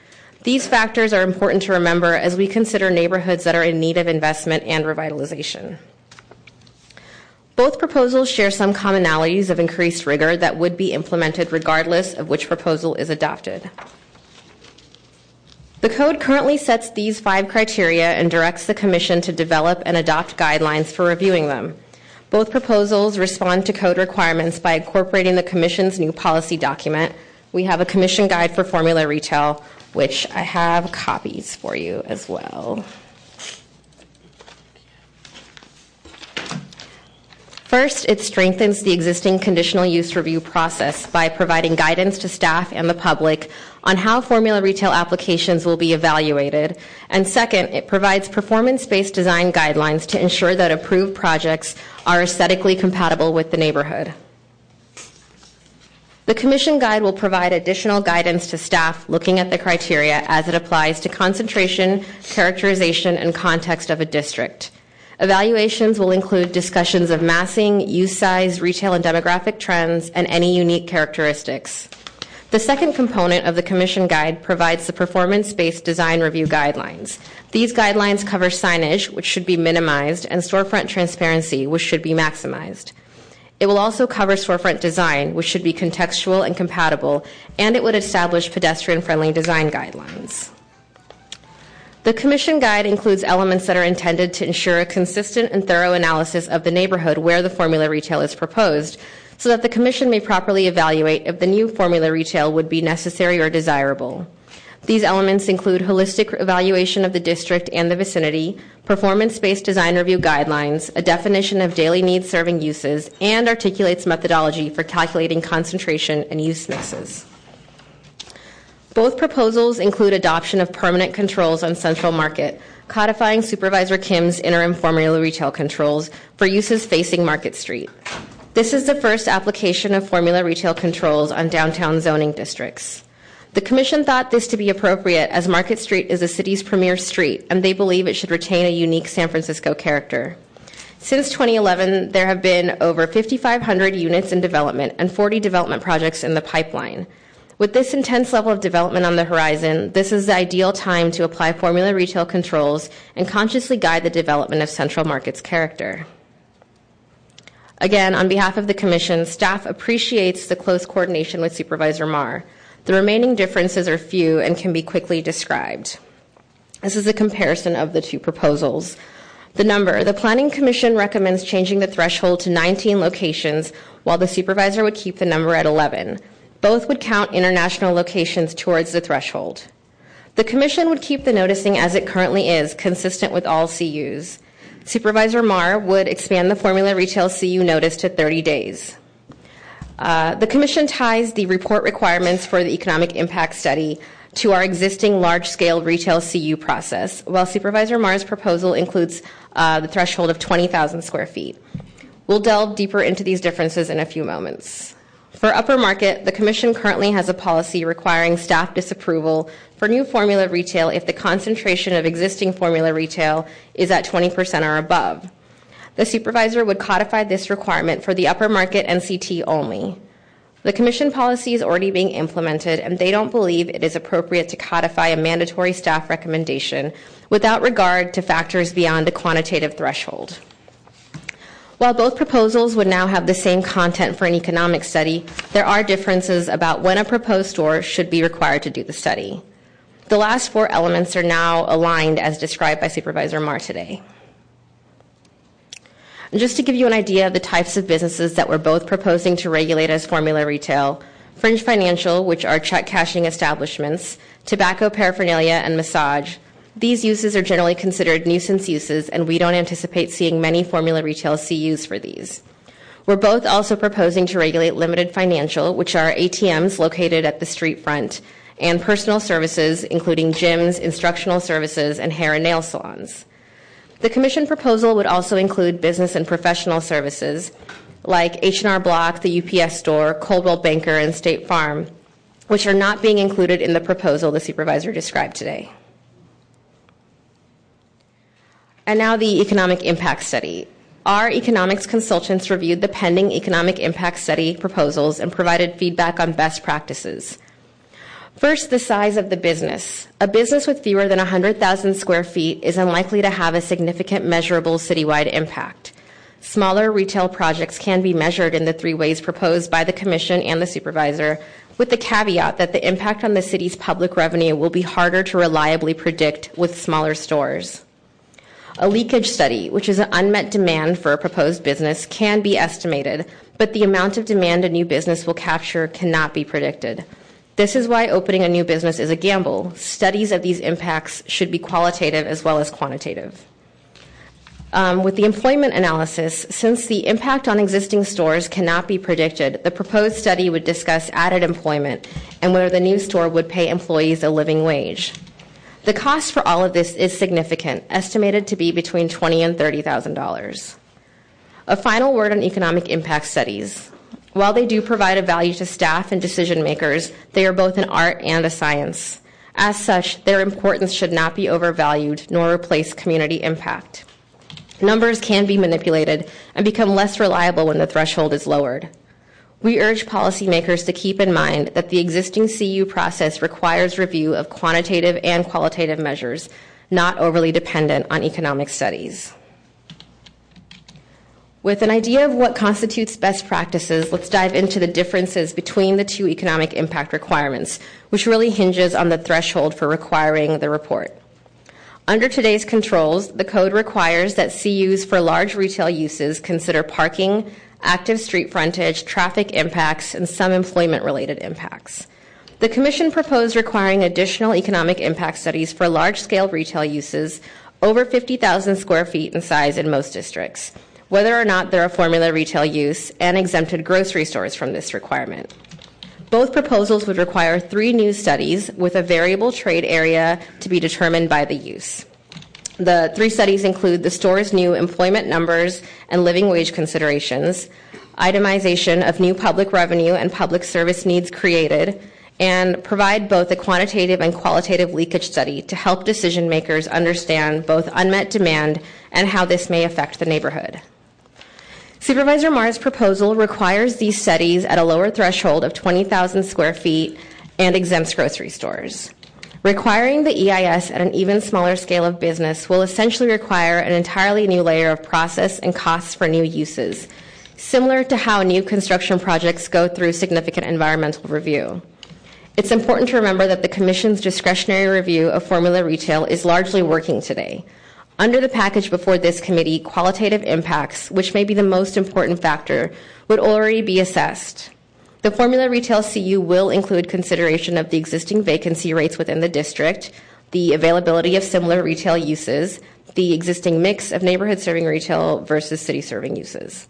These factors are important to remember as we consider neighborhoods that are in need of investment and revitalization. Both proposals share some commonalities of increased rigor that would be implemented regardless of which proposal is adopted. The code currently sets these five criteria and directs the Commission to develop and adopt guidelines for reviewing them. Both proposals respond to code requirements by incorporating the Commission's new policy document. We have a Commission guide for formula retail, which I have copies for you as well. First, it strengthens the existing conditional use review process by providing guidance to staff and the public on how formula retail applications will be evaluated. And second, it provides performance based design guidelines to ensure that approved projects are aesthetically compatible with the neighborhood. The Commission Guide will provide additional guidance to staff looking at the criteria as it applies to concentration, characterization, and context of a district. Evaluations will include discussions of massing, use size, retail and demographic trends, and any unique characteristics. The second component of the Commission Guide provides the performance based design review guidelines. These guidelines cover signage, which should be minimized, and storefront transparency, which should be maximized. It will also cover storefront design, which should be contextual and compatible, and it would establish pedestrian friendly design guidelines. The Commission Guide includes elements that are intended to ensure a consistent and thorough analysis of the neighborhood where the formula retail is proposed, so that the Commission may properly evaluate if the new formula retail would be necessary or desirable. These elements include holistic evaluation of the district and the vicinity, performance based design review guidelines, a definition of daily needs serving uses, and articulates methodology for calculating concentration and use mixes. Both proposals include adoption of permanent controls on Central Market, codifying Supervisor Kim's interim formula retail controls for uses facing Market Street. This is the first application of formula retail controls on downtown zoning districts. The Commission thought this to be appropriate as Market Street is the city's premier street, and they believe it should retain a unique San Francisco character. Since 2011, there have been over 5,500 units in development and 40 development projects in the pipeline. With this intense level of development on the horizon, this is the ideal time to apply formula retail controls and consciously guide the development of Central Market's character. Again, on behalf of the Commission, staff appreciates the close coordination with Supervisor Mar. The remaining differences are few and can be quickly described. This is a comparison of the two proposals. The number the Planning Commission recommends changing the threshold to 19 locations, while the supervisor would keep the number at 11. Both would count international locations towards the threshold. The Commission would keep the noticing as it currently is, consistent with all CUs. Supervisor Mar would expand the formula retail CU notice to 30 days. Uh, the Commission ties the report requirements for the economic impact study to our existing large scale retail CU process, while Supervisor Mar's proposal includes uh, the threshold of 20,000 square feet. We'll delve deeper into these differences in a few moments. For upper market, the Commission currently has a policy requiring staff disapproval for new formula retail if the concentration of existing formula retail is at 20% or above. The supervisor would codify this requirement for the upper market NCT only. The Commission policy is already being implemented, and they don't believe it is appropriate to codify a mandatory staff recommendation without regard to factors beyond a quantitative threshold. While both proposals would now have the same content for an economic study, there are differences about when a proposed store should be required to do the study. The last four elements are now aligned as described by Supervisor Mar today. Just to give you an idea of the types of businesses that we're both proposing to regulate as formula retail, fringe financial, which are check cashing establishments, tobacco paraphernalia, and massage, these uses are generally considered nuisance uses, and we don't anticipate seeing many formula retail CUs for these. We're both also proposing to regulate limited financial, which are ATMs located at the street front, and personal services, including gyms, instructional services, and hair and nail salons. The commission proposal would also include business and professional services like H&R Block, the UPS store, Coldwell Banker, and State Farm, which are not being included in the proposal the supervisor described today. And now the economic impact study. Our economics consultants reviewed the pending economic impact study proposals and provided feedback on best practices. First, the size of the business. A business with fewer than 100,000 square feet is unlikely to have a significant measurable citywide impact. Smaller retail projects can be measured in the three ways proposed by the Commission and the Supervisor, with the caveat that the impact on the city's public revenue will be harder to reliably predict with smaller stores. A leakage study, which is an unmet demand for a proposed business, can be estimated, but the amount of demand a new business will capture cannot be predicted. This is why opening a new business is a gamble. Studies of these impacts should be qualitative as well as quantitative. Um, with the employment analysis, since the impact on existing stores cannot be predicted, the proposed study would discuss added employment and whether the new store would pay employees a living wage. The cost for all of this is significant, estimated to be between 20 and $30,000. A final word on economic impact studies. While they do provide a value to staff and decision makers, they are both an art and a science. As such, their importance should not be overvalued nor replace community impact. Numbers can be manipulated and become less reliable when the threshold is lowered. We urge policymakers to keep in mind that the existing CU process requires review of quantitative and qualitative measures, not overly dependent on economic studies. With an idea of what constitutes best practices, let's dive into the differences between the two economic impact requirements, which really hinges on the threshold for requiring the report. Under today's controls, the code requires that CUs for large retail uses consider parking, active street frontage, traffic impacts, and some employment related impacts. The Commission proposed requiring additional economic impact studies for large scale retail uses over 50,000 square feet in size in most districts, whether or not they're a formula retail use, and exempted grocery stores from this requirement. Both proposals would require three new studies with a variable trade area to be determined by the use. The three studies include the store's new employment numbers and living wage considerations, itemization of new public revenue and public service needs created, and provide both a quantitative and qualitative leakage study to help decision makers understand both unmet demand and how this may affect the neighborhood. Supervisor Mar's proposal requires these studies at a lower threshold of 20,000 square feet and exempts grocery stores. Requiring the EIS at an even smaller scale of business will essentially require an entirely new layer of process and costs for new uses, similar to how new construction projects go through significant environmental review. It's important to remember that the Commission's discretionary review of formula retail is largely working today. Under the package before this committee, qualitative impacts, which may be the most important factor, would already be assessed. The formula retail CU will include consideration of the existing vacancy rates within the district, the availability of similar retail uses, the existing mix of neighborhood serving retail versus city serving uses.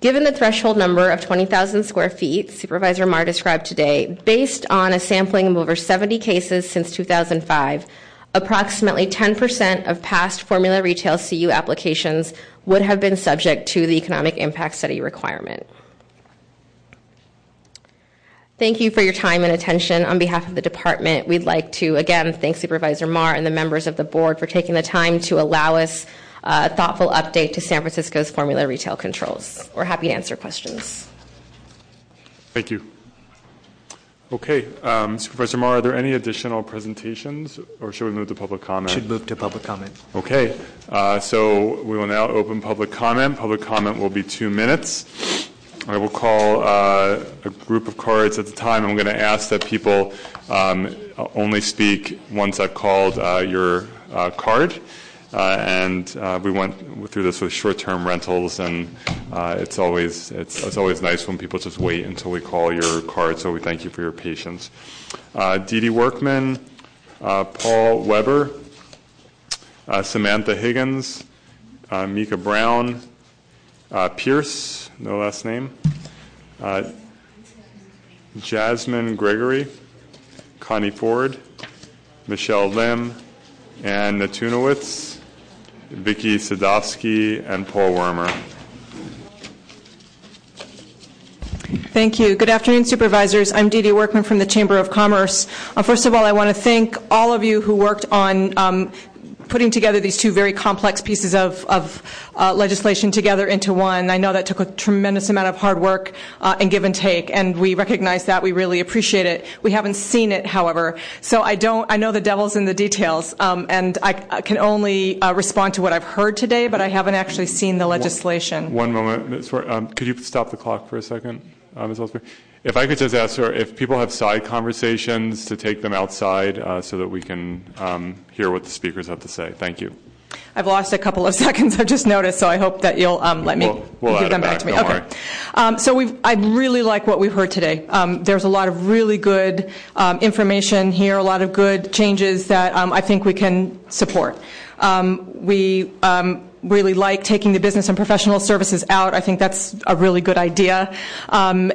Given the threshold number of 20,000 square feet Supervisor Mar described today, based on a sampling of over 70 cases since 2005, approximately 10% of past formula retail CU applications would have been subject to the economic impact study requirement. Thank you for your time and attention. On behalf of the department, we'd like to again thank Supervisor Mar and the members of the board for taking the time to allow us a thoughtful update to San Francisco's formula retail controls. We're happy to answer questions. Thank you. Okay, um, Supervisor Mar, are there any additional presentations, or should we move to public comment? Should move to public comment. Okay, uh, so we will now open public comment. Public comment will be two minutes. I will call uh, a group of cards at the time. I'm going to ask that people um, only speak once I've called uh, your uh, card. Uh, and uh, we went through this with short-term rentals, and uh, it's always it's, it's, always nice when people just wait until we call your card. So we thank you for your patience. Uh, Dee Dee Workman, Paul Weber, Samantha Higgins, Mika Brown, Pierce, no last name, Jasmine Gregory, Connie Ford, Michelle Lim, Ann Natunowitz. Vicky Sadowski, and Paul Wermer. Thank you. Good afternoon, supervisors. I'm Dee Dee Workman from the Chamber of Commerce. Uh, first of all, I want to thank all of you who worked on um, putting together these two very complex pieces of, of uh, legislation together into one. I know that took a tremendous amount of hard work uh, and give and take, and we recognize that. We really appreciate it. We haven't seen it, however, so I don't. I know the devil's in the details, um, and I, can only uh, respond to what I've heard today, but I haven't actually seen the legislation. One, moment. Um, could you stop the clock for a second, Ms. Ausberry? If I could just ask her if people have side conversations to take them outside uh, so that we can um, hear what the speakers have to say. Thank you. I've lost a couple of seconds. I've just noticed, so I hope that you'll um, let me give them back, to me. Okay. Um, so we've, I really like what we've heard today. Um, there's a lot of really good um, information here, a lot of good changes that um, I think we can support. Um, we really like taking the business and professional services out. I think that's a really good idea. Um,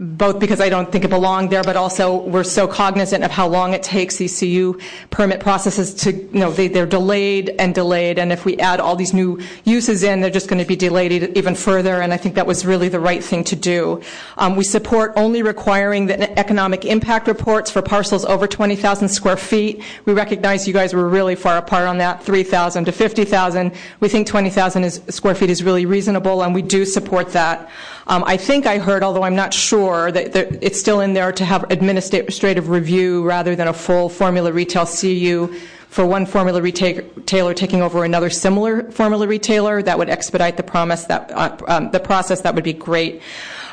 both because I don't think it belonged there, but also we're so cognizant of how long it takes these CU permit processes to, you know, they, are delayed and delayed. And if we add all these new uses in, they're just going to be delayed even further. And I think that was really the right thing to do. Um, we support only requiring the economic impact reports for parcels over 20,000 square feet. We recognize you guys were really far apart on that, 3,000 to 50,000. We think 20,000 square feet is really reasonable, and we do support that. Um, I think I heard, although I'm not sure, that it's still in there to have administrative review rather than a full formula retail CU for one formula retailer taking over another similar formula retailer. That would expedite the uh, um, the process. That would be great.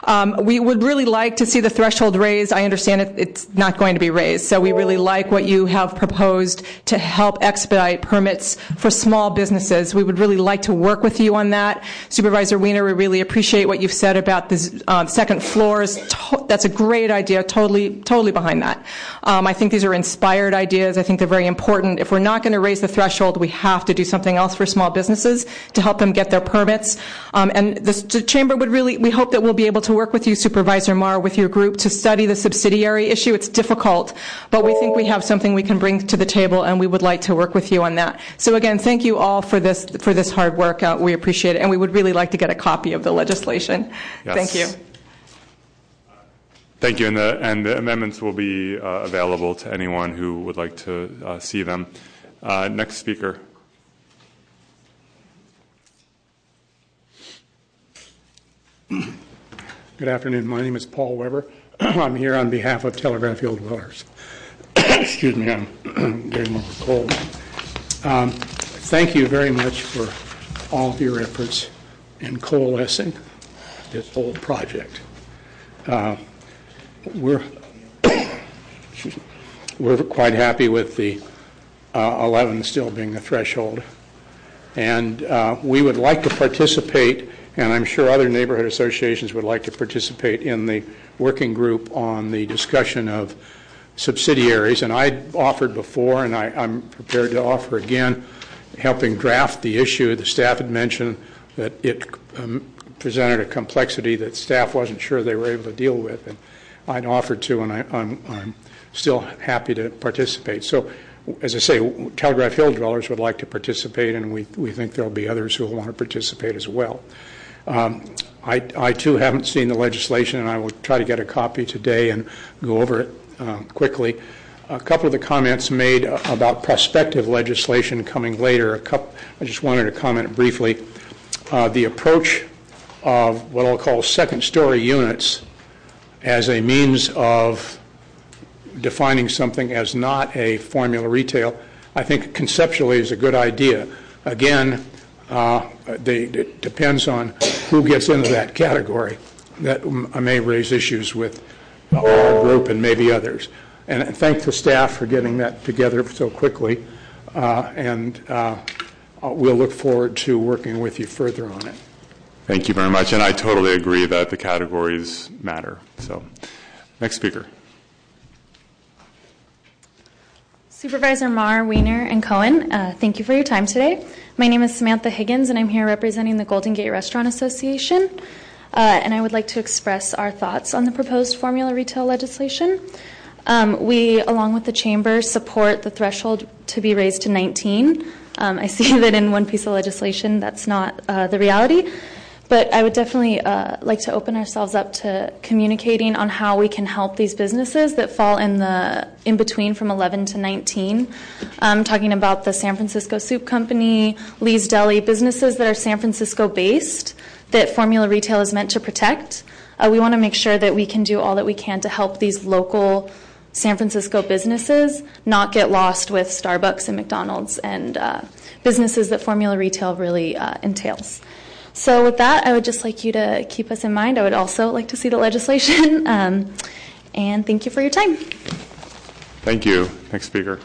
Um, we would really like to see the threshold raised. I understand it's not going to be raised. So we really like what you have proposed to help expedite permits for small businesses. We would really like to work with you on that. Supervisor Wiener, we really appreciate what you've said about the uh, second floors. That's a great idea. Totally, totally behind that. Um, I think these are inspired ideas. I think they're very important. If we're not going to raise the threshold, we have to do something else for small businesses to help them get their permits. Um, and the chamber would really, we hope that we'll be able to to work with you, Supervisor Mar, with your group to study the subsidiary issue. It's difficult, but we think we have something we can bring to the table, and we would like to work with you on that. So again, thank you all for this for this hard work. Uh, we appreciate it, and we would really like to get a copy of the legislation. Yes. Thank you. Thank you, and the, and the amendments will be uh, available to anyone who would like to uh, see them. Uh, next speaker. Good afternoon. My name is Paul Weber. I'm here on behalf of Telegraph Hill dwellers. Excuse me, I'm getting more cold. Um, thank you very much for all of your efforts in coalescing this whole project. Uh, we're we're quite happy with the uh, 11 still being the threshold, and uh, we would like to participate and I'm sure other neighborhood associations would like to participate in the working group on the discussion of subsidiaries. And I offered before, and I, am prepared to offer again, helping draft the issue. The staff had mentioned that it um, presented a complexity that staff wasn't sure they were able to deal with. And I'd offered to, and I, am still happy to participate. So as I say, Telegraph Hill dwellers would like to participate, and we, we think there'll be others who will want to participate as well. Um, I, too haven't seen the legislation, and I will try to get a copy today and go over it uh, quickly. A couple of the comments made about prospective legislation coming later. I just wanted to comment briefly. Uh, the approach of what I'll call second story units as a means of defining something as not a formula retail, I think conceptually is a good idea. Again, it depends on who gets into that category. That may raise issues with our group and maybe others. And, and thank the staff for getting that together so quickly. Uh, and uh, we'll look forward to working with you further on it. Thank you very much. And I totally agree that the categories matter. So, next speaker. Supervisor Mar, Wiener, and Cohen, uh, thank you for your time today. My name is Samantha Higgins, and I'm here representing the Golden Gate Restaurant Association. Uh, and I would like to express our thoughts on the proposed formula retail legislation. Um, we, along with the Chamber, support the threshold to be raised to 19. Um, I see that in one piece of legislation that's not uh, the reality. But I would definitely uh, like to open ourselves up to communicating on how we can help these businesses that fall in the in between from 11 to 19. I'm um, talking about the San Francisco Soup Company, Lee's Deli, businesses that are San Francisco based that Formula Retail is meant to protect. Uh, we want to make sure that we can do all that we can to help these local San Francisco businesses not get lost with Starbucks and McDonald's and uh, businesses that Formula Retail really uh, entails. So with that, I would just like you to keep us in mind. I would also like to see the legislation. Um, and thank you for your time. Thank you. Next speaker.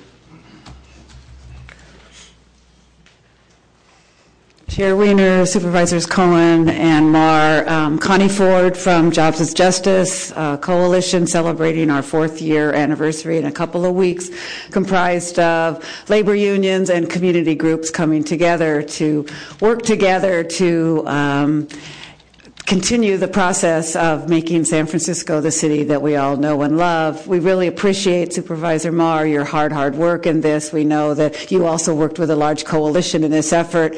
Chair Wiener, Supervisors Cohen and Mar, um, Connie Ford from Jobs with Justice Coalition celebrating our fourth year anniversary in a couple of weeks, comprised of labor unions and community groups coming together to work together to um, continue the process of making San Francisco the city that we all know and love. We really appreciate Supervisor Mar your hard, hard work in this. We know that you also worked with a large coalition in this effort,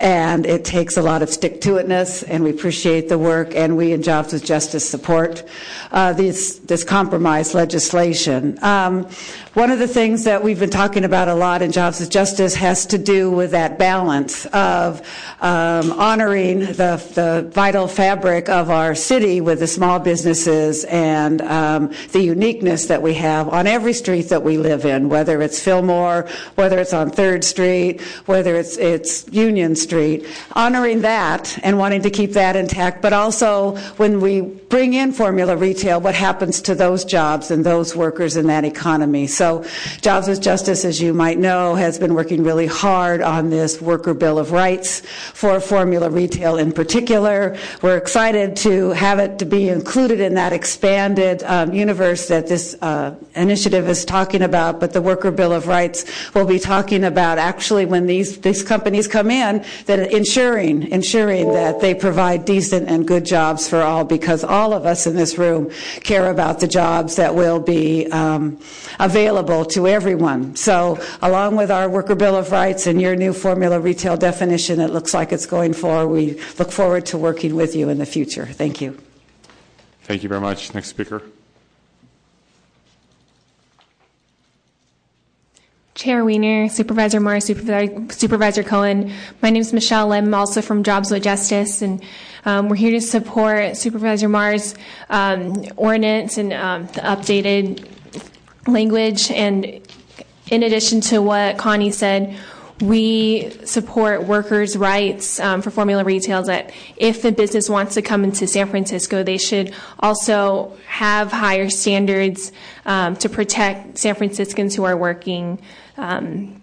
and it takes a lot of stick-to-itness, and we appreciate the work, and we in Jobs with Justice support uh, this, this compromise legislation. Um, one of the things that we've been talking about a lot in Jobs with Justice has to do with that balance of um, honoring the, vital fabric of our city with the small businesses and um, the uniqueness that we have on every street that we live in, whether it's Fillmore, whether it's on Third Street, whether it's, it's Union Street, honoring that and wanting to keep that intact, but also when we bring in formula retail, what happens to those jobs and those workers in that economy. So Jobs with Justice, as you might know, has been working really hard on this Worker Bill of Rights for formula retail in particular. We're excited to have it to be included in that expanded um, universe that this uh, initiative is talking about, but the Worker Bill of Rights will be talking about actually when these, these companies come in, that ensuring, ensuring that they provide decent and good jobs for all because all of us in this room care about the jobs that will be um, available available to everyone. So, along with our Worker Bill of Rights and your new formula retail definition, it looks like it's going forward. We look forward to working with you in the future. Thank you. Thank you very much. Next speaker. Chair Wiener, Supervisor Morris, Supervisor, Supervisor Cohen. My name is Michelle Lim, I'm also from Jobs with Justice, and um, we're here to support Supervisor Mar's um, ordinance and um, the updated language. And in addition to what Connie said, we support workers' rights um, for formula retail that if a business wants to come into San Francisco, they should also have higher standards um, to protect San Franciscans who are working um,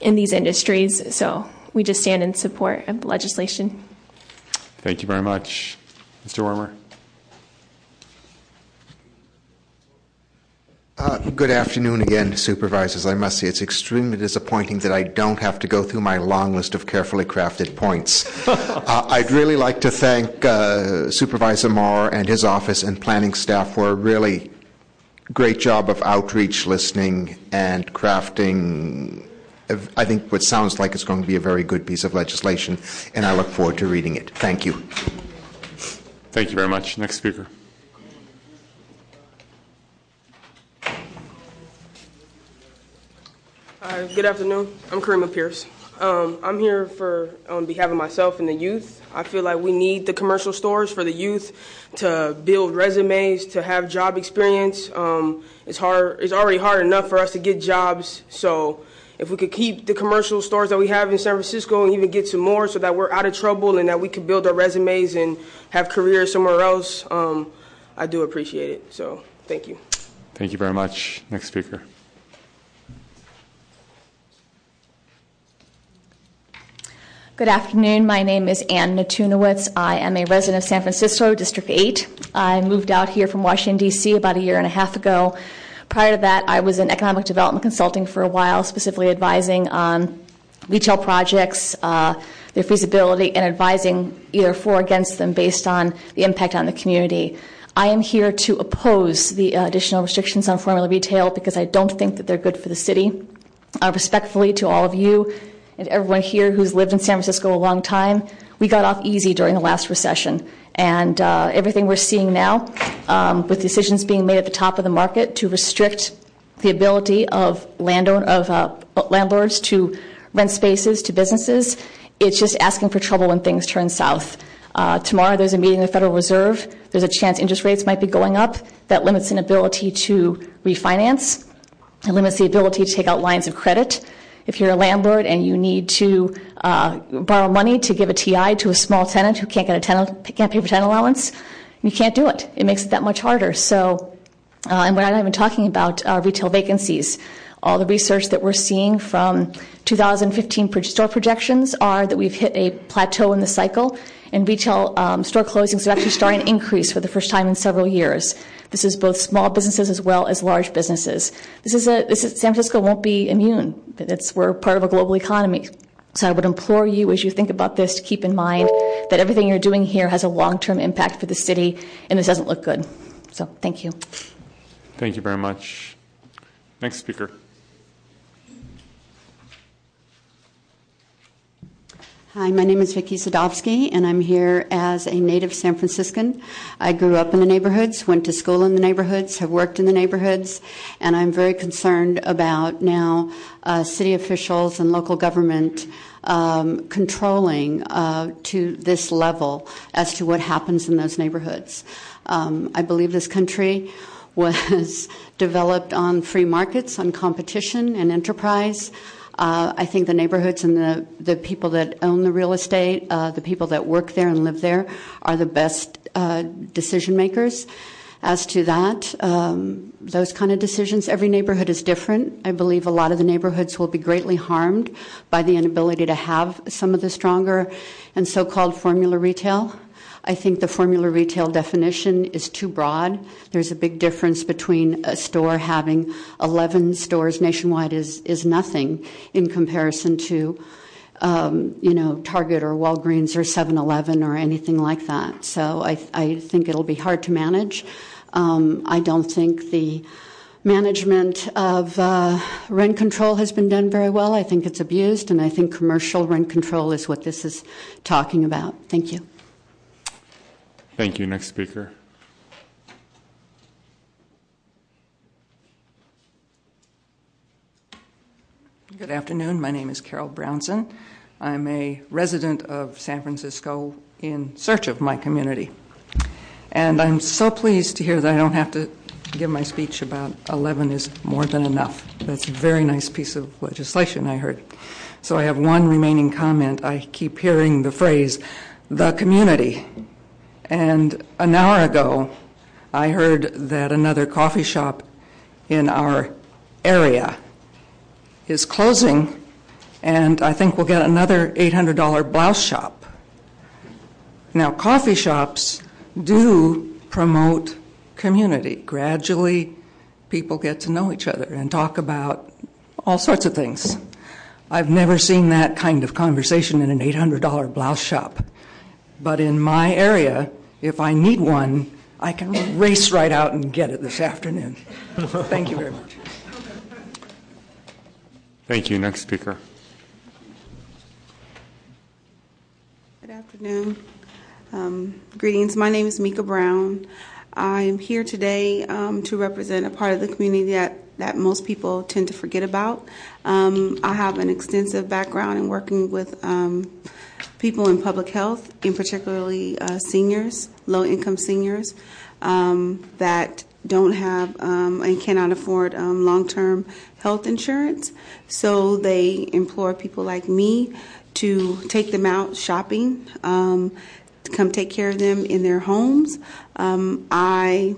in these industries. So we just stand in support of the legislation. Thank you very much. Mr. Wermer. Good afternoon again, supervisors. I must say it's extremely disappointing that I don't have to go through my long list of carefully crafted points. uh, I'd really like to thank uh, Supervisor Mar and his office and planning staff for a really great job of outreach, listening, and crafting. I think what sounds like it's going to be a very good piece of legislation, and I look forward to reading it. Thank you. Thank you very much. Next speaker. Good afternoon. I'm Karima Pierce. Um, I'm here for on behalf of myself and the youth. I feel like we need the commercial stores for the youth to build resumes, to have job experience. Um, it's hard. It's already hard enough for us to get jobs. So if we could keep the commercial stores that we have in San Francisco and even get some more, so that we're out of trouble and that we could build our resumes and have careers somewhere else, um, I do appreciate it. So thank you. Thank you very much. Next speaker. Good afternoon. My name is Ann Natunowitz. I am a resident of San Francisco, District 8. I moved out here from Washington, D.C. about a year and a half ago. Prior to that, I was in economic development consulting for a while, specifically advising on retail projects, uh, their feasibility, and advising either for or against them based on the impact on the community. I am here to oppose the uh, additional restrictions on formula retail because I don't think that they're good for the city. Uh, respectfully to all of you, and everyone here who's lived in San Francisco a long time, we got off easy during the last recession. And uh, everything we're seeing now, um, with decisions being made at the top of the market to restrict the ability of landowner of uh, landlords to rent spaces to businesses, it's just asking for trouble when things turn south. Uh, tomorrow there's a meeting of the Federal Reserve. There's a chance interest rates might be going up. That limits an ability to refinance. It limits the ability to take out lines of credit. If you're a landlord and you need to uh, borrow money to give a TI to a small tenant who can't pay for tenant allowance, you can't do it. It makes it that much harder. So, uh, and we're not even talking about uh, retail vacancies. All the research that we're seeing from 2015 store projections are that we've hit a plateau in the cycle, and retail um, store closings are actually starting to increase for the first time in several years. This is both small businesses as well as large businesses. This is a this is San Francisco won't be immune. We're part of a global economy. So I would implore you as you think about this to keep in mind that everything you're doing here has a long-term impact for the city and this doesn't look good. So thank you. Thank you very much. Next speaker. Hi, my name is Vicki Sadovsky, and I'm here as a native San Franciscan. I grew up in the neighborhoods, went to school in the neighborhoods, have worked in the neighborhoods, and I'm very concerned about now uh, city officials and local government um, controlling uh, to this level as to what happens in those neighborhoods. Um, I believe this country was developed on free markets, on competition and enterprise. Uh, I think the neighborhoods and the, the people that own the real estate, uh, the people that work there and live there, are the best uh, decision makers. As to that, um, those kind of decisions, every neighborhood is different. I believe a lot of the neighborhoods will be greatly harmed by the inability to have some of the stronger and so called formula retail. I think the formula retail definition is too broad. There's a big difference between a store having 11 stores nationwide is, is nothing in comparison to, um, you know, Target or Walgreens or 7-Eleven or anything like that. So I, I think it'll be hard to manage. Um, I don't think the management of uh, rent control has been done very well. I think it's abused, and I think commercial rent control is what this is talking about. Thank you. Thank you. Next speaker. Good afternoon. My name is Carol Brownson. I'm a resident of San Francisco in search of my community. And I'm so pleased to hear that I don't have to give my speech about 11 is more than enough. That's a very nice piece of legislation I heard. So I have one remaining comment. I keep hearing the phrase, the community. And an hour ago, I heard that another coffee shop in our area is closing, and I think we'll get another $800 blouse shop. Now, coffee shops do promote community. Gradually, people get to know each other and talk about all sorts of things. I've never seen that kind of conversation in an $800 blouse shop. But in my area, if I need one, I can race right out and get it this afternoon. Thank you very much. Thank you. Next speaker. Good afternoon. Um, greetings. My name is Mika Brown. I am here today um, to represent a part of the community that that most people tend to forget about. Um, I have an extensive background in working with um, people in public health, in particularly uh, seniors, low income seniors um, that don't have um, and cannot afford um, long term health insurance. So they implore people like me to take them out shopping, um, come take care of them in their homes. Um, I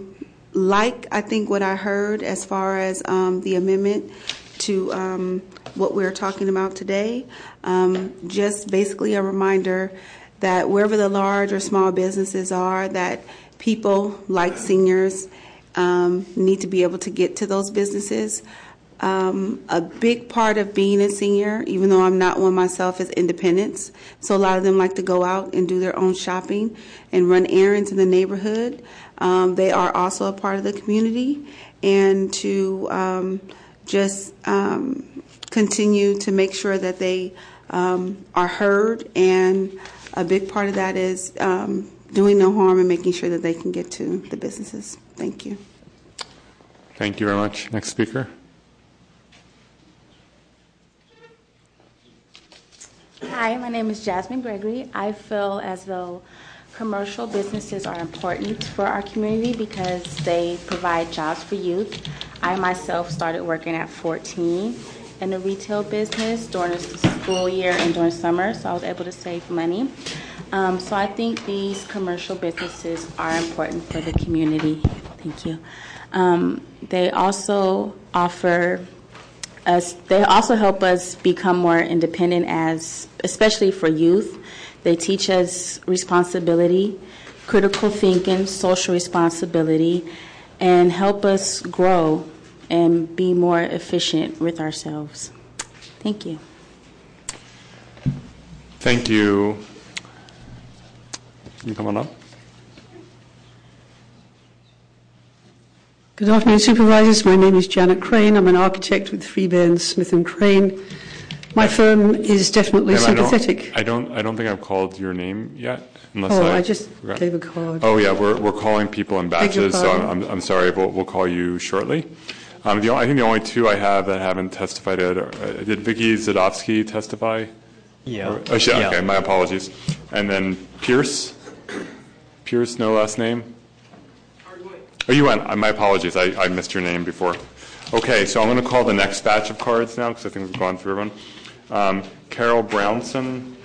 like, I think, what I heard as far as um, the amendment to um, what we're talking about today. Um, just basically a reminder that wherever the large or small businesses are, that people like seniors um, need to be able to get to those businesses. Um, a big part of being a senior, even though I'm not one myself, is independence. So a lot of them like to go out and do their own shopping and run errands in the neighborhood. Um, they are also a part of the community, and to um, just um, continue to make sure that they um, are heard. And a big part of that is um, doing no harm and making sure that they can get to the businesses. Thank you. Thank you very much. Next speaker. Hi, my name is Jasmine Gregory. I feel as though commercial businesses are important for our community because they provide jobs for youth. I myself started working at 14 in the retail business during the school year and during summer, so I was able to save money. Um, so I think these commercial businesses are important for the community. Thank you. Um, they also offer us, they also help us become more independent as, especially for youth. They teach us responsibility, critical thinking, social responsibility, and help us grow and be more efficient with ourselves. Thank you. Thank you. Can you come on up? Good afternoon, supervisors. My name is Janet Crane. I'm an architect with Freeburn Smith and Crane. My firm is definitely Ma'am, I don't- sympathetic. I don't, I don't think I've called your name yet, unless Oh, I. I just forgot. gave a card. Oh, yeah, we're, we're calling people in Beg your batches, so I'm. I'm- I'm sorry, we'll, we'll call you shortly. Um, I think the only two I have that haven't testified yet, are- uh, did Vicky Zadowski testify? Yeah. Oh, she, Yeah. okay, my apologies. And then Pierce? Pierce, no last name? Oh, you went, Uh, my apologies, I, I missed your name before. Okay, so I'm going to call the next batch of cards now, because I think we've gone through everyone. Um, Carol Brownson,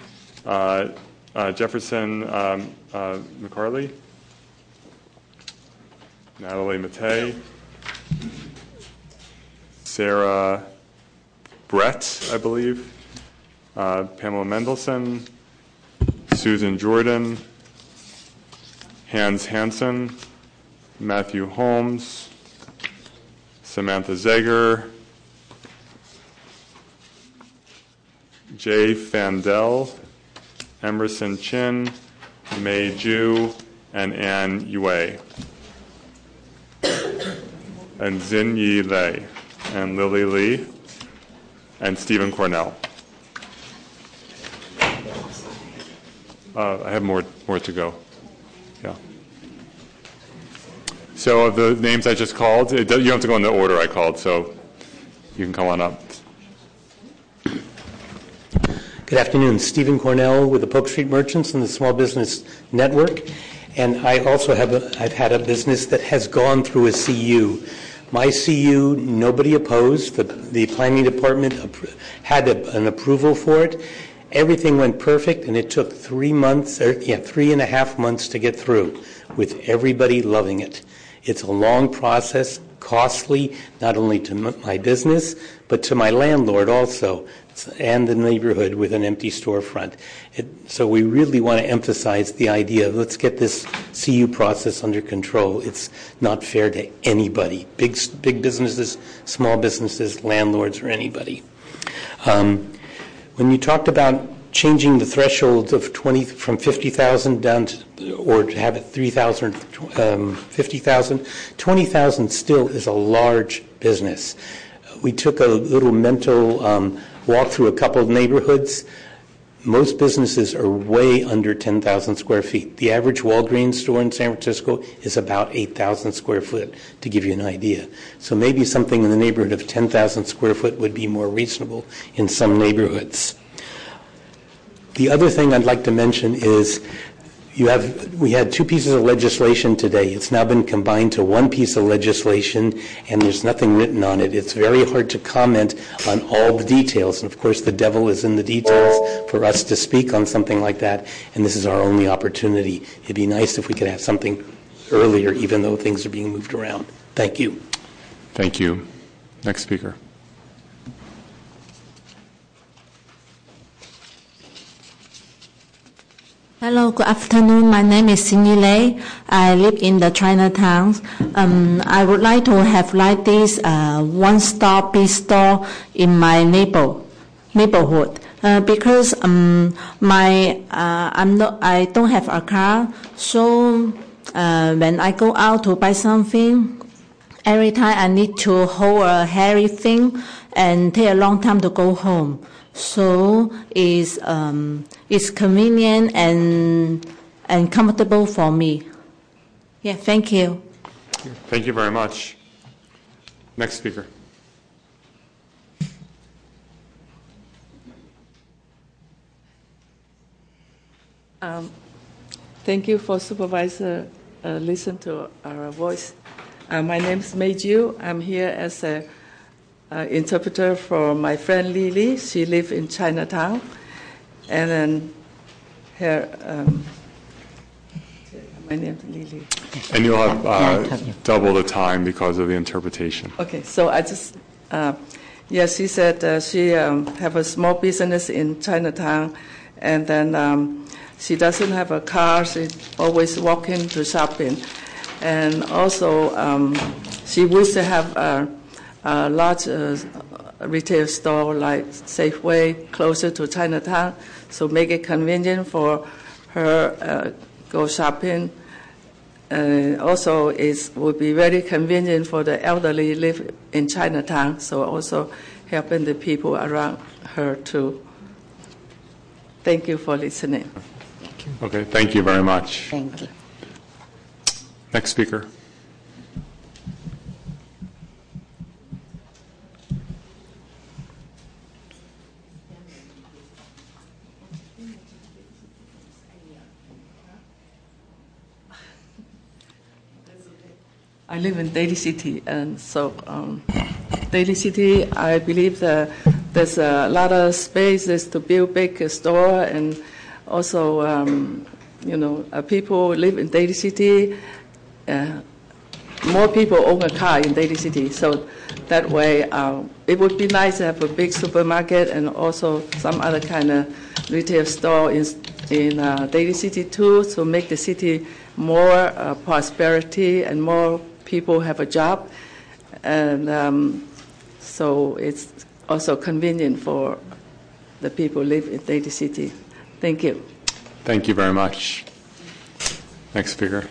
uh, uh, Jefferson um, uh, McCarley, Natalie Matei, Sarah Brett, I believe, uh, Pamela Mendelson, Susan Jordan, Hans Hansen, Matthew Holmes, Samantha Zeger, Jay Fandel, Emerson Chin, Mei Ju, and Ann Yue. And Zin Yi Lei, and Lily Lee, and Stephen Cornell. Uh, I have more, more to go. Yeah. So of the names I just called, you don't have to go in the order I called, so you can come on up. Good afternoon. Stephen Cornell with the Polk Street Merchants and the Small Business Network. And I also have a, I've had a business that has gone through a CU. My CU, nobody opposed. The, the planning department had an approval for it. Everything went perfect, and it took three months, or yeah, three and a half months to get through, with everybody loving it. It's a long process, costly, not only to my business, but to my landlord also, and the neighborhood with an empty storefront. It, so we really want to emphasize the idea of let's get this CU process under control. It's not fair to anybody, big, big businesses, small businesses, landlords, or anybody. Um, when you talked about changing the threshold of 20 from 50,000 down to, or to have it 3,000, um, 50,000, 20,000 still is a large business. We took a little mental um, walk through a couple of neighborhoods. most businesses are way under 10,000 square feet. The average Walgreens store in San Francisco is about 8,000 square foot, to give you an idea. So maybe something in the neighborhood of 10,000 square foot would be more reasonable in some neighborhoods. The other thing I'd like to mention is we had two pieces of legislation today. It's now been combined to one piece of legislation, and there's nothing written on it. It's very hard to comment on all the details. And of course, the devil is in the details for us to speak on something like that, and this is our only opportunity. It'd be nice if we could have something earlier, even though things are being moved around. Thank you. Thank you. Next speaker. Hello, good afternoon. My name is Cindy Lei. I live in the Chinatown. Um, I would like to have like this uh, one-stop big store in my neighbor neighborhood uh, because um, my uh, I'm not I don't have a car, so uh, when I go out to buy something, every time I need to hold a heavy thing and take a long time to go home. So it's um, it's convenient and and comfortable for me. Yeah, thank you. Thank you very much. Next speaker. Um, thank you for Supervisor uh, listen to our voice. Uh, my name is Mei Jiu. I'm here as an uh, interpreter for my friend Lily. She lives in Chinatown. And then her, um, my name is Lily. And you'll have uh, double the time because of the interpretation. Okay, so I just, uh, yeah, she said uh, she um, have a small business in Chinatown, and then um, she doesn't have a car. She always walking to shopping, and also um, she wishes to have a, a large uh, retail store like Safeway closer to Chinatown, so make it convenient for her uh, go shopping. Uh, also, it would be very convenient for the elderly live in Chinatown, so also helping the people around her too. Thank you for listening. Okay, thank you very much. Thank you. Next speaker. I live in Daly City, and so um, Daly City, I believe that there's a lot of spaces to build big store, and also, um, you know, uh, people live in Daly City. Uh, more people own a car in Daly City, so that way uh, it would be nice to have a big supermarket and also some other kind of retail store in in uh, Daly City too, to make the city more uh, prosperity and more people have a job, and um, so it's also convenient for the people live in Daly City. Thank you. Thank you very much. Next speaker.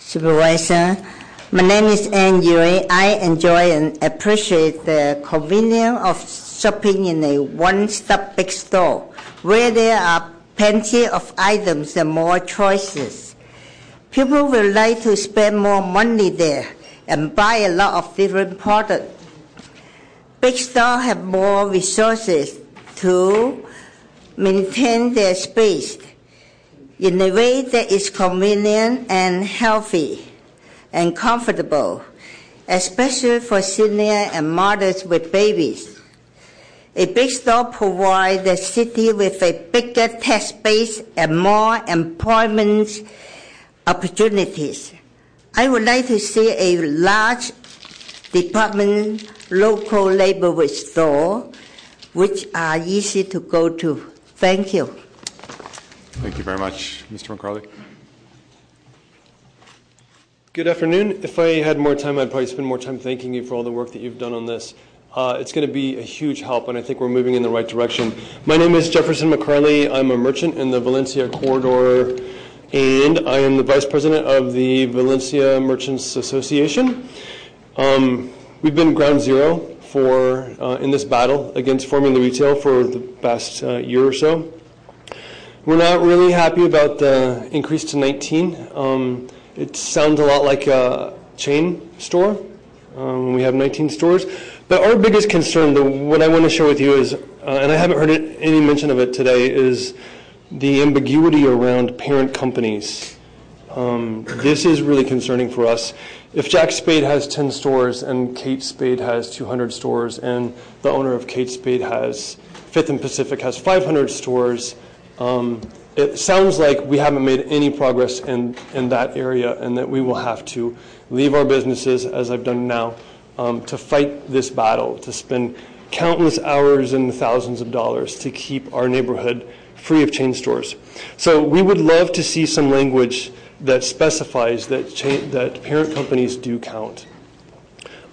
Supervisor, my name is Ann Yui. I enjoy and appreciate the convenience of shopping in a one-stop big store where there are plenty of items and more choices. People will like to spend more money there and buy a lot of different products. Big stores have more resources to maintain their space in a way that is convenient and healthy and comfortable, especially for seniors and mothers with babies. A big store provides the city with a bigger tax base and more employment opportunities. I would like to see a large department local labor store which are easy to go to. Thank you. Thank you very much, Mr. McCarley. Good afternoon. If I had more time, I'd probably spend more time thanking you for all the work that you've done on this. Uh, it's going to be a huge help, and I think we're moving in the right direction. My name is Jefferson McCarley. I'm a merchant in the Valencia corridor, and I am the vice president of the Valencia Merchants Association. Um, we've been ground zero for uh, in this battle against formula retail for the past uh, year or so. We're not really happy about the increase to 19. Um, it sounds a lot like a chain store. Um, we have 19 stores. But our biggest concern, the, what I want to share with you is, uh, and I haven't heard it, any mention of it today, is the ambiguity around parent companies. Um, this is really concerning for us. If Jack Spade has 10 stores and Kate Spade has 200 stores, and the owner of Kate Spade has Fifth and Pacific has 500 stores, um, it sounds like we haven't made any progress in, in that area and that we will have to leave our businesses, as I've done now, um, to fight this battle, to spend countless hours and thousands of dollars to keep our neighborhood free of chain stores. So we would love to see some language that specifies that, chain, that parent companies do count.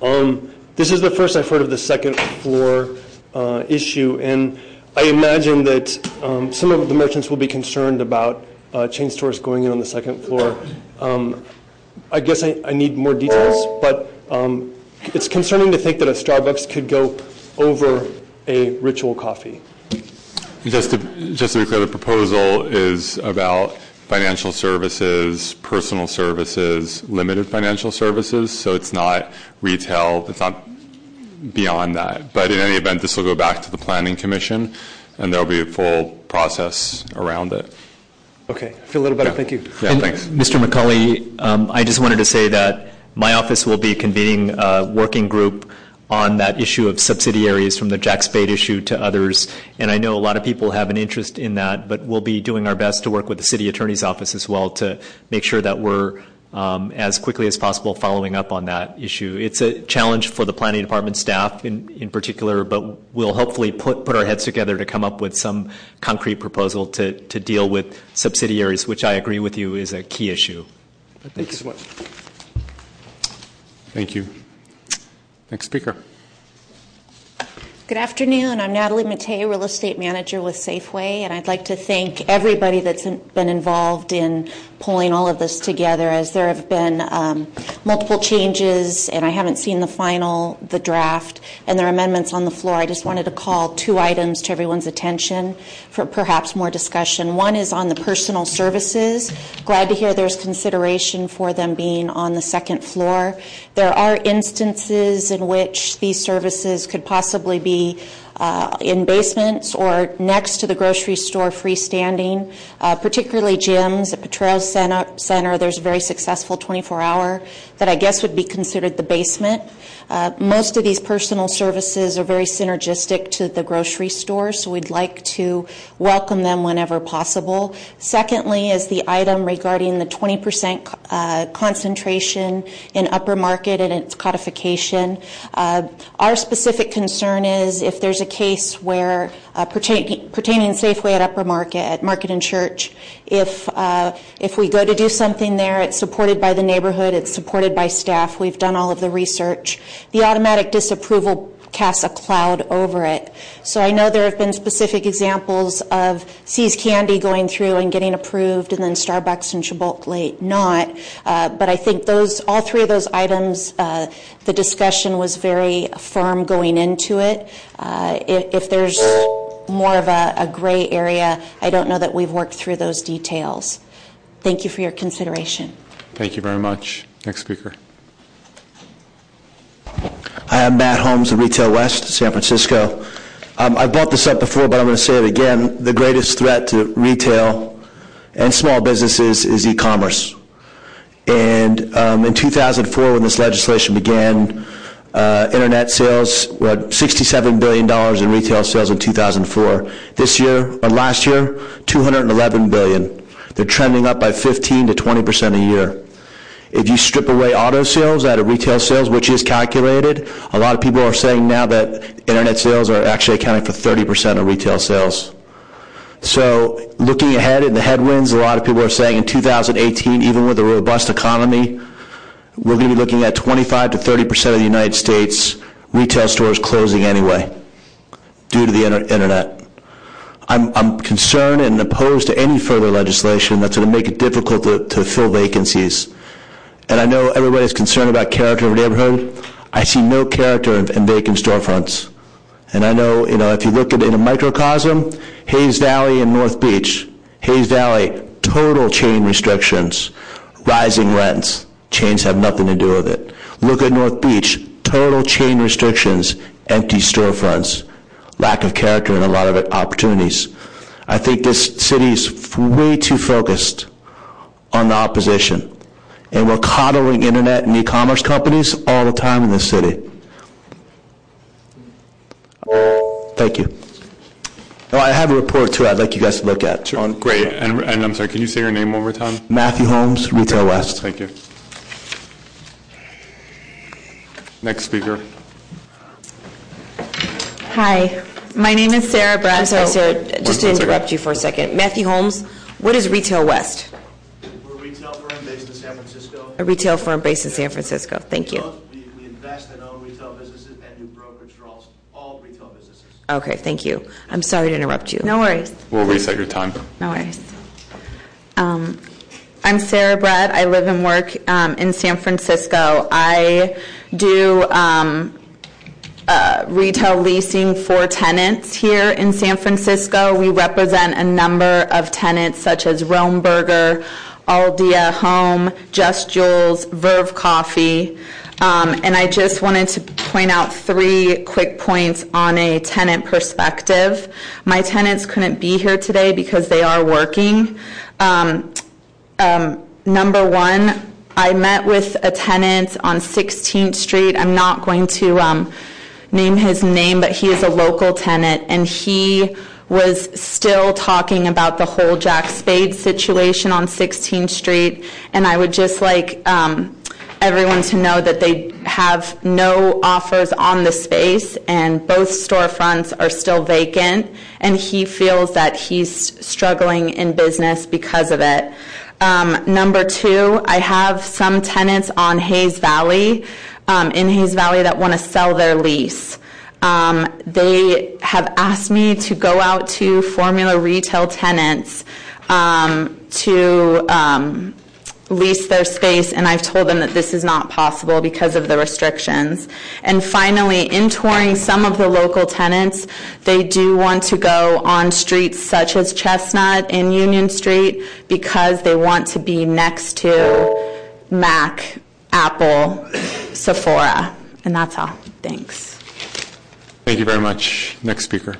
Um, this is the first I've heard of the second floor uh, issue, and I imagine that um, some of the merchants will be concerned about uh, chain stores going in on the second floor. Um, I guess I, I, need more details, but um, it's concerning to think that a Starbucks could go over a ritual coffee. Just to, just to be clear, the proposal is about financial services, personal services, limited financial services. So it's not retail. It's not beyond that. But in any event, this will go back to the Planning Commission, and there will be a full process around it. Okay, I feel a little better. Yeah. Thank you. Yeah, and thanks. Mr. McCauley, um, I just wanted to say that my office will be convening a working group on that issue of subsidiaries from the Jack Spade issue to others. And I know a lot of people have an interest in that, but we'll be doing our best to work with the city attorney's office as well to make sure that we're um, as quickly as possible following up on that issue. It's a challenge for the planning department staff in, in particular, but we'll hopefully put, put our heads together to come up with some concrete proposal to, to deal with subsidiaries, which I agree with you is a key issue. Thank you so much. Thank you. Next speaker. Good afternoon. I'm Natalie Matei, Real Estate Manager with Safeway, and I'd like to thank everybody that's been involved in pulling all of this together as there have been um, multiple changes, and I haven't seen the final, the draft, and there are amendments on the floor. I just wanted to call two items to everyone's attention for perhaps more discussion. One is on the personal services. Glad to hear there's consideration for them being on the second floor. There are instances in which these services could possibly be uh, in basements or next to the grocery store freestanding, uh, particularly gyms at Potrero Center, Center. There's a very successful 24 hour that I guess would be considered the basement. Uh, most of these personal services are very synergistic to the grocery store, so we'd like to welcome them whenever possible. Secondly, is the item regarding the 20% uh, concentration in upper market and its codification. Uh, our specific concern is if there's a case where pertaining, pertaining Safeway at Upper Market, at Market and Church, if uh, if we go to do something there, it's supported by the neighborhood, it's supported by staff. We've done all of the research. The automatic disapproval casts a cloud over it. So I know there have been specific examples of See's Candy going through and getting approved, and then Starbucks and Chipotle not. Uh, but I think all three of those items, uh, the discussion was very firm going into it. Uh, if, there's more of a, a gray area, I don't know that we've worked through those details. Thank you for your consideration. Thank you very much. Next speaker. Hi, I'm Matt Holmes of Retail West, San Francisco. Um, I brought this up before, but I'm going to say it again. The greatest threat to retail and small businesses is e-commerce. And um, in 2004, when this legislation began, uh, Uh, internet sales were $67 billion in retail sales in 2004. This year, or last year, 211 billion. They're trending up by 15 to 20 percent a year. If you strip away auto sales out of retail sales, which is calculated, a lot of people are saying now that internet sales are actually accounting for 30% of retail sales. So looking ahead in the headwinds, a lot of people are saying in 2018, even with a robust economy, we're going to be looking at 25 to 30% of the United States retail stores closing anyway due to the inter- internet. I'm, I'm, concerned and opposed to any further legislation that's going to make it difficult to, to fill vacancies and I know everybody's concerned about character of a neighborhood. I see no character in, in vacant storefronts. And I know, you know, if you look at it in a microcosm, Hayes Valley and North Beach, Hayes Valley, total chain restrictions, rising rents. Chains have nothing to do with it. Look at North Beach, total chain restrictions, empty storefronts, lack of character and a lot of opportunities. I think this city is way too focused on the opposition. And we're coddling internet and e-commerce companies all the time in this city. Thank you. Oh, I have a report too I'd like you guys to look at. on- Great, and, and I'm sorry, can you say your name one more time? Matthew Holmes, Retail West. Thank you. Next speaker. Hi, my name is Sarah Brad. I'm sorry, Sarah, just to interrupt you for a second. Matthew Holmes, what is Retail West? We're a retail firm based in San Francisco. A retail firm based in San Francisco. Thank you. We, we invest and own retail businesses and do brokerage for all, all retail businesses. Okay, thank you. I'm sorry to interrupt you. No worries. We'll reset your time. No worries. Um, I'm Sarah Brett. I live and work um, in San Francisco. I do um, uh, retail leasing for tenants here in San Francisco. We represent a number of tenants such as Roam Burger, Aldea Home, Just Jules, Verve Coffee. Um, and I just wanted to point out three quick points on a tenant perspective. My tenants couldn't be here today because they are working. Um, um, number one, I met with a tenant on 16th Street. I'm not going to um, name his name, but he is a local tenant, and he was still talking about the whole Jack Spade situation on 16th Street. And I would just like um, everyone to know that they have no offers on the space, and both storefronts are still vacant, and he feels that he's struggling in business because of it. Um, number two, I have some tenants on Hayes Valley, um, in Hayes Valley, that want to sell their lease. Um, they have asked me to go out to Formula Retail tenants to lease their space, and I've told them that this is not possible because of the restrictions. And finally, in touring some of the local tenants, they do want to go on streets such as Chestnut and Union Street because they want to be next to Mac, Apple, Sephora. And that's all. Thanks. Thank you very much. Next speaker.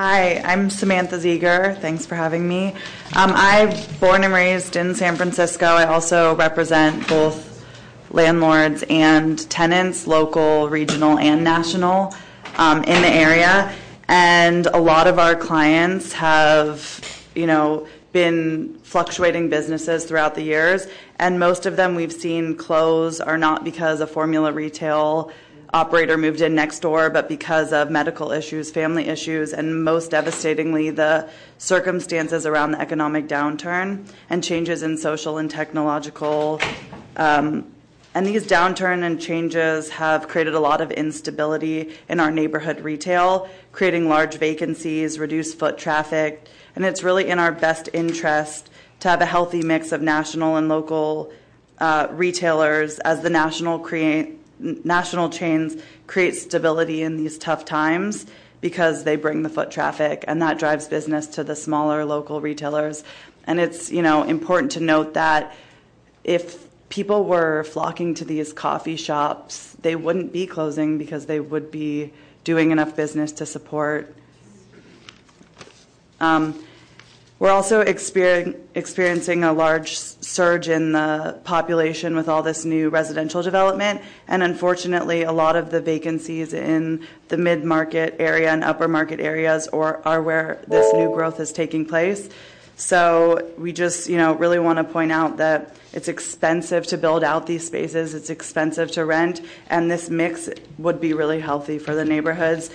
Hi, I'm Samantha Zieger. Thanks for having me. Um, I'm born and raised in San Francisco. I also represent both landlords and tenants, local, regional, and national, um, in the area. And a lot of our clients have, you know, been fluctuating businesses throughout the years, and most of them we've seen close are not because a formula retail operator moved in next door, but because of medical issues, family issues, and most devastatingly, the circumstances around the economic downturn and changes in social and technological. Um, and these downturn and changes have created a lot of instability in our neighborhood retail, creating large vacancies, reduced foot traffic, and it's really in our best interest to have a healthy mix of national and local uh, retailers as the national create national chains create stability in these tough times because they bring the foot traffic and that drives business to the smaller local retailers. And it's you know important to note that if people were flocking to these coffee shops they wouldn't be closing because they would be doing enough business to support um, we're also experiencing a large surge in the population with all this new residential development, and unfortunately, a lot of the vacancies in the mid market area and upper market areas are where this new growth is taking place. So we just, you know, really want to point out that it's expensive to build out these spaces, it's expensive to rent, and this mix would be really healthy for the neighborhoods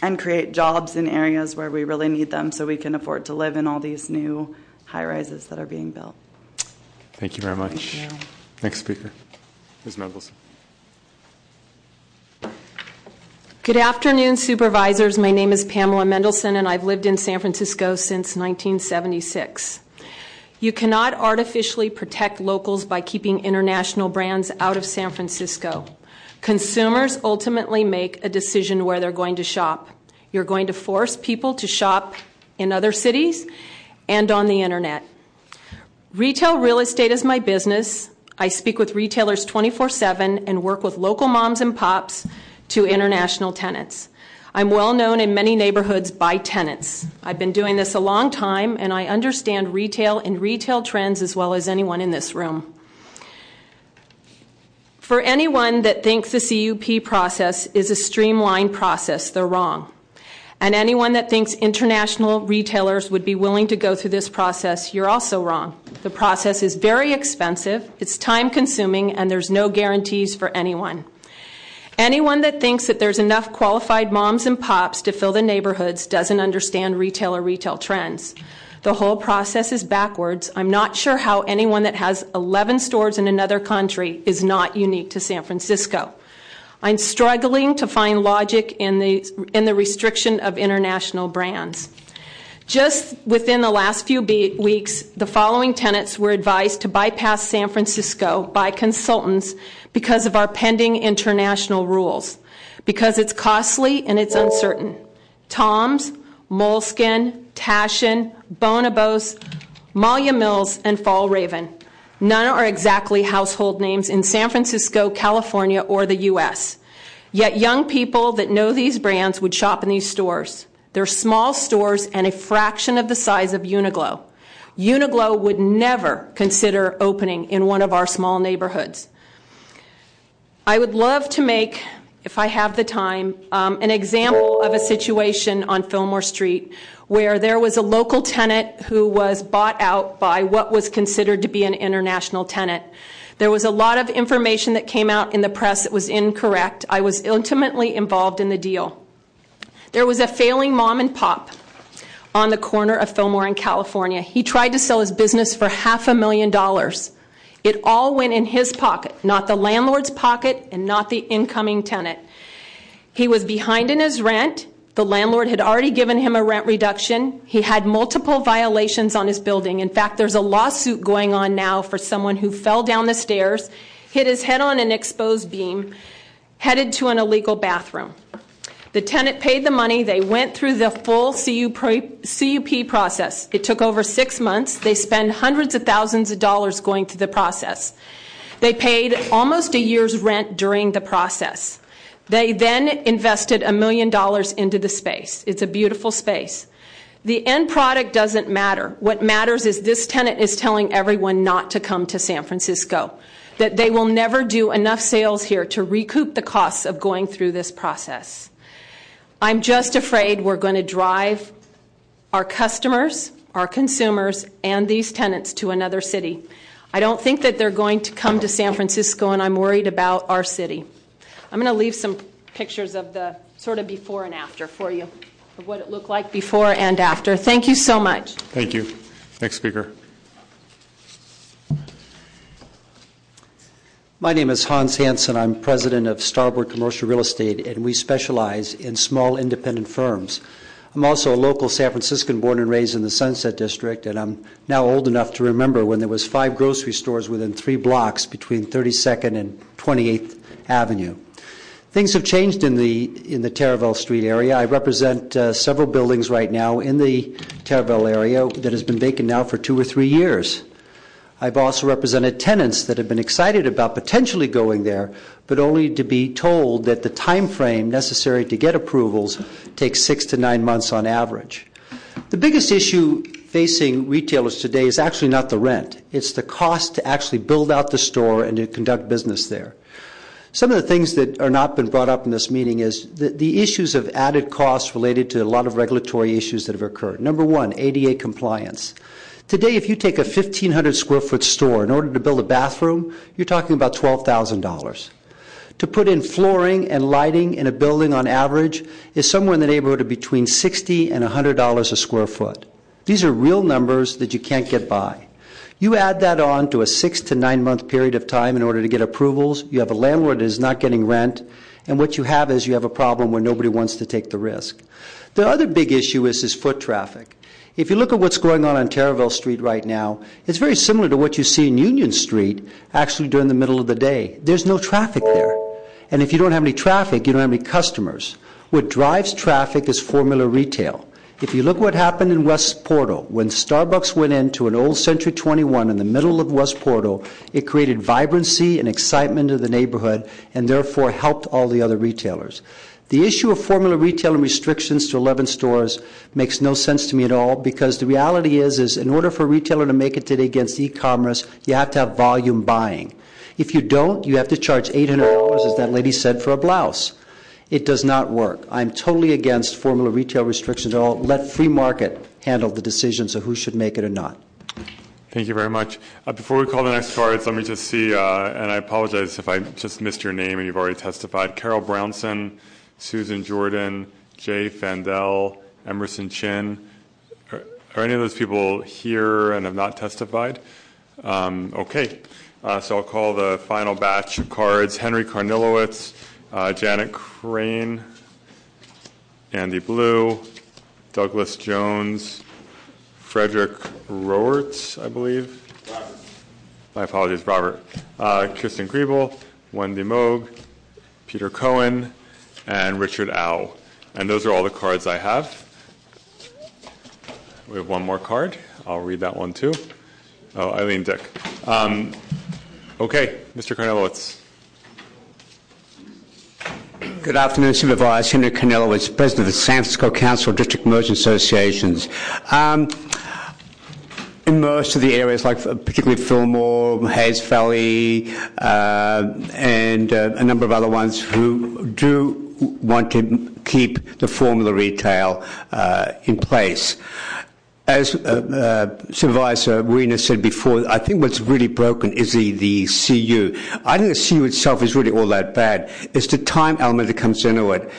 and create jobs in areas where we really need them so we can afford to live in all these new high rises that are being built. Thank you very much. You. Next speaker. Ms. Mendelson. Good afternoon, supervisors. My name is Pamela Mendelson, and I've lived in San Francisco since 1976. You cannot artificially protect locals by keeping international brands out of San Francisco. Consumers ultimately make a decision where they're going to shop. You're going to force people to shop in other cities and on the internet. Retail real estate is my business. I speak with retailers 24 7 and work with local moms and pops to international tenants. I'm well known in many neighborhoods by tenants. I've been doing this a long time and I understand retail and retail trends as well as anyone in this room. For anyone that thinks the CUP process is a streamlined process, they're wrong. And anyone that thinks international retailers would be willing to go through this process, you're also wrong. The process is very expensive, it's time consuming, and there's no guarantees for anyone. Anyone that thinks that there's enough qualified moms and pops to fill the neighborhoods doesn't understand retail or retail trends. The whole process is backwards. I'm not sure how anyone that has 11 stores in another country is not unique to San Francisco. I'm struggling to find logic in the, in the restriction of international brands. Just within the last few weeks, the following tenants were advised to bypass San Francisco by consultants because of our pending international rules, because it's costly and it's uncertain. Tom's, Moleskine, Taschen, Bonobos, Malia Mills, and Fjällräven. None are exactly household names in San Francisco, California, or the U.S. Yet young people that know these brands would shop in these stores. They're small stores and a fraction of the size of Uniqlo. Uniqlo would never consider opening in one of our small neighborhoods. I would love to make, if I have the time, um, an example of a situation on Fillmore Street where there was a local tenant who was bought out by what was considered to be an international tenant. There was a lot of information that came out in the press that was incorrect. I was intimately involved in the deal. There was a failing mom and pop on the corner of Fillmore in California. He tried to sell his business for half a million dollars. It all went in his pocket, not the landlord's pocket and not the incoming tenant. He was behind in his rent. The landlord had already given him a rent reduction. He had multiple violations on his building. In fact, there's a lawsuit going on now for someone who fell down the stairs, hit his head on an exposed beam, headed to an illegal bathroom. The tenant paid the money. They went through the full CUP process. It took over six months. They spent hundreds of thousands of dollars going through the process. They paid almost a year's rent during the process. They then invested a million dollars into the space. It's a beautiful space. The end product doesn't matter. What matters is this tenant is telling everyone not to come to San Francisco, that they will never do enough sales here to recoup the costs of going through this process. I'm just afraid we're going to drive our customers, our consumers, and these tenants to another city. I don't think that they're going to come to San Francisco, and I'm worried about our city. I'm going to leave some pictures of the sort of before and after for you, of what it looked like before and after. Thank you so much. Thank you. Next speaker. My name is Hans Hansen. I'm president of Starboard Commercial Real Estate, and we specialize in small independent firms. I'm also a local San Franciscan born and raised in the Sunset District, and I'm now old enough to remember when there was five grocery stores within three blocks between 32nd and 28th Avenue. Things have changed in the in the Taraval Street area. I represent uh, several buildings right now in the Taraval area that has been vacant now for two or three years. I've also represented tenants that have been excited about potentially going there, but only to be told that the time frame necessary to get approvals takes six to nine months on average. The biggest issue facing retailers today is actually not the rent. It's the cost to actually build out the store and to conduct business there. Some of the things that are not been brought up in this meeting is the, the issues of added costs related to a lot of regulatory issues that have occurred. Number one, ADA compliance. Today, if you take a 1,500 square foot store, in order to build a bathroom, you're talking about $12,000. To put in flooring and lighting in a building on average is somewhere in the neighborhood of between 60 and $100 a square foot. These are real numbers that you can't get by. You add that on to a six to nine month period of time in order to get approvals. You have a landlord that is not getting rent. And what you have is you have a problem where nobody wants to take the risk. The other big issue is, is foot traffic. If you look at what's going on on Taraval Street right now, it's very similar to what you see in Union Street actually during the middle of the day. There's no traffic there. And if you don't have any traffic, you don't have any customers. What drives traffic is formula retail. If you look what happened in West Portal, when Starbucks went into an old Century 21 in the middle of West Portal, it created vibrancy and excitement in the neighborhood and therefore helped all the other retailers. The issue of formula retail and restrictions to 11 stores makes no sense to me at all because the reality is, is in order for a retailer to make it today against e-commerce, you have to have volume buying. If you don't, you have to charge $800, as that lady said, for a blouse. It does not work. I'm totally against formula retail restrictions at all. Let free market handle the decisions of who should make it or not. Thank you very much. Uh, before we call the next cards, let me just see, uh, and I apologize if I just missed your name and you've already testified. Carol Brownson, Susan Jordan, Jay Fandel, Emerson Chin. Are, any of those people here and have not testified? Um, okay, uh, so I'll call the final batch of cards. Henry Karnilowicz, uh, Janet Crane, Andy Blue, Douglas Jones, Frederick Roerts, I believe. Robert. My apologies, Robert. Uh, Kristen Griebel, Wendy Moog, Peter Cohen, and Richard Au. And those are all the cards I have. We have one more card. I'll read that one too. Oh, Eileen Dick. Um, okay, Mr. Karnilowicz. Good afternoon, Supervisor. Henry Karnilowicz, President of the San Francisco Council of District Merchant Associations. Um, in most of the areas, like particularly Fillmore, Hayes Valley, uh, and uh, a number of other ones who do want to keep the formula retail uh, in place. As uh, uh, Supervisor Wiener said before, I think what's really broken is the, CU. I think the CU itself is really all that bad. It's the time element that comes into it.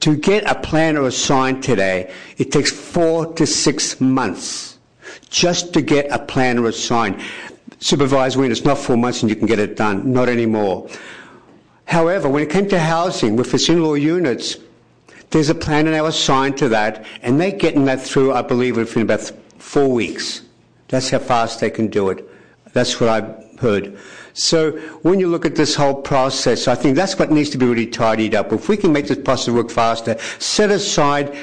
To get a plan or a sign today, it takes four to six months just to get a plan or a sign. Supervisor Wiener, it's not four months and you can get it done. Not anymore. However, when it came to housing with the single units, there's a plan and they were assigned to that, and they're getting that through, I believe, within about four weeks. That's how fast they can do it. That's what I've heard. So when you look at this whole process, I think that's what needs to be really tidied up. If we can make this process work faster, set aside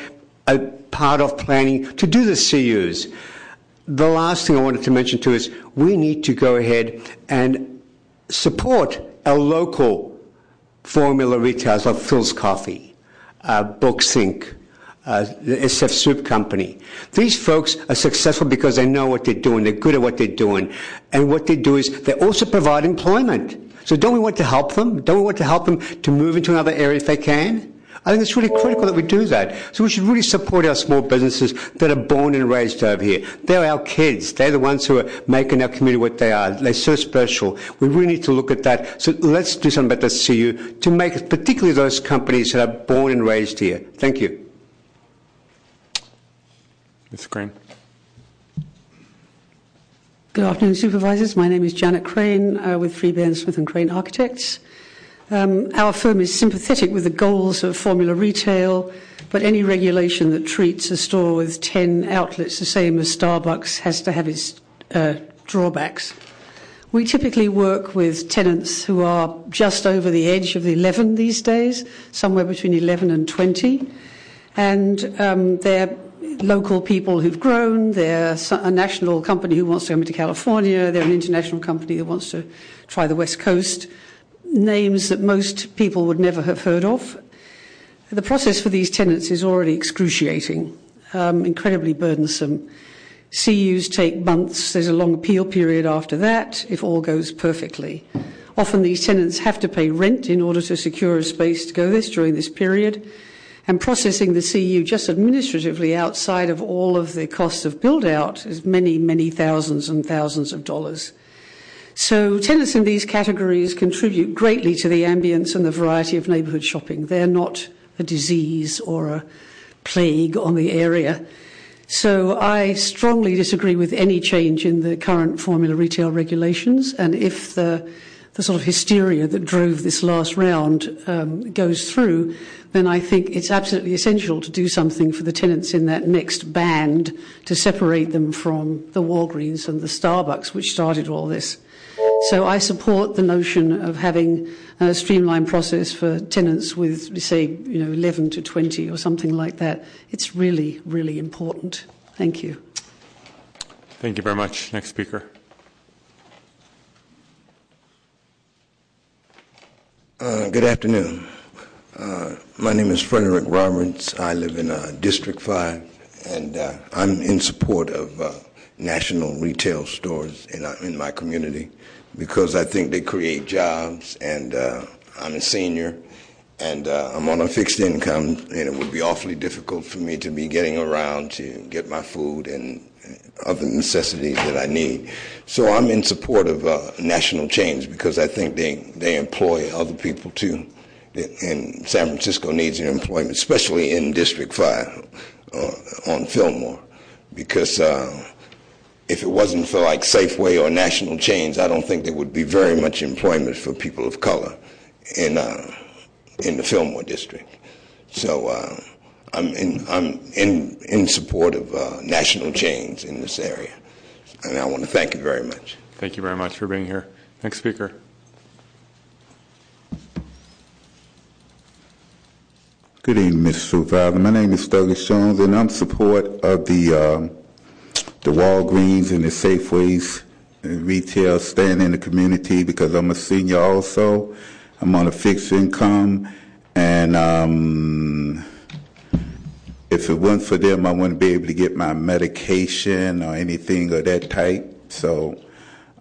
a part of planning to do the CUs. The last thing I wanted to mention too is we need to go ahead and support our local formula retailers like Philz Coffee, uh, Books Inc, uh, the SF Soup Company. These folks are successful because they know what they're doing. They're good at what they're doing. And what they do is they also provide employment. So don't we want to help them? Don't we want to help them to move into another area if they can? I think it's really critical that we do that. So we should really support our small businesses that are born and raised over here. They're our kids. They're the ones who are making our community what they are. They're so special. We really need to look at that. So let's do something about the CU to make particularly those companies that are born and raised here. Thank you. Ms. Crane. Good afternoon, supervisors. My name is Janet Crane uh, with Freebairn Smith and Crane Architects. Um, our firm is sympathetic with the goals of formula retail, but any regulation that treats a store with 10 outlets the same as Starbucks has to have its uh, drawbacks. We typically work with tenants who are just over the edge of the 11 these days, somewhere between 11 and 20. And um, they're local people who've grown, they're a national company who wants to come into California, they're an international company that wants to try the West Coast names that most people would never have heard of. The process for these tenants is already excruciating, um, incredibly burdensome. CUs take months, there's a long appeal period after that, if all goes perfectly. Often these tenants have to pay rent in order to secure a space to go this during this period. And processing the CU just administratively outside of all of the costs of build out is many, many thousands and thousands of dollars. So tenants in these categories contribute greatly to the ambience and the variety of neighbourhood shopping. They're not a disease or a plague on the area. So I strongly disagree with any change in the current formula retail regulations. And if the, the sort of hysteria that drove this last round um, goes through, then I think it's absolutely essential to do something for the tenants in that next band to separate them from the Walgreens and the Starbucks, which started all this. So I support the notion of having a streamlined process for tenants with, say, you know, 11 to 20 or something like that. It's really, really important. Thank you. Thank you very much. Next speaker. Uh, good afternoon. Uh, my name is Frederick Roberts. I live in uh, District 5, and uh, I'm in support of uh, national retail stores in, uh, in my community because I think they create jobs, and I'm a senior, and I'm on a fixed income, and it would be awfully difficult for me to be getting around to get my food and other necessities that I need. So I'm in support of uh, national chains because I think they, they employ other people too. And San Francisco needs your employment, especially in District 5 uh, on Fillmore. Because uh, if it wasn't for like Safeway or national chains, I don't think there would be very much employment for people of color in, uh, in the Fillmore district. So uh, I'm in, I'm in, in support of uh, national chains in this area. And I want to thank you very much. Thank you very much for being here. Next speaker. Good evening, Mr. Supervisor. My name is Douglas Jones, and I'm support of the um, the Walgreens and the Safeways and retail staying in the community because I'm a senior also. I'm on a fixed income, and um, if it wasn't for them, I wouldn't be able to get my medication or anything of that type. So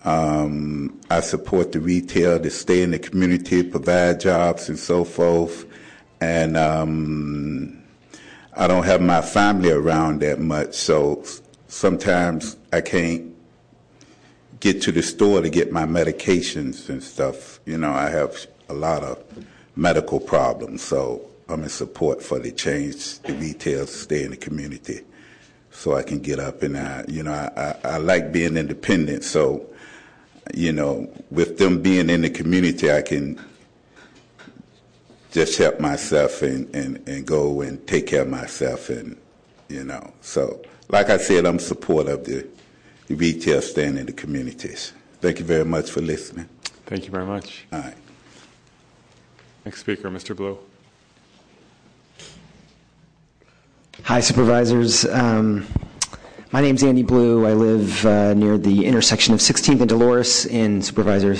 um, I support the retail to stay in the community, provide jobs and so forth. And um, I don't have my family around that much, so sometimes I can't get to the store to get my medications and stuff. You know, I have a lot of medical problems, so I'm in support for the change the retail stay in the community so I can get up and I, you know, I, I, I like being independent. So, you know, with them being in the community, I can just help myself and, and, and go and take care of myself and, you know, so like I said, I'm support of the, the retail stand in the communities. Thank you very much for listening. Thank you very much. All right. Next speaker, Mr. Blue. Hi, supervisors. Um, my name's Andy Blue. I live uh, near the intersection of 16th and Dolores in Supervisor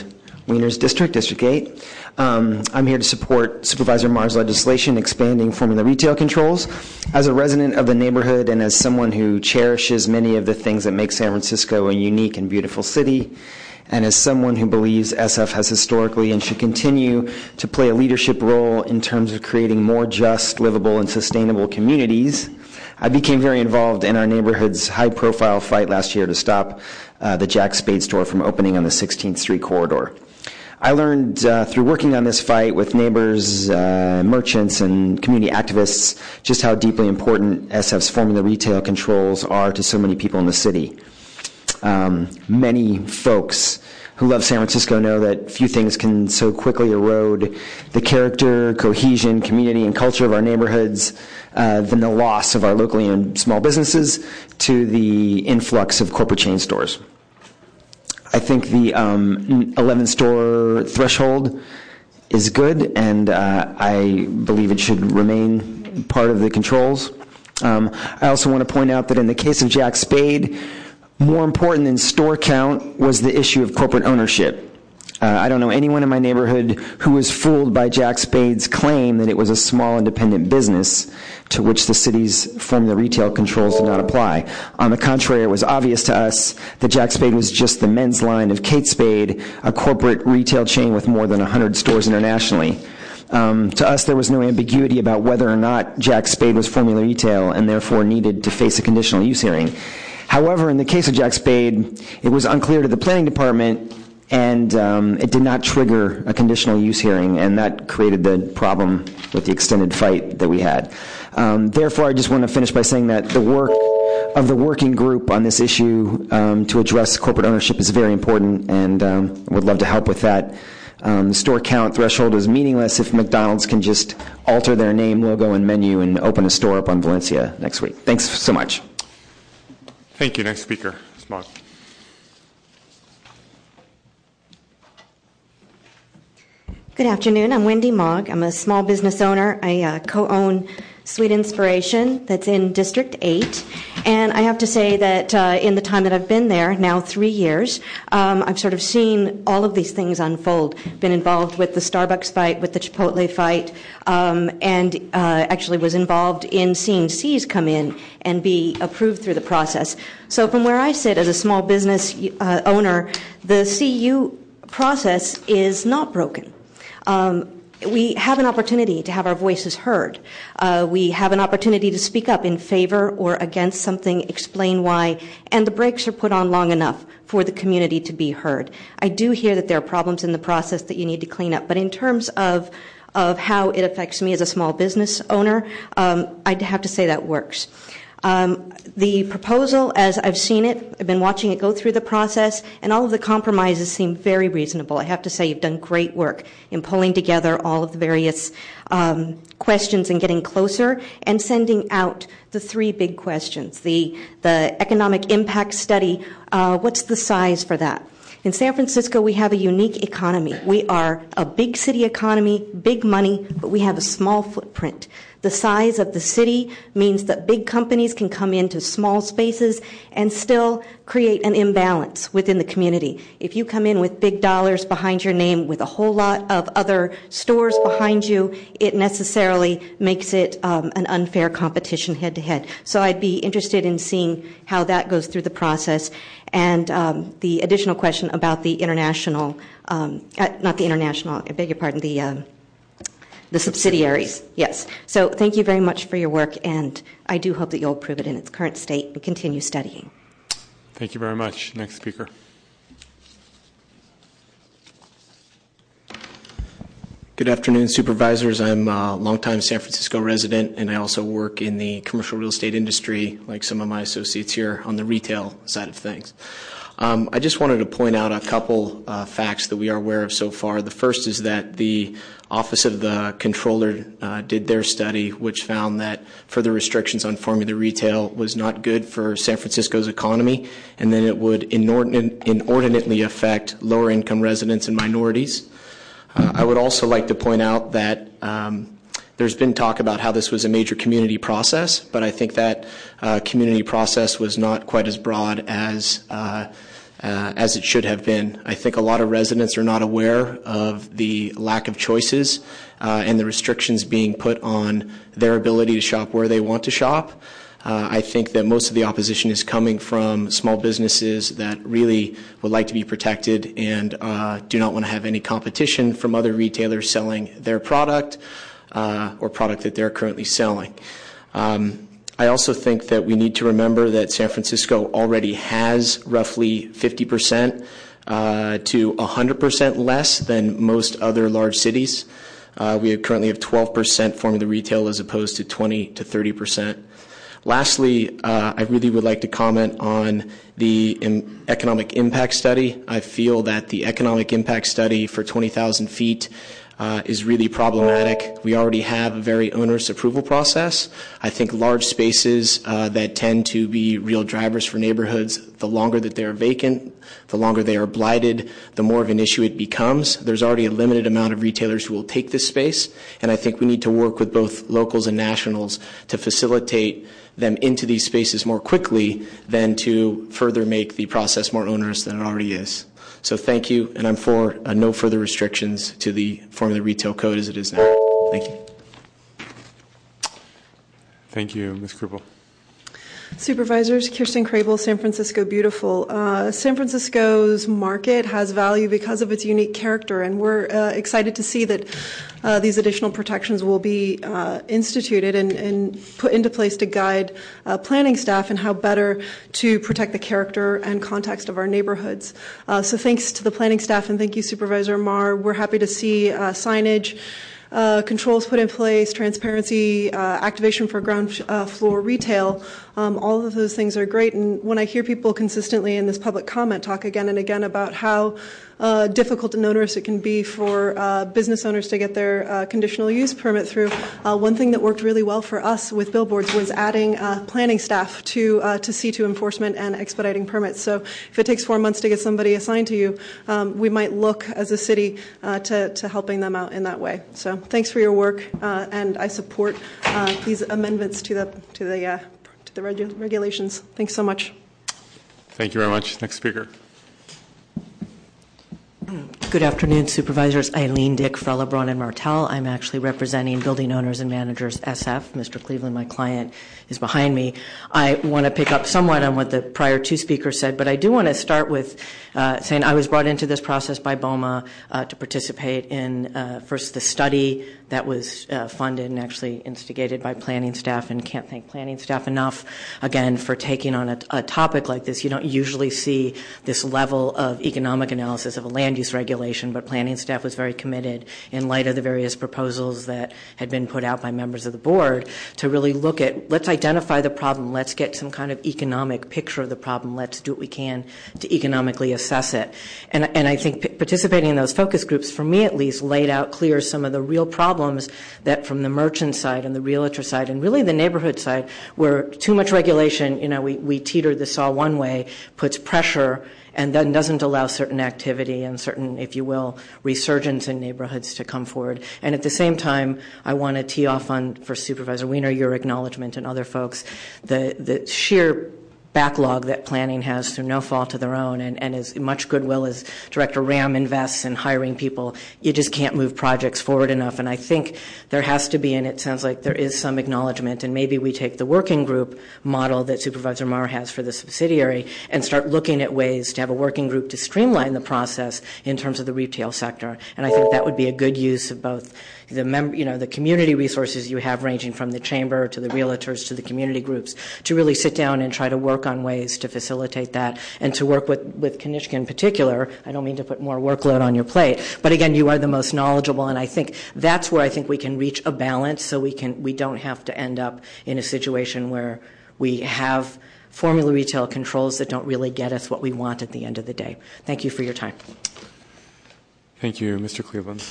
Wiener's district, District 8. Um, I'm here to support Supervisor Mar's legislation expanding formula retail controls. As a resident of the neighborhood and as someone who cherishes many of the things that make San Francisco a unique and beautiful city, and as someone who believes SF has historically and should continue to play a leadership role in terms of creating more just, livable, and sustainable communities, I became very involved in our neighborhood's high profile fight last year to stop uh, the Jack Spade store from opening on the 16th Street corridor. I learned uh, through working on this fight with neighbors, uh, merchants, and community activists just how deeply important SF's formula retail controls are to so many people in the city. Um, many folks who love San Francisco know that few things can so quickly erode the character, cohesion, community, and culture of our neighborhoods uh, than the loss of our locally owned small businesses to the influx of corporate chain stores. I think the um, 11 store threshold is good, and uh, I believe it should remain part of the controls. Um, I also want to point out that in the case of Jack Spade, more important than store count was the issue of corporate ownership. Uh, I don't know anyone in my neighborhood who was fooled by Jack Spade's claim that it was a small independent business to which the city's formula retail controls did not apply. On the contrary, it was obvious to us that Jack Spade was just the men's line of Kate Spade, a corporate retail chain with more than 100 stores internationally. Um, to us, there was no ambiguity about whether or not Jack Spade was formula retail and therefore needed to face a conditional use hearing. However, in the case of Jack Spade, it was unclear to the planning department and um, it did not trigger a conditional use hearing, and that created the problem with the extended fight that we had. Um, therefore, I just want to finish by saying that the work of the working group on this issue um, to address corporate ownership is very important, and um, would love to help with that the store count threshold is meaningless if McDonald's can just alter their name, logo, and menu and open a store up on Valencia next week. Thanks so much. Thank you. Next speaker, Smog. Good afternoon. I'm Wendy Mogg. I'm a small business owner. I uh, co own Sweet Inspiration that's in District 8. And I have to say that uh, in the time that I've been there, now three years, um, I've sort of seen all of these things unfold. Been involved with the Starbucks fight, with the Chipotle fight, um, and uh, actually was involved in seeing See's come in and be approved through the process. So from where I sit as a small business uh, owner, the CU process is not broken. Um, we have an opportunity to have our voices heard. Uh, we have an opportunity to speak up in favor or against something, explain why, and the brakes are put on long enough for the community to be heard. I do hear that there are problems in the process that you need to clean up, but in terms of how it affects me as a small business owner, um, I'd have to say that works. Um, the proposal, as I've seen it, I've been watching it go through the process, and all of the compromises seem very reasonable. I have to say, you've done great work in pulling together all of the various um, questions and getting closer and sending out the three big questions. The, economic impact study, uh, what's the size for that? In San Francisco, we have a unique economy. We are a big city economy, big money, but we have a small footprint. The size of the city means that big companies can come into small spaces and still create an imbalance within the community. If you come in with big dollars behind your name with a whole lot of other stores behind you, it necessarily makes it um, an unfair competition head to head. So I'd be interested in seeing how that goes through the process. And um, the additional question about the international, um, uh, not the international, I beg your pardon, the uh, the subsidiaries, yes. So thank you very much for your work, and I do hope that you'll approve it in its current state and continue studying. Thank you very much. Next speaker. Good afternoon, supervisors. I'm a longtime San Francisco resident, and I also work in the commercial real estate industry, like some of my associates here on the retail side of things. Um, I just wanted to point out a couple uh, facts that we are aware of so far. The first is that the Office of the Controller uh, did their study, which found that further restrictions on formula retail was not good for San Francisco's economy, and then it would inordinately affect lower income residents and minorities. Uh, I would also like to point out that um, there's been talk about how this was a major community process, but I think that uh, community process was not quite as broad as uh, uh, as it should have been. I think a lot of residents are not aware of the lack of choices and the restrictions being put on their ability to shop where they want to shop. I think that most of the opposition is coming from small businesses that really would like to be protected and do not want to have any competition from other retailers selling their product or product that they're currently selling. Um, I also think that we need to remember that San Francisco already has roughly 50% uh, to 100% less than most other large cities. Uh, we currently have 12% formula retail as opposed to 20 to 30%. Lastly, uh, I really would like to comment on the economic impact study. I feel that the economic impact study for 20,000 feet uh, is really problematic. We already have a very onerous approval process. I think large spaces uh, that tend to be real drivers for neighborhoods, the longer that they are vacant, the longer they are blighted, the more of an issue it becomes. There's already a limited amount of retailers who will take this space, and I think we need to work with both locals and nationals to facilitate them into these spaces more quickly than to further make the process more onerous than it already is. So thank you, and I'm for uh, no further restrictions to the formula retail code as it is now. Thank you. Thank you, Ms. Krupel. Supervisors, Kirsten Crable, San Francisco Beautiful. Uh, San Francisco's market has value because of its unique character, and we're uh, excited to see that uh, these additional protections will be uh, instituted and, and, put into place to guide uh, planning staff and how better to protect the character and context of our neighborhoods. Uh, so thanks to the planning staff and thank you, Supervisor Mar. We're happy to see signage uh, controls put in place, transparency, uh, activation for ground uh, floor retail. Um, all of those things are great. And when I hear people consistently in this public comment talk again and again about how uh, difficult and onerous it can be for uh, business owners to get their uh, conditional use permit through. Uh, one thing that worked really well for us with billboards was adding uh, planning staff to uh, to see to enforcement and expediting permits. So if it takes four months to get somebody assigned to you, um, we might look as a city to to helping them out in that way. So thanks for your work, and I support these amendments to the to the the regu- regulations. Thanks so much. Thank you very much. Next speaker. Good afternoon, Supervisors. Eileen Dick, Farella, Braun, and Martel. I'm actually representing Building Owners and Managers SF. Mr. Cleveland, my client, is behind me. I want to pick up somewhat on what the prior two speakers said, but I do want to start with uh, saying I was brought into this process by BOMA uh, to participate in uh, first the study that was funded and actually instigated by planning staff, and can't thank planning staff enough again for taking on a topic like this. You don't usually see this level of economic analysis of a land use regulation, but planning staff was very committed in light of the various proposals that had been put out by members of the board to really look at let's identify the problem, let's get some kind of economic picture of the problem, let's do what we can to economically assess it. And, I think participating in those focus groups, for me at least, laid out clear some of the real problems that from the merchant side and the realtor side and really the neighborhood side, where too much regulation, you know, we, teetered the saw one way, puts pressure and then doesn't allow certain activity and certain, if you will, resurgence in neighborhoods to come forward. And at the same time, I want to tee off on, for Supervisor Wiener, your acknowledgement and other folks, the, the sheer backlog that planning has through no fault of their own and, and as much goodwill as Director Rahaim invests in hiring people, you just can't move projects forward enough. And I think there has to be, and it sounds like there is some acknowledgement, and maybe we take the working group model that Supervisor Mar has for the subsidiary and start looking at ways to have a working group to streamline the process in terms of the retail sector. And I think that would be a good use of both the community resources you have ranging from the chamber to the realtors to the community groups to really sit down and try to work on ways to facilitate that and to work with Kanishka in particular I don't mean to put more workload on your plate but again you are the most knowledgeable and I think that's where I think we can reach a balance so we can we don't have to end up in a situation where we have formula retail controls that don't really get us what we want at the end of the day. Thank you for your time. Thank you, Mr. Cleveland.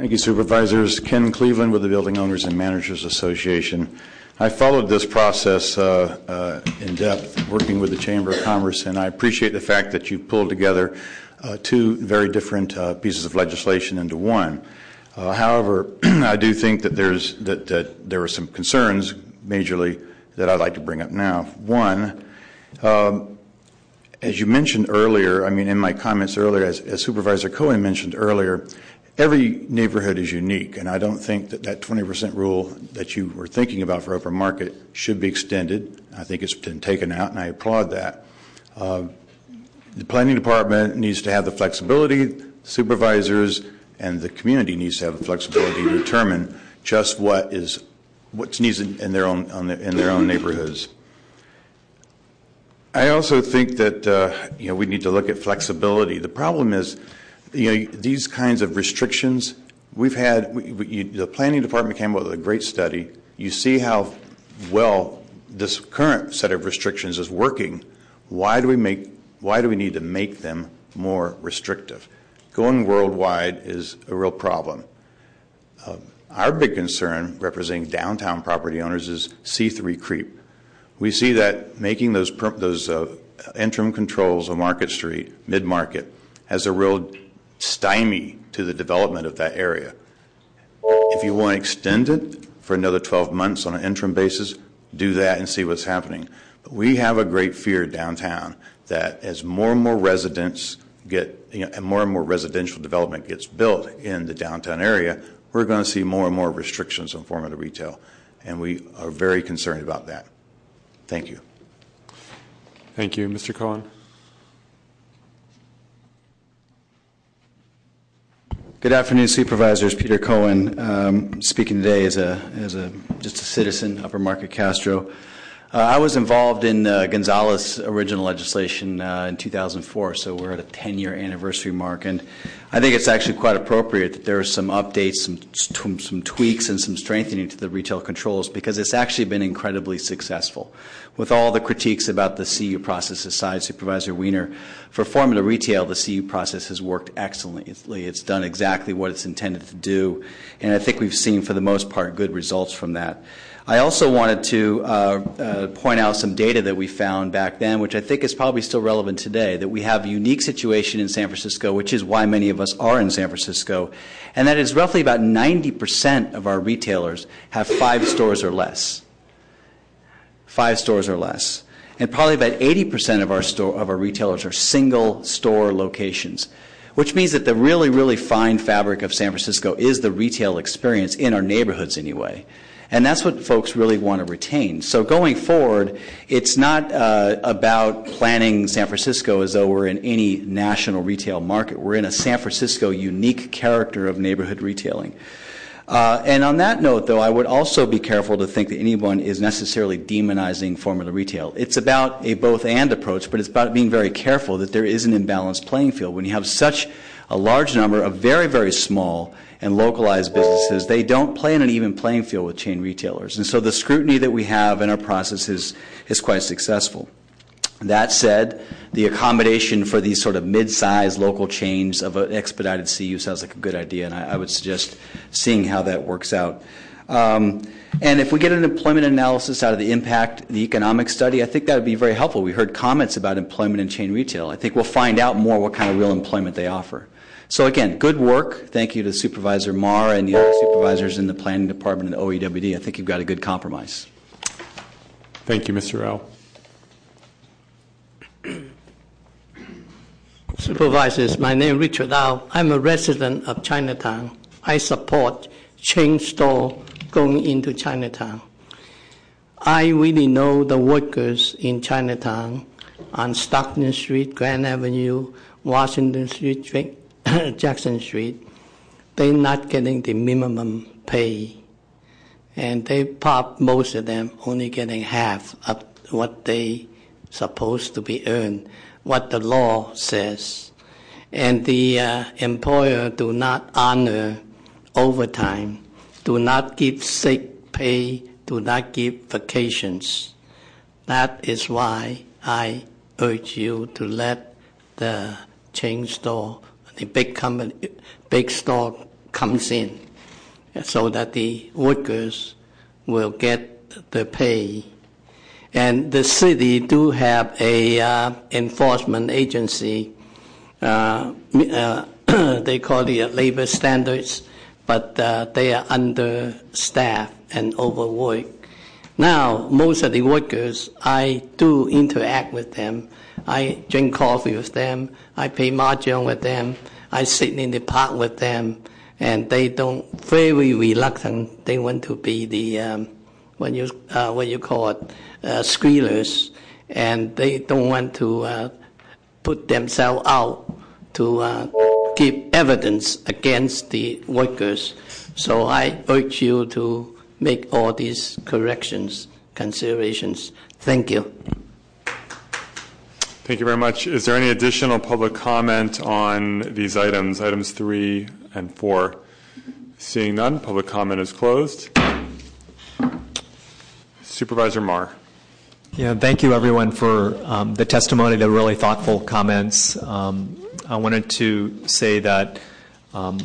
Thank you, Supervisors. Ken Cleveland with the Building Owners and Managers Association. I followed this process uh, uh, in depth, working with the Chamber of Commerce, and I appreciate the fact that you pulled together uh, two very different uh, pieces of legislation into one. Uh, however, I do think that there's that, that, there are some concerns, majorly, that I'd like to bring up now. One. Um, as you mentioned earlier, I mean, in my comments earlier, as, as Supervisor Cohen mentioned earlier, every neighborhood is unique, and I don't think that that 20% rule that you were thinking about for open market should be extended. I think it's been taken out, and I applaud that. Uh, the planning department needs to have the flexibility, supervisors, and the community needs to have the flexibility to determine just what is needed in their own the, in their own neighborhoods. I also think that uh, you know we need to look at flexibility. The problem is you know, these kinds of restrictions, we've had, the planning department came up with a great study. You see how well this current set of restrictions is working. Why do we make, why do we need to make them more restrictive? Going worldwide is a real problem. Uh, our big concern representing downtown property owners is C3 creep. We see that making those, those uh, interim controls on Market Street, mid-market, has a real stymie to the development of that area. If you want to extend it for another 12 months on an interim basis, do that and see what's happening. But we have a great fear downtown that as more and more residents get, you know, and more and more residential development gets built in the downtown area, we're going to see more and more restrictions on formula retail. And we are very concerned about that. Thank you. Thank you. Mr. Cohen. Good afternoon, Supervisors. Peter Cohen, um, speaking today as a, as a just a citizen, Upper Market Castro. Uh, I was involved in uh, Gonzalez' original legislation uh, in 2004, so we're at a 10-year anniversary mark, and I think it's actually quite appropriate that there are some updates, some, some tweaks, and some strengthening to the retail controls because it's actually been incredibly successful. With all the critiques about the CU process aside, Supervisor Wiener, for formula retail, the CU process has worked excellently. It's done exactly what it's intended to do, and I think we've seen, for the most part, good results from that. I also wanted to uh, uh, point out some data that we found back then, which I think is probably still relevant today, that we have a unique situation in San Francisco, which is why many of us are in San Francisco, and that is roughly about 90% of our retailers have five stores or less. Five stores or less. And probably about 80% of our, store, of our retailers are single store locations which means that the really, really fine fabric of San Francisco is the retail experience in our neighborhoods anyway. And that's what folks really want to retain. So going forward, it's not uh, about planning San Francisco as though we're in any national retail market. We're in a San Francisco unique character of neighborhood retailing. Uh, and on that note, though, I would also be careful to think that anyone is necessarily demonizing formula retail. It's about a both and approach, but it's about being very careful that there is an imbalanced playing field. When you have such a large number of very, very small and localized businesses, they don't play in an even playing field with chain retailers. And so the scrutiny that we have in our process is, is quite successful. That said, the accommodation for these sort of mid-sized local chains of an expedited CU sounds like a good idea, and I, would suggest seeing how that works out. Um, and if we get an employment analysis out of the impact, the economic study, I think that would be very helpful. We heard comments about employment in chain retail. I think we'll find out more what kind of real employment they offer. So again, good work. Thank you to Supervisor Mar and the other supervisors in the Planning Department and the OEWD. I think you've got a good compromise. Thank you, Mr. Rao. Supervisors, my name is Richard Lau. I'm a resident of Chinatown. I support chain store going into Chinatown. I really know the workers in Chinatown on Stockton Street, Grand Avenue, Washington Street, Jackson Street, they're not getting the minimum pay. And they pop most of them only getting half of what they supposed to be earned, what the law says. And the uh, employer do not honor overtime, do not give sick pay, do not give vacations. That is why I urge you to let the chain store the big company, big store comes in, so that the workers will get the pay. And the city do have a uh, enforcement agency. Uh, uh, they call it labor standards, but uh, they are understaffed and overworked. Now, most of the workers, I do interact with them I drink coffee with them. I play mahjong with them. I sit in the park with them, and they don't very reluctant. They want to be the um, what you uh, what you call it uh, squealers, and they don't want to uh, put themselves out to uh, give evidence against the workers. So I urge you to make all these corrections, considerations. Thank you. Thank you very much. Is there any additional public comment on these items, items three and four? Seeing none, public comment is closed. Supervisor Mar. Yeah, thank you everyone for um, the testimony, the really thoughtful comments. Um, I wanted to say that um,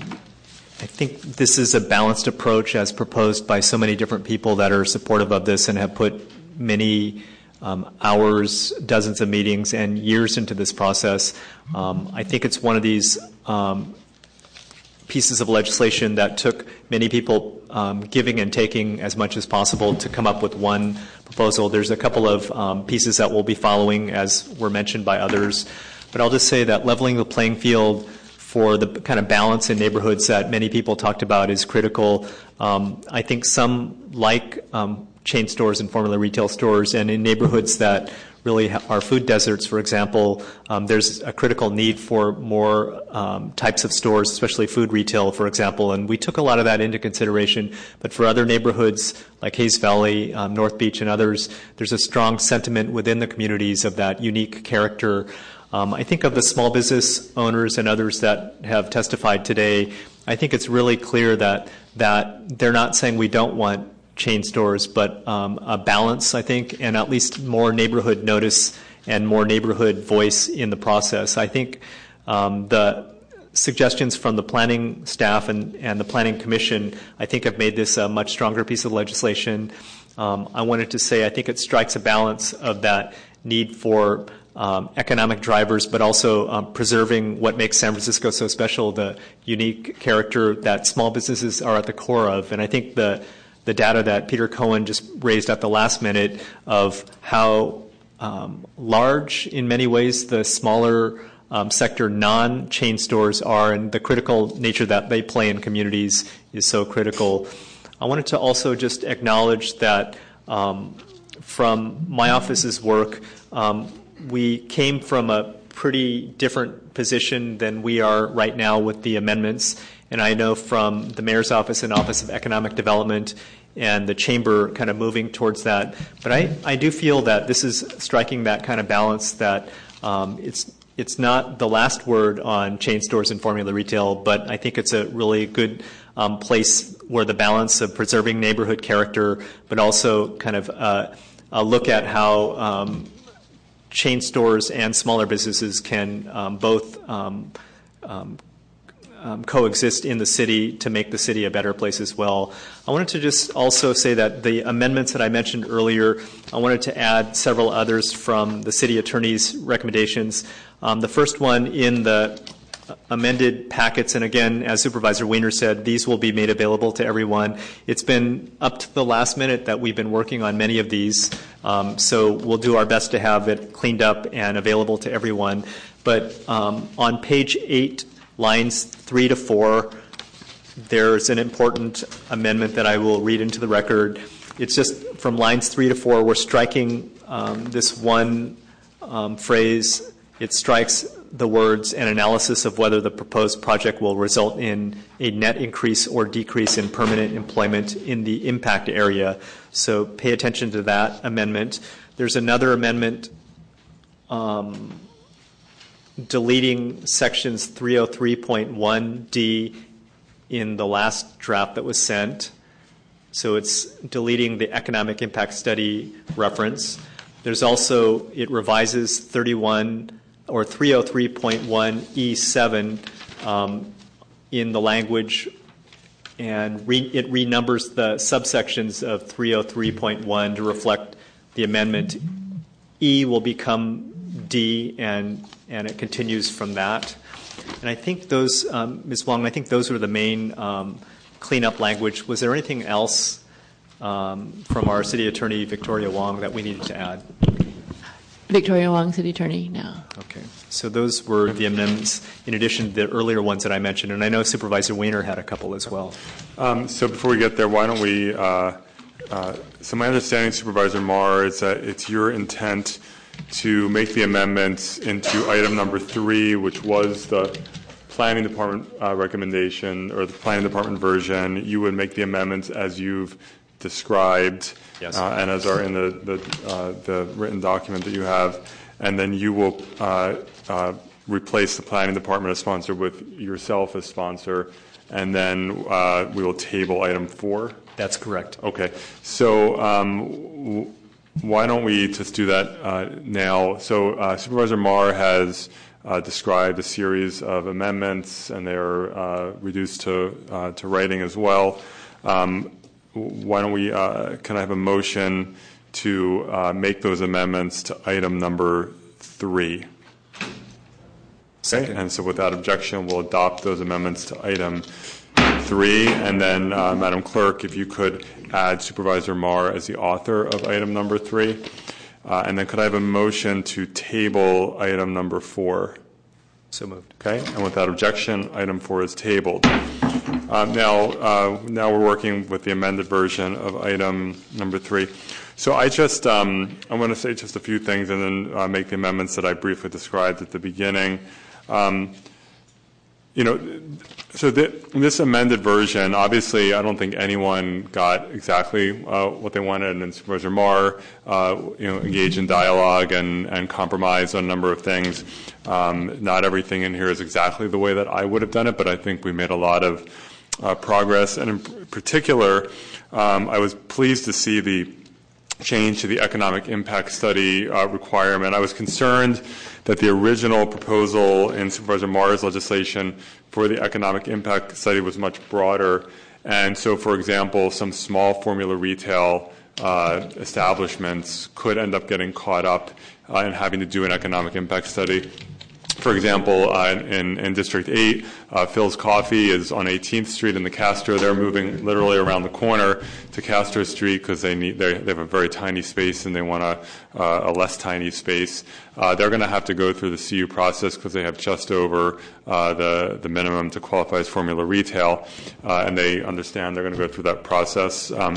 I think this is a balanced approach as proposed by so many different people that are supportive of this and have put many um, hours, dozens of meetings, and years into this process. Um, I think it's one of these um, pieces of legislation that took many people um, giving and taking as much as possible to come up with one proposal. There's a couple of um, pieces that we'll be following, as were mentioned by others. But I'll just say that leveling the playing field for the kind of balance in neighborhoods that many people talked about is critical. Um, I think some like um, chain stores and formula retail stores, and in neighborhoods that really are food deserts, for example, um, there's a critical need for more um, types of stores, especially food retail, for example. And we took a lot of that into consideration. But for other neighborhoods like Hayes Valley, um, North Beach, and others, there's a strong sentiment within the communities of that unique character Um, I think of the small business owners and others that have testified today, I think it's really clear that that they're not saying we don't want chain stores, but um, a balance, I think, and at least more neighborhood notice and more neighborhood voice in the process. I think um, the suggestions from the planning staff and, and the planning commission, I think, have made this a much stronger piece of legislation. Um, I wanted to say I think it strikes a balance of that need for um, economic drivers, but also um, preserving what makes San Francisco so special, the unique character that small businesses are at the core of. And I think the the data that Peter Cohen just raised at the last minute of how um, large, in many ways, the smaller um, sector non-chain stores are, and the critical nature that they play in communities is so critical. I wanted to also just acknowledge that um, from my office's work, um, we came from a pretty different position than we are right now with the amendments. And I know from the mayor's office and Office of Economic Development and the chamber kind of moving towards that. But I, I do feel that this is striking that kind of balance that um, it's it's not the last word on chain stores and formula retail, but I think it's a really good um, place where the balance of preserving neighborhood character, but also kind of uh, a look at how um, chain stores and smaller businesses can um, both um, um, coexist in the city to make the city a better place as well. I wanted to just also say that the amendments that I mentioned earlier, I wanted to add several others from the city attorney's recommendations. Um, the first one in the amended packets, and again, as Supervisor Wiener said, these will be made available to everyone. It's been up to the last minute that we've been working on many of these, um, so we'll do our best to have it cleaned up and available to everyone. But um, on page eight lines three to four, there's an important amendment that I will read into the record. It's just from lines three to four, we're striking um, this one um, phrase. It strikes the words an analysis of whether the proposed project will result in a net increase or decrease in permanent employment in the impact area. So pay attention to that amendment. There's another amendment um, deleting sections 303.1D in the last draft that was sent. So it's deleting the economic impact study reference. There's also, it revises 31 or 303.1E7 um, in the language and re, it renumbers the subsections of 303.1 to reflect the amendment. E will become D and and it continues from that. And I think those, um, Ms. Wong, I think those were the main um, cleanup language. Was there anything else um, from our city attorney, Victoria Wong, that we needed to add? Victoria Wong, city attorney, now. Okay. So those were the amendments in addition to the earlier ones that I mentioned. And I know Supervisor Wiener had a couple as well. Um, so before we get there, why don't we, uh, uh, so my understanding, Supervisor Mar, is that it's your intent to make the amendments into item number three, which was the planning department uh, recommendation or the planning department version. You would make the amendments as you've described yes. uh, and as are in the the, uh, the, written document that you have, and then you will uh, uh, replace the planning department as sponsor with yourself as sponsor, and then uh, we will table item four. That's correct. Okay. So. Um, w- why don't we just do that uh, now? So uh, Supervisor Mar has uh, described a series of amendments, and they are uh, reduced to uh, to writing as well. Um, why don't we? Uh, can I have a motion to make those amendments to item number three? Okay, and so without objection, we'll adopt those amendments to item three. And then, Madam Clerk, if you could add Supervisor Mar as the author of item number three. Uh, and then could I have a motion to table item number four? So moved. Okay, and without objection, item four is tabled. Now, uh, now we're working with the amended version of item number three. So I just, um, I'm going to say just a few things and then uh, make the amendments that I briefly described at the beginning. You know, so this amended version, obviously, I don't think anyone got exactly uh, what they wanted, and Supervisor Mar, uh, you know, engaged in dialogue and, and compromise on a number of things. Um, not everything in here is exactly the way that I would have done it, but I think we made a lot of uh, progress. And in particular, um, I was pleased to see the change to the economic impact study requirement. I was concerned that the original proposal in Supervisor Mar's legislation for the economic impact study was much broader. And so, for example, some small formula retail uh, establishments could end up getting caught up uh, in having to do an economic impact study for example, uh, in, in District 8, uh, Philz Coffee is on 18th Street in the Castro. They're moving literally around the corner to Castro Street because they need they have a very tiny space and they want uh, a less tiny space. Uh, they're going to have to go through the CU process because they have just over uh, the minimum to qualify as formula retail, uh, and they understand they're going to go through that process. Um,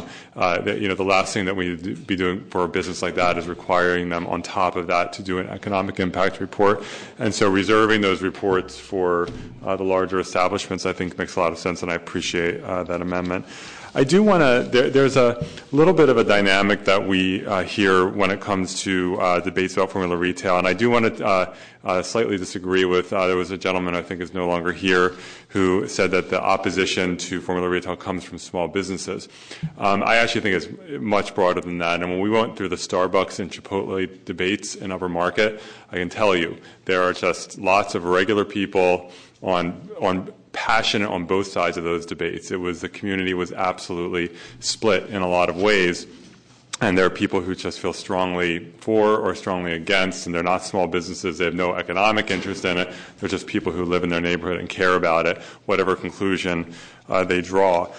you know, the last thing that we to be doing for a business like that is requiring them on top of that to do an economic impact report, and so reserving those reports for the larger establishments, I think, makes a lot of sense, and I appreciate that amendment. I do want to, there, there's a little bit of a dynamic that we uh, hear when it comes to uh, debates about formula retail, and I do want to uh, uh slightly disagree with, uh, there was a gentleman I think is no longer here who said that the opposition to formula retail comes from small businesses. Um, I actually think it's much broader than that, and when we went through the Starbucks and Chipotle debates in Upper Market, I can tell you there are just lots of regular people on on passionate on both sides of those debates. It was the community was absolutely split in a lot of ways. And there are people who just feel strongly for or strongly against, and they're not small businesses. They have no economic interest in it. They're just people who live in their neighborhood and care about it, whatever conclusion uh, they draw.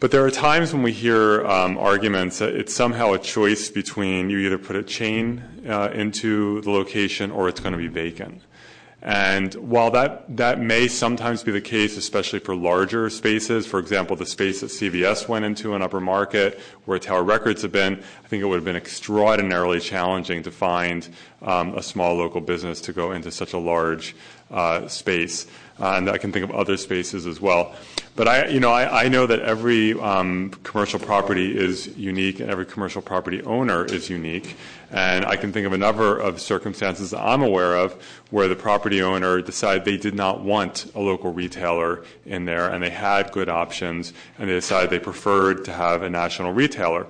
But there are times when we hear um, arguments that it's somehow a choice between you either put a chain uh, into the location or it's going to be vacant. And while that, may sometimes be the case, especially for larger spaces, for example, the space that CVS went into in Upper Market, where Tower Records have been, I think it would have been extraordinarily challenging to find um, a small local business to go into such a large uh, space. And I can think of other spaces as well. But I, you know, I, I know that every um, commercial property is unique, and every commercial property owner is unique. And I can think of a number of circumstances I'm aware of where the property owner decided they did not want a local retailer in there, and they had good options, and they decided they preferred to have a national retailer.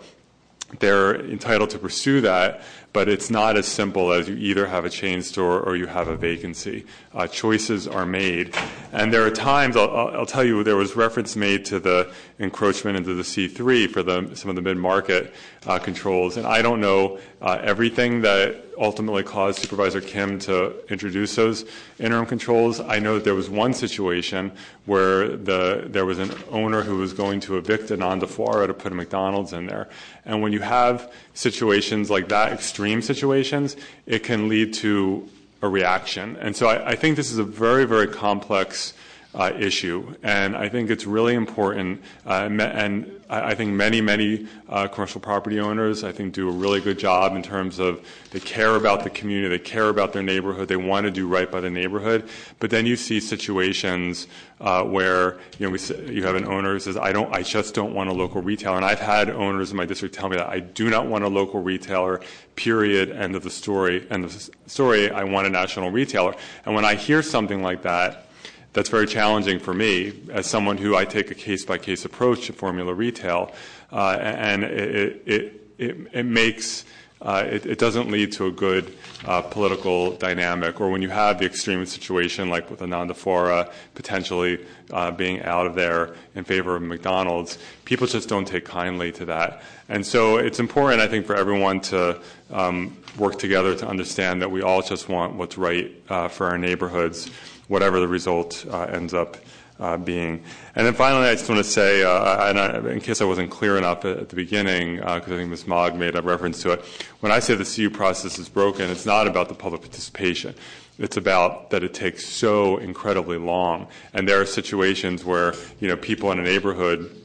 They're entitled to pursue that, but it's not as simple as you either have a chain store or you have a vacancy. Uh, choices are made. And there are times, I'll, tell you, there was reference made to the encroachment into the C3 for some of the mid-market controls. And I don't know uh, everything that ultimately caused Supervisor Kim to introduce those interim controls. I know that there was one situation where the, there was an owner who was going to evict Ananda Fuara to put a McDonald's in there. And when you have situations like that, extreme situations, it can lead to a reaction. And so I, think this is a very, very complex uh, issue. And I think it's really important. Uh, and I, think many, many uh, commercial property owners, I think, do a really good job in terms of they care about the community, they care about their neighborhood, they want to do right by the neighborhood. But then you see situations uh, where you have an owner who says, "I just don't want a local retailer." And I've had owners in my district tell me that I do not want a local retailer. Period. End of the story. End of the story. I want a national retailer. And when I hear something like that that's very challenging for me as someone who I take a case by case approach to formula retail, uh, and it, it, it, it makes uh, it, it, doesn't lead to a good uh, political dynamic. Or when you have the extreme situation like with Ananda Fuara potentially uh, being out of there in favor of McDonald's, people just don't take kindly to that. And so it's important, I think, for everyone to um, work together to understand that we all just want what's right uh, for our neighborhoods whatever the result uh, ends up uh, being. And then finally, I just want to say, uh, in case I wasn't clear enough at, the beginning, because I think Ms. Mogg made a reference to it, when I say the CU process is broken, it's not about the public participation. It's about that it takes so incredibly long. And there are situations where, you know, people in a neighborhood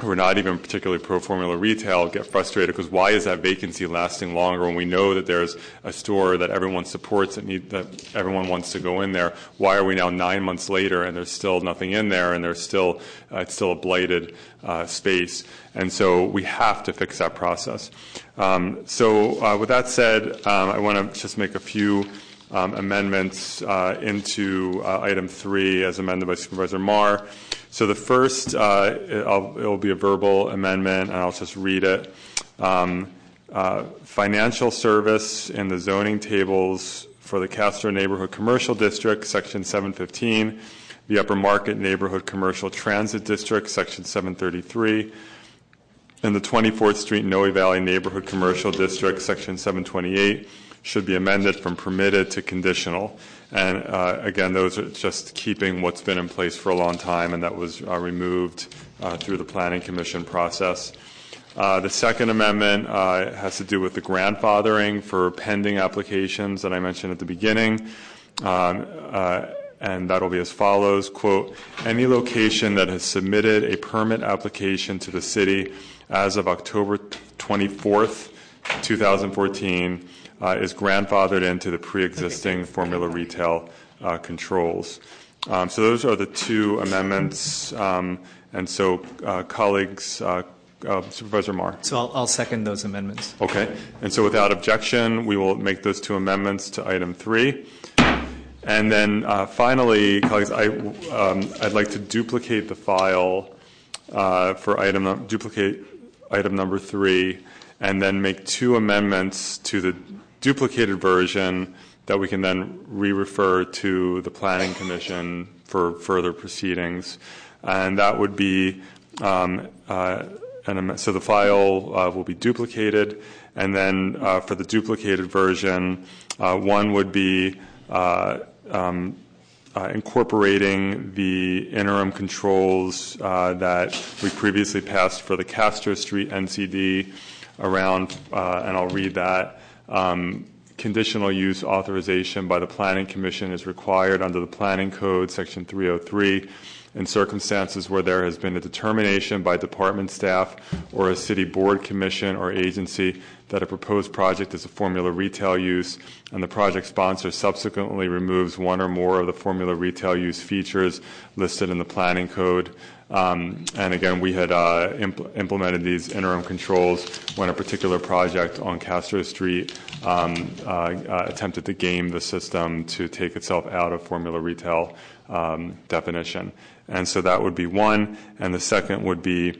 who are not even particularly pro formula retail get frustrated because why is that vacancy lasting longer when we know that there's a store that everyone supports that need that everyone wants to go in there? Why are we now nine months later and there's still nothing in there and there's still uh, it's still a blighted uh, space? And so we have to fix that process. Um, so uh, with that said um, I want to just make a few um, amendments uh, into uh, item three as amended by Supervisor Mar. So the first, uh, it, will be a verbal amendment, and I'll just read it. Um, uh, financial service in the zoning tables for the Castro Neighborhood Commercial District, Section 715, the Upper Market Neighborhood Commercial Transit District, Section 733, and the 24th Street Noe Valley Neighborhood Commercial District, Section 728 should be amended from permitted to conditional. And uh, again, those are just keeping what's been in place for a long time, and that was uh, removed uh, through the Planning Commission process. The second amendment has to do with the grandfathering for pending applications that I mentioned at the beginning. Um, and that'll be as follows, quote, any location that has submitted a permit application to the city as of October 24th, 2014 uh, is grandfathered into the pre-existing formula retail uh, controls. Um, so those are the two amendments. Um, and so, uh, colleagues, uh, uh, Supervisor Mar. So I'll, I'll, second those amendments. Okay. And so without objection, we will make those two amendments to item three. And then uh, finally, colleagues, I, um, I'd like to duplicate the file for item, duplicate item number three, and then make two amendments to the duplicated version that we can then re-refer to the Planning Commission for further proceedings. And that would be, um, uh, so the file uh, will be duplicated. And then uh, for the duplicated version, uh, one would be uh, um, uh, incorporating the interim controls that we previously passed for the Castro Street NCD around, and I'll read that. Um, conditional use authorization by the Planning Commission is required under the Planning Code, Section 303, in circumstances where there has been a determination by department staff or a city board, commission, or agency that a proposed project is a formula retail use, and the project sponsor subsequently removes one or more of the formula retail use features listed in the planning code. Um, and again, we had uh, implemented these interim controls when a particular project on Castro Street um, uh, uh, attempted to game the system to take itself out of formula retail um, definition. And so that would be one. And the second would be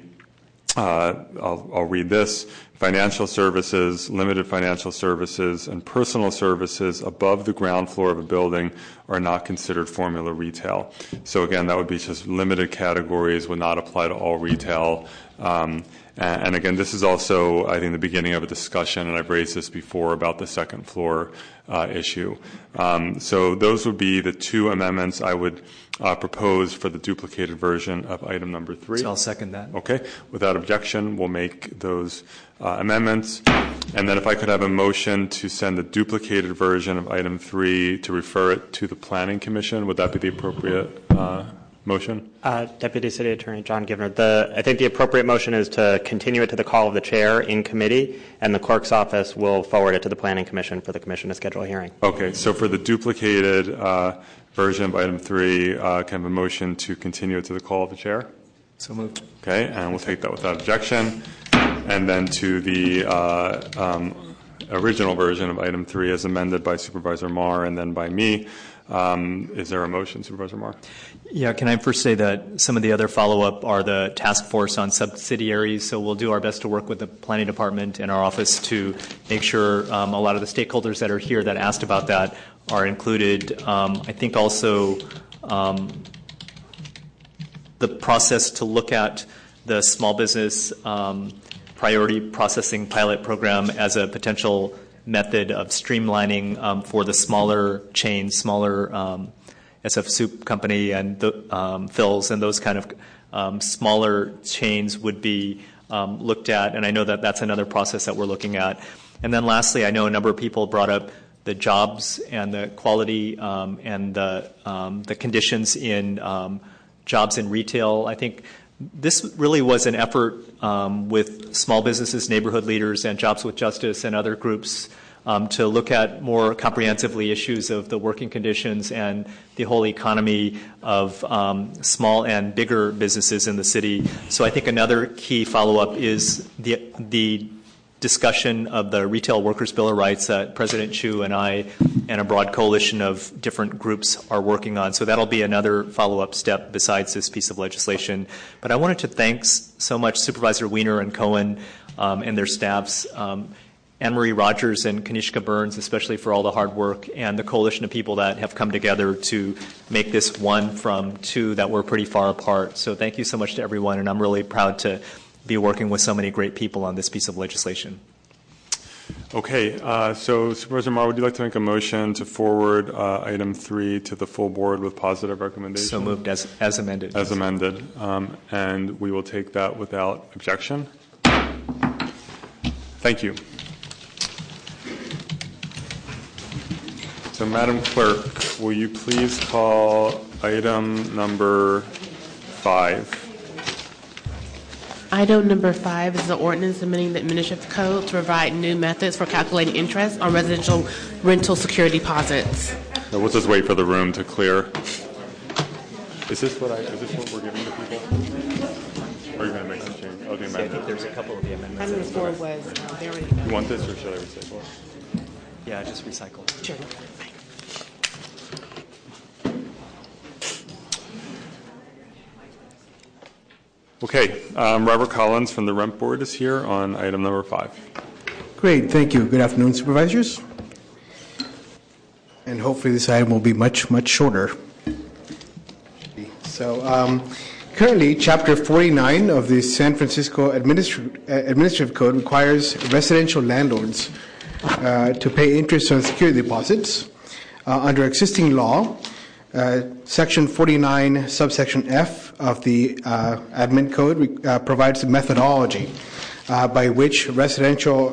I'll, I'll, read this. Financial services, limited financial services, and personal services above the ground floor of a building are not considered formula retail. So again, that would be just limited categories, would not apply to all retail. Um, and, again, this is also, I think, the beginning of a discussion, and I've raised this before about the second floor uh, issue. Um, so those would be the two amendments I would uh, proposed for the duplicated version of item number three. So I'll second that. Okay. Without objection, we'll make those uh, amendments. And then if I could have a motion to send the duplicated version of item three to refer it to the Planning Commission, would that be the appropriate uh, motion? Uh, Deputy City Attorney Jon Givner, the, I think the appropriate motion is to continue it to the call of the chair in committee, and the clerk's office will forward it to the Planning Commission for the commission to schedule a hearing. Okay, so for the duplicated uh, version of item three, uh, can I have a motion to continue it to the call of the chair? So moved. Okay, and we'll take that without objection. And then to the uh, um, original version of item three as amended by Supervisor Mar and then by me. Um, is there a motion, Supervisor Mar? Yeah, can I first say that some of the other follow-up are the task force on subsidiaries. So we'll do our best to work with the planning department and our office to make sure um, a lot of the stakeholders that are here that asked about that are included. Um, I think also um, the process to look at the small business um, priority processing pilot program as a potential method of streamlining for the smaller chains, smaller SF Soup Company and the, Philz and those kind of smaller chains would be looked at. And I know that that's another process that we're looking at. And then lastly, I know a number of people brought up the jobs and the quality um, and the, the conditions in jobs in retail. I think this really was an effort um, with small businesses, neighborhood leaders, and Jobs with Justice and other groups um, to look at more comprehensively issues of the working conditions and the whole economy of um, small and bigger businesses in the city. So I think another key follow up is the the discussion of the Retail Workers Bill of Rights that President Chiu and I and a broad coalition of different groups are working on. So that'll be another follow up step besides this piece of legislation. But I wanted to thank so much Supervisor Wiener and Cohen um, and their staffs. Um, AnMarie Rodgers and Kanishka Burns, especially for all the hard work, and the coalition of people that have come together to make this one from two that were pretty far apart. So thank you so much to everyone, and I'm really proud to be working with so many great people on this piece of legislation. Okay, uh, so Supervisor Mar, would you like to make a motion to forward uh, item three to the full board with positive recommendation? So moved as, as amended. As amended. Um, and we will take that without objection. Thank you. So, Madam Clerk, will you please call item number five? Item number five is the ordinance amending the administrative code to provide new methods for calculating interest on residential rental security deposits. Now, we'll just wait for the room to clear. Is this what I? Is this what we're giving to people? Are you going to make some change? The See, I think there's a couple of the amendments. Item number four was uh, they already. You want this, or should I recycle it? Yeah, just recycle. Sure. Okay, um, Robert Collins from the Rent Board is here on item number five. Great, thank you. Good afternoon, supervisors. And hopefully this item will be much, much shorter. So, um, currently, Chapter 49 of the San Francisco Administri- Administrative Code requires residential landlords uh, to pay interest on security deposits. Uh, under existing law, uh, Section 49, subsection F of the uh, Admin Code uh, provides a methodology uh, by which residential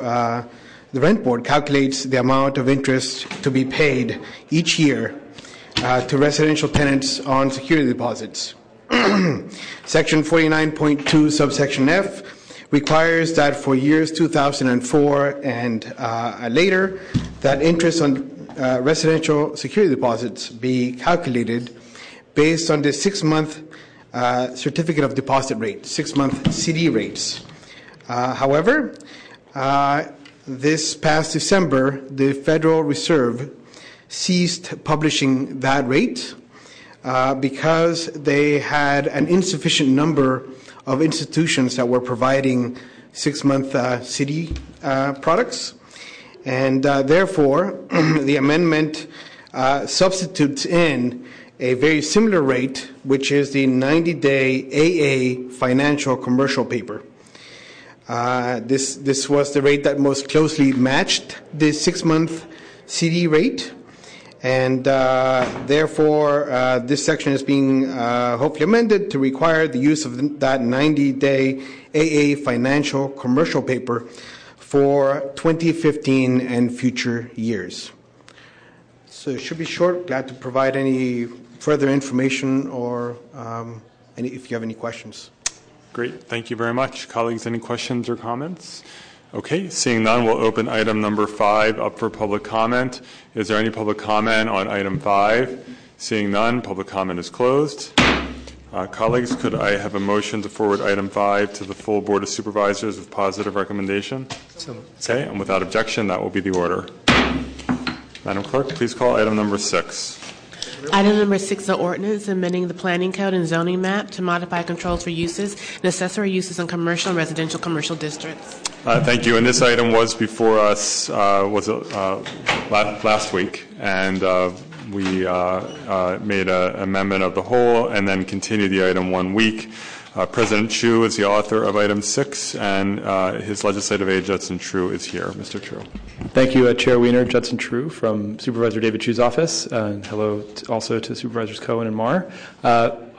the rent board calculates the amount of interest to be paid each year to residential tenants on security deposits. Section 49.2, subsection F, requires that for years 2004 and later, that interest on residential security deposits be calculated based on the six month uh, certificate of deposit rate, six month CD rates. Uh, however, uh, this past December, the Federal Reserve ceased publishing that rate uh, because they had an insufficient number of institutions that were providing six month uh, CD products. And therefore, the amendment substitutes in a very similar rate, which is the 90 day AA financial commercial paper. Uh, this, this was the rate that most closely matched the six month CD rate. And uh, therefore, uh, this section is being hopefully amended to require the use of that 90 day AA financial commercial paper for 2015 and future years. So it should be short. Glad to provide any further information or um, any, if you have any questions. Great. Thank you very much. Colleagues, any questions or comments? Okay, seeing none, we'll open item number five up for public comment. Is there any public comment on item five? Seeing none, public comment is closed. Uh, colleagues, could I have a motion to forward item five to the full Board of Supervisors with positive recommendation? So, okay, and without objection, that will be the order. Madam Clerk, please call item number six. Item number six, the ordinance amending the planning code and zoning map to modify controls for uses and accessory uses in commercial and residential commercial districts. Uh, thank you. And this item was before us uh, was uh, last week, and uh, we uh, uh, made an amendment of the whole and then continued the item one week. Uh, President Chiu is the author of item six, and uh, his legislative aide, Judson True, is here. Mr. True. Thank you, uh, Chair Wiener. Judson True from Supervisor David Chiu's office. and hello also to Supervisors Cohen and Mar.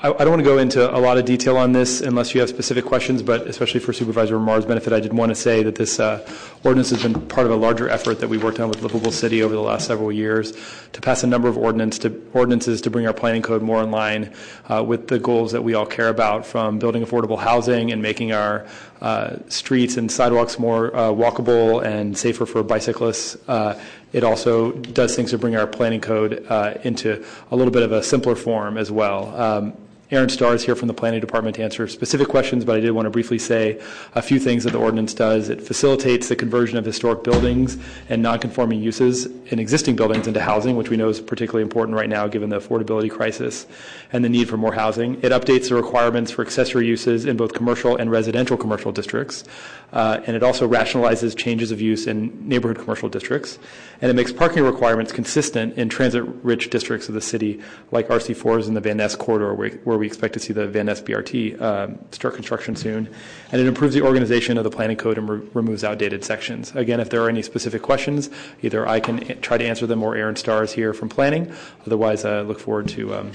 I, don't want to go into a lot of detail on this unless you have specific questions, but especially for Supervisor Mar's benefit, I did want to say that this uh, ordinance has been part of a larger effort that we worked on with Livable City over the last several years to pass a number of ordinance to, ordinances to bring our planning code more in line uh, with the goals that we all care about, from building affordable housing and making our uh, streets and sidewalks more uh, walkable and safer for bicyclists. Uh, it also does things to bring our planning code uh, into a little bit of a simpler form as well. Um, Aaron Starr is here from the Planning Department to answer specific questions, but I did want to briefly say a few things that the ordinance does. It facilitates the conversion of historic buildings and nonconforming uses in existing buildings into housing, which we know is particularly important right now given the affordability crisis and the need for more housing. It updates the requirements for accessory uses in both commercial and residential commercial districts. Uh, and it also rationalizes changes of use in neighborhood commercial districts. And it makes parking requirements consistent in transit-rich districts of the city, like RC4s in the Van Ness corridor, where, we expect to see the Van Ness BRT um, start construction soon. And it improves the organization of the planning code and re- removes outdated sections. Again, if there are any specific questions, either I can try to answer them or Aaron Starr is here from planning. Otherwise, I look forward to, um,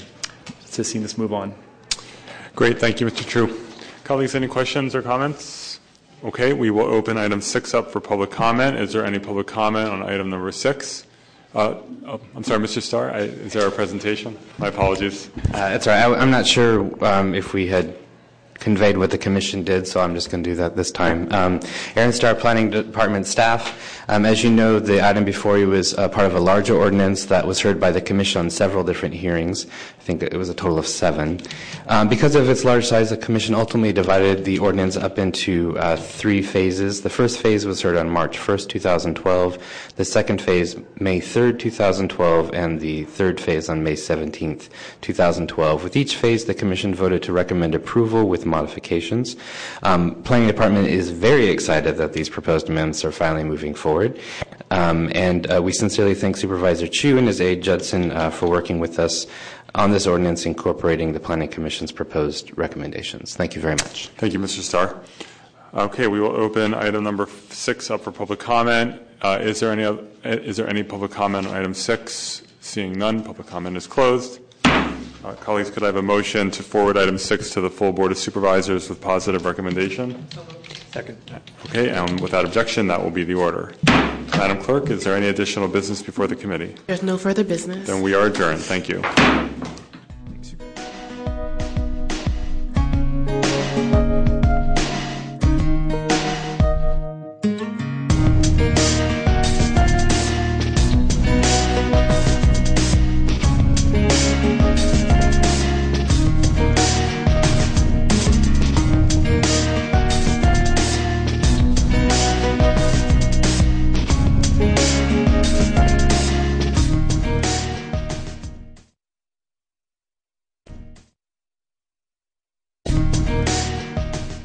to seeing this move on. Great, thank you, Mr. True. Colleagues, any questions or comments? Okay, we will open item six up for public comment. Is there any public comment on item number six? Uh, oh, I'm sorry, Mr. Starr, I, is there a presentation? My apologies. Uh, that's all right. I, am not sure um, if we had conveyed what the commission did, so I'm just going to do that this time. Um, Aaron Starr, Planning Department staff. Um, as you know, the item before you was uh, part of a larger ordinance that was heard by the Commission on several different hearings. I think it was a total of seven. Um, because of its large size, the Commission ultimately divided the ordinance up into uh, three phases. The first phase was heard on March 1st, 2012. The second phase, May 3rd, 2012, and the third phase on May 17th, 2012. With each phase, the Commission voted to recommend approval with modifications. Um, Planning Department is very excited that these proposed amendments are finally moving forward. Um, and uh, we sincerely thank Supervisor Chiu and his aide Judson uh, for working with us on this ordinance incorporating the Planning Commission's proposed recommendations. Thank you very much. Thank you, Mr. Starr. Okay, we will open item number six up for public comment. Uh, is there any is there any public comment on item six? Seeing none, public comment is closed. Uh, colleagues, could I have a motion to forward item six to the full Board of Supervisors with positive recommendation? Second. Okay, and without objection, that will be the order. Madam Clerk, is there any additional business before the committee? There's no further business. Then we are adjourned. Thank you.